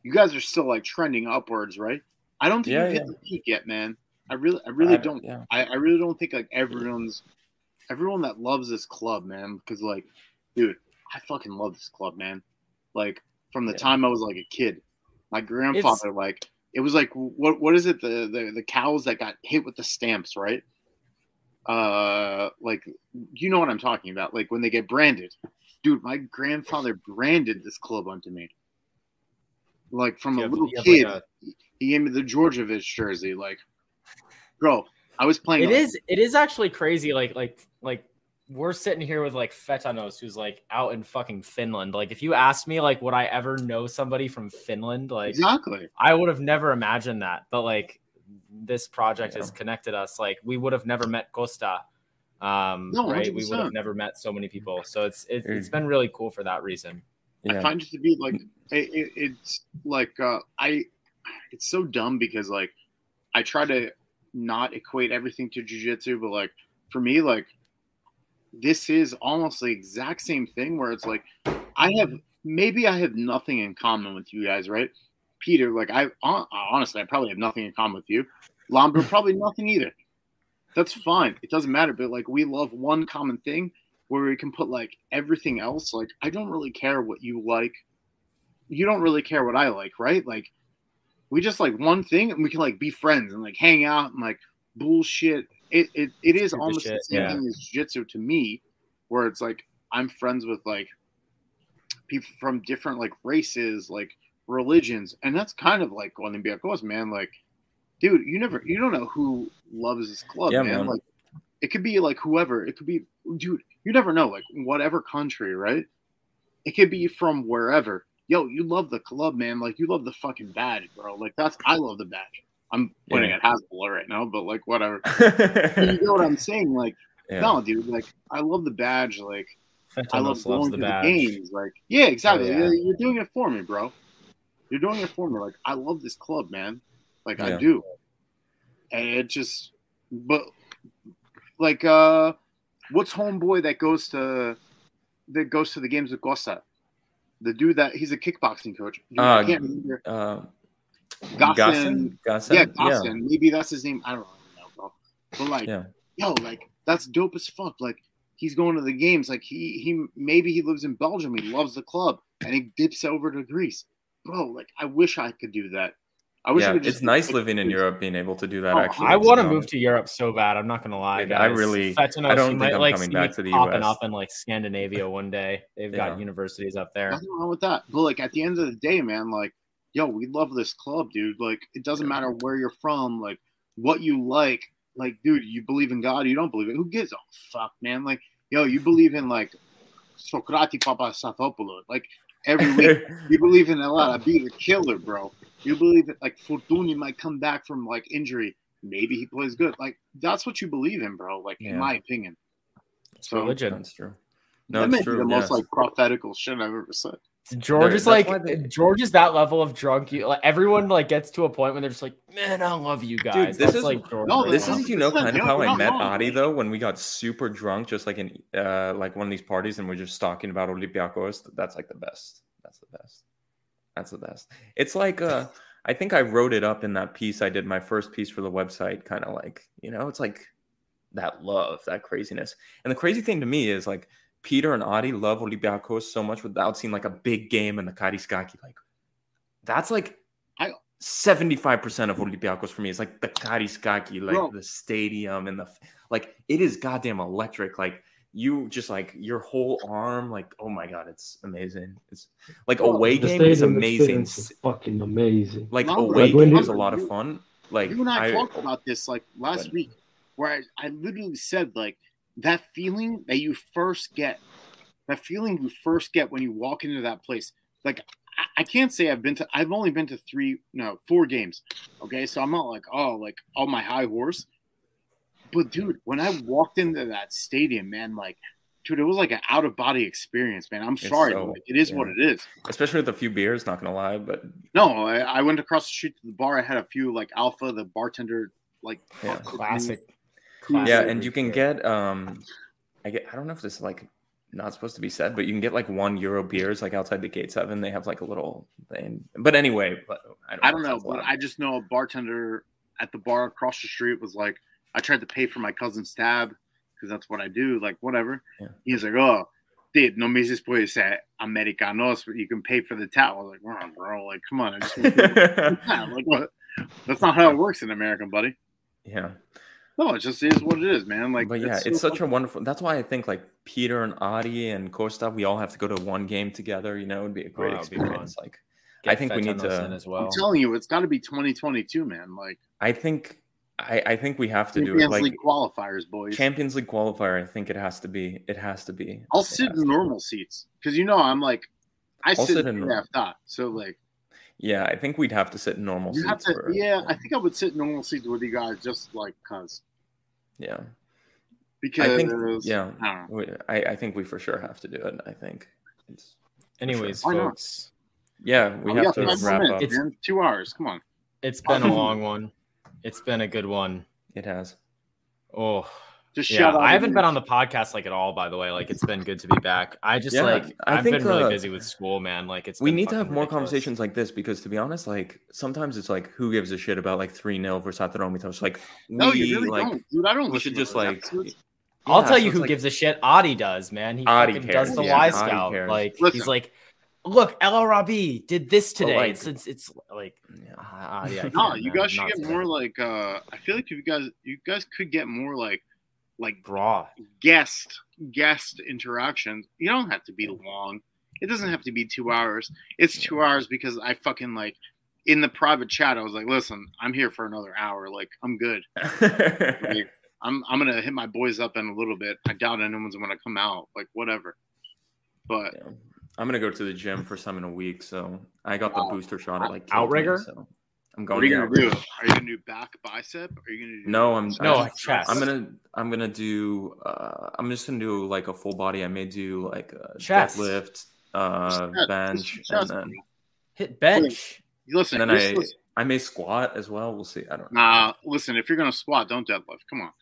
you guys are still like trending upwards, right? I don't think Yeah, you've hit yeah. the peak yet, man. I really I really I- don't Yeah, I, I really don't think like everyone's everyone that loves this club, man, because like, dude, I fucking love this club, man. Like from the time I was like a kid, my grandfather like it was like what what is it the the the cows that got hit with the stamps, right? Uh, like you know what I'm talking about, like when they get branded, dude. My grandfather branded this club onto me. Like from You a little kid, like, he gave me the Djordjevic jersey. Like, bro, I was playing. It like, is it is actually crazy like like like we're sitting here with like Fetanos who's like out in fucking Finland. Like if you asked me like would I ever know somebody from Finland like exactly. I would have never imagined that. But like this project has connected us. Like we would have never met Costa. Um No, right. We would have never met so many people. So it's it, it's Mm. been really cool for that reason. I find it to be like it, it, it's like uh, I it's so dumb because like I try to not equate everything to jujitsu, but like for me, like this is almost the exact same thing where it's like I mm-hmm. have maybe I have nothing in common with you guys, right? Peter, like I honestly, I probably have nothing in common with you. Lomber, probably nothing either. That's fine. It doesn't matter. But like we love one common thing where we can put like everything else. Like I don't really care what you like. You don't really care what I like, right? Like we just like one thing and we can like be friends and like hang out and like bullshit. It it, it is almost shit, the same yeah. thing as jiu-jitsu to me, where it's like I'm friends with like people from different like races, like religions, and that's kind of like Olympiacos, man. Like, dude, you never, you don't know who loves this club, Yeah, man. man. Like, it could be like whoever. It could be, dude. You never know, like whatever country, right? It could be from wherever. Yo, you love the club, man. Like you love the fucking badge, bro. Like that's I love the badge. I'm pointing Yeah. at Hasbulla right now, but like whatever. you know what I'm saying? Like, Yeah. no, dude. Like I love the badge. Like I love going loves to the the games. Like, yeah, exactly. yeah. You're, doing it for me, bro. You're doing it for me. Like, I love this club, man. Like, I do. And it just, but like, uh, what's homeboy that goes to that goes to the games with Costa? The dude that he's a kickboxing coach. Dude, I Uh, can't remember. Uh, Gossen. Gossen? Gossen? Yeah, Gossen. Maybe that's his name. I don't know, bro. But like, Yeah. yo, like that's dope as fuck. Like he's going to the games. Like he he maybe he lives in Belgium. He loves the club, and he dips over to Greece, bro. Like I wish I could do that. I wish yeah, could just it's nice like, living in Europe, being able to do that. Oh, actually, I want to move to Europe so bad. I'm not gonna lie, Dude, I really- Fetanos, I don't think might, I'm like, coming see back to the popping US. up in like Scandinavia one day. They've got universities up there. Nothing wrong with that. But like at the end of the day, man, like, yo, we love this club, dude. Like, it doesn't Yeah. matter where you're from, like what you like. Like, dude, you believe in God, you don't believe it. Who gives a fuck, man? Like, yo, you believe in like Socrates Papastathopoulos. Like every week, you believe in a lot. I beat a killer, bro. You believe that like Fortuny might come back from like injury. Maybe he plays good. Like that's what you believe in, bro. Like Yeah. in my opinion. It's So religion. That's true. No, that may it's be true. the most like prophetical shit I've ever said. George There- is that's like they- George is that level of drunk. You, like, everyone like gets to a point when they're just like, man, I love you guys. this That's is- like George. No, right This now. is, you know, kind of how I met wrong, Adi though. When we got super drunk, just like in uh, like one of these parties, and we're just talking about Olympiacos. That's like the best. That's the best. That's the best. It's like uh, I think I wrote it up in that piece I did my first piece for the website. Kind of like you know, it's like that love, that craziness. And the crazy thing to me is like Peter and Adi love Olympiacos so much without seeing like a big game in the Karaiskaki. Like that's like I- 75% of Olympiacos for me is like the Karaiskaki, like Bro. the stadium and the like it is goddamn electric. Like you just like your whole arm, like oh my god, it's amazing. It's like Bro, away game is amazing. is fucking amazing. Like away like game is a lot of fun. Like you and I, I, talked about this like last But- week, where I, I literally said like that feeling that you first get, that feeling you first get when you walk into that place. Like I, I can't say I've been to. I've only been to three, no, four games. Okay, so I'm not like oh like on my high horse. But dude, when I walked into that stadium, man, like dude, it was like an out of body experience, man. I'm It's sorry, so- like, it is what it is. Especially with a few beers, not gonna lie, but No, I, I went across the street to the bar. I had a few like Alpha, the bartender, like Yeah. fucked with me. Classic. yeah, and you can get um, I get I don't know if this is like not supposed to be said, but you can get like one euro beers like outside the gate seven. They have like a little thing, but anyway, but I don't, I don't know, but. I just know a bartender at the bar across the street was like, I tried to pay for my cousin's tab because that's what I do, like whatever. Yeah. He's like, oh, dude, no me dices puede ser americanos, but you can pay for the tab. I was like, "Wow, bro, like, come on, I just yeah, like what? That's not how it works in America, buddy. yeah, No, it just is what it is, man. Like, but yeah, so it's such a wonderful. That's why I think like Peter and Adi and Costa, we all have to go to one game together. You know, it'd be a great Oh, experience. Like, Get I think we need to- in as well. I'm telling you, it's got to be 2022, man. Like I think, I, I think we have to do it. Champions Like League qualifiers, boys. Champions League qualifier, I think it has to be. It has to be. I'll It sit in to be. normal seats because you know I'm like, I I'll sit, sit in in- half dot. So like, Yeah, I think we'd have to sit in normal you seats. have to. for- yeah, I think I would sit in normal seats with you guys just like cause yeah. because I think, yeah, I we, I, I think we for sure have to do it. I think. It's, Anyways, Why not? folks, yeah, we Oh, have yeah, to wrap minutes, up. man. Two hours. Come on. it's been a long one. It's been a good one. It has. Oh, Just yeah. shout. I haven't been on the podcast like at all, by the way. Like it's been good to be back. I just Yeah, like I I've think, been really uh, busy with school, man. Like it's We need to have fucking more ridiculous. conversations like this because, to be honest, like sometimes it's like who gives a shit about like three 0 versus Atletico? Like we No, you really like don't, dude. I don't. we should just like. episodes. I'll Yeah, tell so you it's who like- gives a shit. Adi does, man. He Adi fucking cares. does the Yeah, Wyscout. cares. Like Listen. he's like, look, El Arabi did this today. like- it's, it's it's like Yeah. ah, Adi, I No, you guys should get more like. uh I feel like if you guys, you guys could get more like, like raw. guest guest interactions. You don't have to be long. It doesn't have to be two hours. It's two hours because I fucking like in the private chat. I was like, listen, I'm here for another hour. Like I'm good. Like, I'm I'm gonna hit my boys up in a little bit. I doubt anyone's gonna come out. Like whatever. But Yeah. I'm gonna go to the gym for some in a week, so I got the booster shot at like Outrigger? So I'm what going. are you to gonna do? Are you gonna do back bicep? Are you gonna do No, I'm No, I'm, chest. I'm gonna I'm gonna do uh I'm just gonna do like a full body. I may do like a Chest. deadlift, uh chest, bench, chest, and then Hit bench. You Listen, and then listen, I listen. I may squat as well. We'll see. I don't know. Nah, listen. If you're gonna squat, don't deadlift. Come on.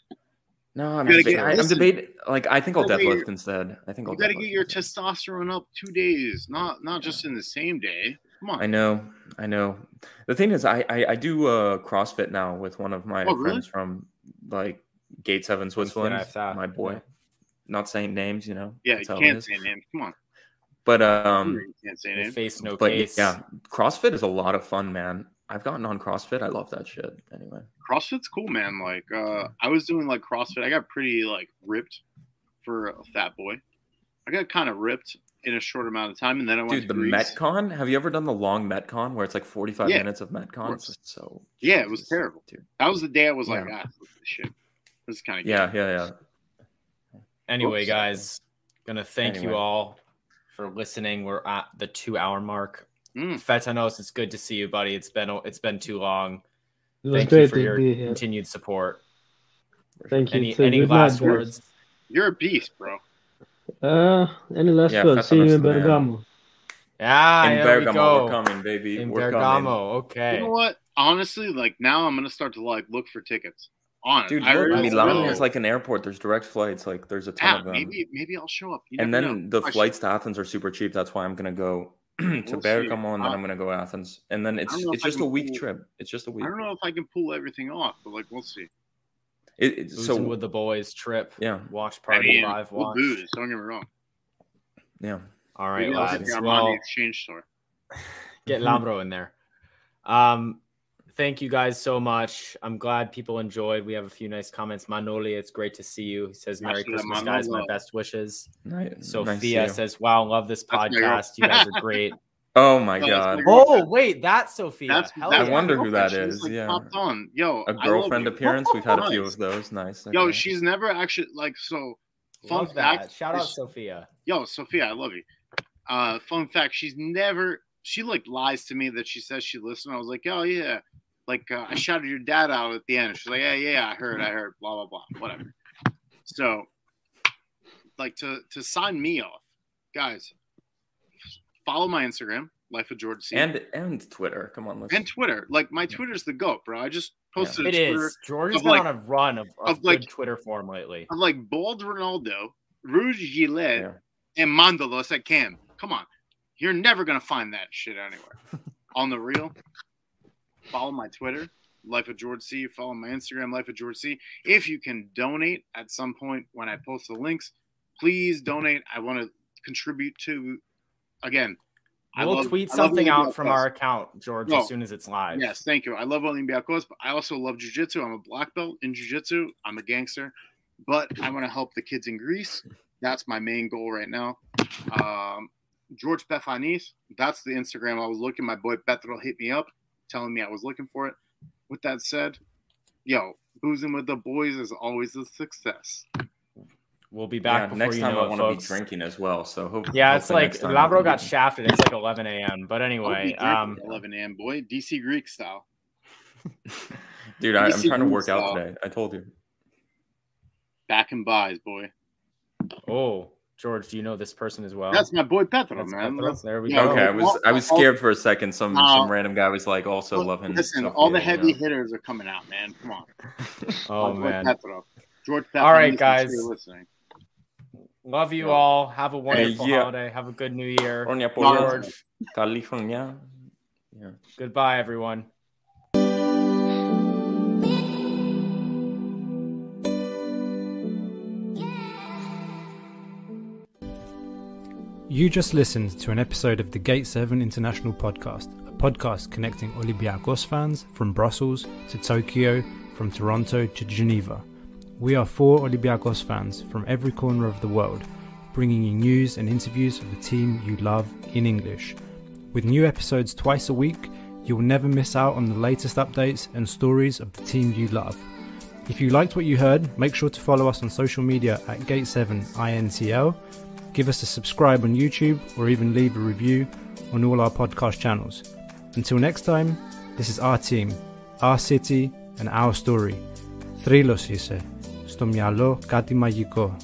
No, I'm, deba- get- I, I'm debating. Like I think I'll You gotta get deadlift your- instead. I think I'll. You gotta get your instead. testosterone up two days, not not just in the same day. Come on. I know, I know. The thing is, I I, I do uh, CrossFit now with one of my Oh, really? friends from like Gate Seven, Switzerland. My boy. yeah. Not saying names, you know. Yeah, that's you how it can't say names. Come on. But um, you can't say names. face, no but case. yeah, CrossFit is a lot of fun, man. I've gotten on CrossFit. I love that shit. Anyway, CrossFit's cool, man. Like, uh, I was doing like CrossFit. I got pretty like ripped for a fat boy. I got kind of ripped in a short amount of time, and then I went dude, to the Greece. Metcon. Have you ever done the long Metcon where it's like forty-five Yeah, minutes of Metcon? course. It's so Yeah, it was terrible. dude. That was the day I was like, Yeah. ah, this shit. This is kind of Yeah, yeah, yeah. Anyway, Whoops. guys, gonna thank Anyway. you all for listening. We're at the two hour mark. Mm. Fetanos, it's good to see you, buddy. It's been it's been too long. It Thank you for your be here. continued support. Thank you. Any too. any Good last night, words? You're a beast, bro. Uh, any last Yeah, words? See you in. Bergamo. Ah, In there we Bergamo, go. we're coming, baby. In we're Bergamo, okay. You know what? Honestly, like now, I'm gonna start to like look for tickets. Honest, Dude, I look, really Milan will. is like an airport. There's direct flights. Like, there's a ton Ah, of them. maybe maybe I'll show up. You and then know. the I should- flights to Athens are super cheap. That's why I'm gonna go to We'll see. Bergamo and then Uh, I'm gonna go Athens. And then it's it's just a week pull- trip. It's just a week. I don't know if I can pull everything off, but like we'll see. It, it, so with the boys trip. yeah, Watch I party mean, live we'll watch. booze. Don't get me wrong. yeah. All right, Maybe I'll lads. Well, exchange store. get Lambro in there. Um, thank you guys so much. I'm glad people enjoyed. We have a few nice comments. Manoli, it's great to see you. He says, "Merry Actually, Christmas, guys. My best wishes." Nice, nice Sophia see you. says, "Wow, love this That's my girl. podcast. You guys are great." "Oh my No, god, my oh, wait, that's Sophia. That's, Hell that's I wonder who that girlfriend. She is, just, like, yeah. popped on. Yo, a I love girlfriend appearance. We've had a few of those. Nice. Yo, she's never actually like so. Fun Love that. fact. Shout out is- Sophia. Yo, Sophia, I love you. Uh, fun fact: she's never. She like lies to me that she says she listened. I was like, oh yeah, like uh, I shouted your dad out at the end. She's like, yeah, yeah, I heard, I heard, blah blah blah, whatever. So, like to to sign me off, guys. Follow my Instagram, Life of George C, And and Twitter. Come on, let's and Twitter. Like my Twitter's the goat, bro. I just posted It a Twitter is. George has been like- on a run of, of, of, like- good Twitter form lately. of like bald Ronaldo, Rouge Gillette, Yeah. and Mantalos at Cam. Come on, you're never gonna find that shit anywhere. On the real, follow my Twitter, Life of George C. Follow my Instagram, Life of George C. If you can donate at some point when I post the links, please donate. I want to contribute to. Again, I We'll love- tweet I something out from our account, George, No. as soon as it's live. Yes, thank you. I love Olympiacos, but I also love jujitsu. I'm a black belt in jujitsu. I'm a gangster, but I want to help the kids in Greece. That's my main goal right now. Um, George Pefanis, that's the Instagram I was looking. My boy Petro hit me up, telling me I was looking for it. With that said, yo, boozing with the boys is always a success. We'll be back yeah, before next you time know I want to be folks. drinking as well. So hope, Yeah, it's like next Labro got be- shafted. It's like 11 a.m. But anyway, um, 11 a.m. boy, DC Greek style. Dude, I, I'm DC trying to work out style. today. I told you. Back and buys, boy. oh, George, do you know this person as well? That's my boy Petro, That's man. Petro. There we Yeah, go. Okay, I was I was scared for a second. Some No. some random guy was like also Look, loving. Listen, Sophia, all the you heavy know? hitters are coming out, man. Come on. Oh My man, Petro. George Petro. All right, listen, I'm sure guys. you're listening. Love you all. Have a wonderful yeah. holiday. Have a good New Year. California, George, California. Yeah. goodbye, everyone. You just listened to an episode of the Gate 7 International Podcast, a podcast connecting Olympiacos fans from Brussels to Tokyo, from Toronto to Geneva. We are four Olympiacos fans from every corner of the world, bringing you news and interviews of the team you love in English. With new episodes twice a week, you will never miss out on the latest updates and stories of the team you love. If you liked what you heard, make sure to follow us on social media at Gate7INTL, give us a subscribe on YouTube, or even leave a review on all our podcast channels. Until next time, this is our team, our city, and our story. Thrilos, you say. Στο μυαλό κάτι μαγικό.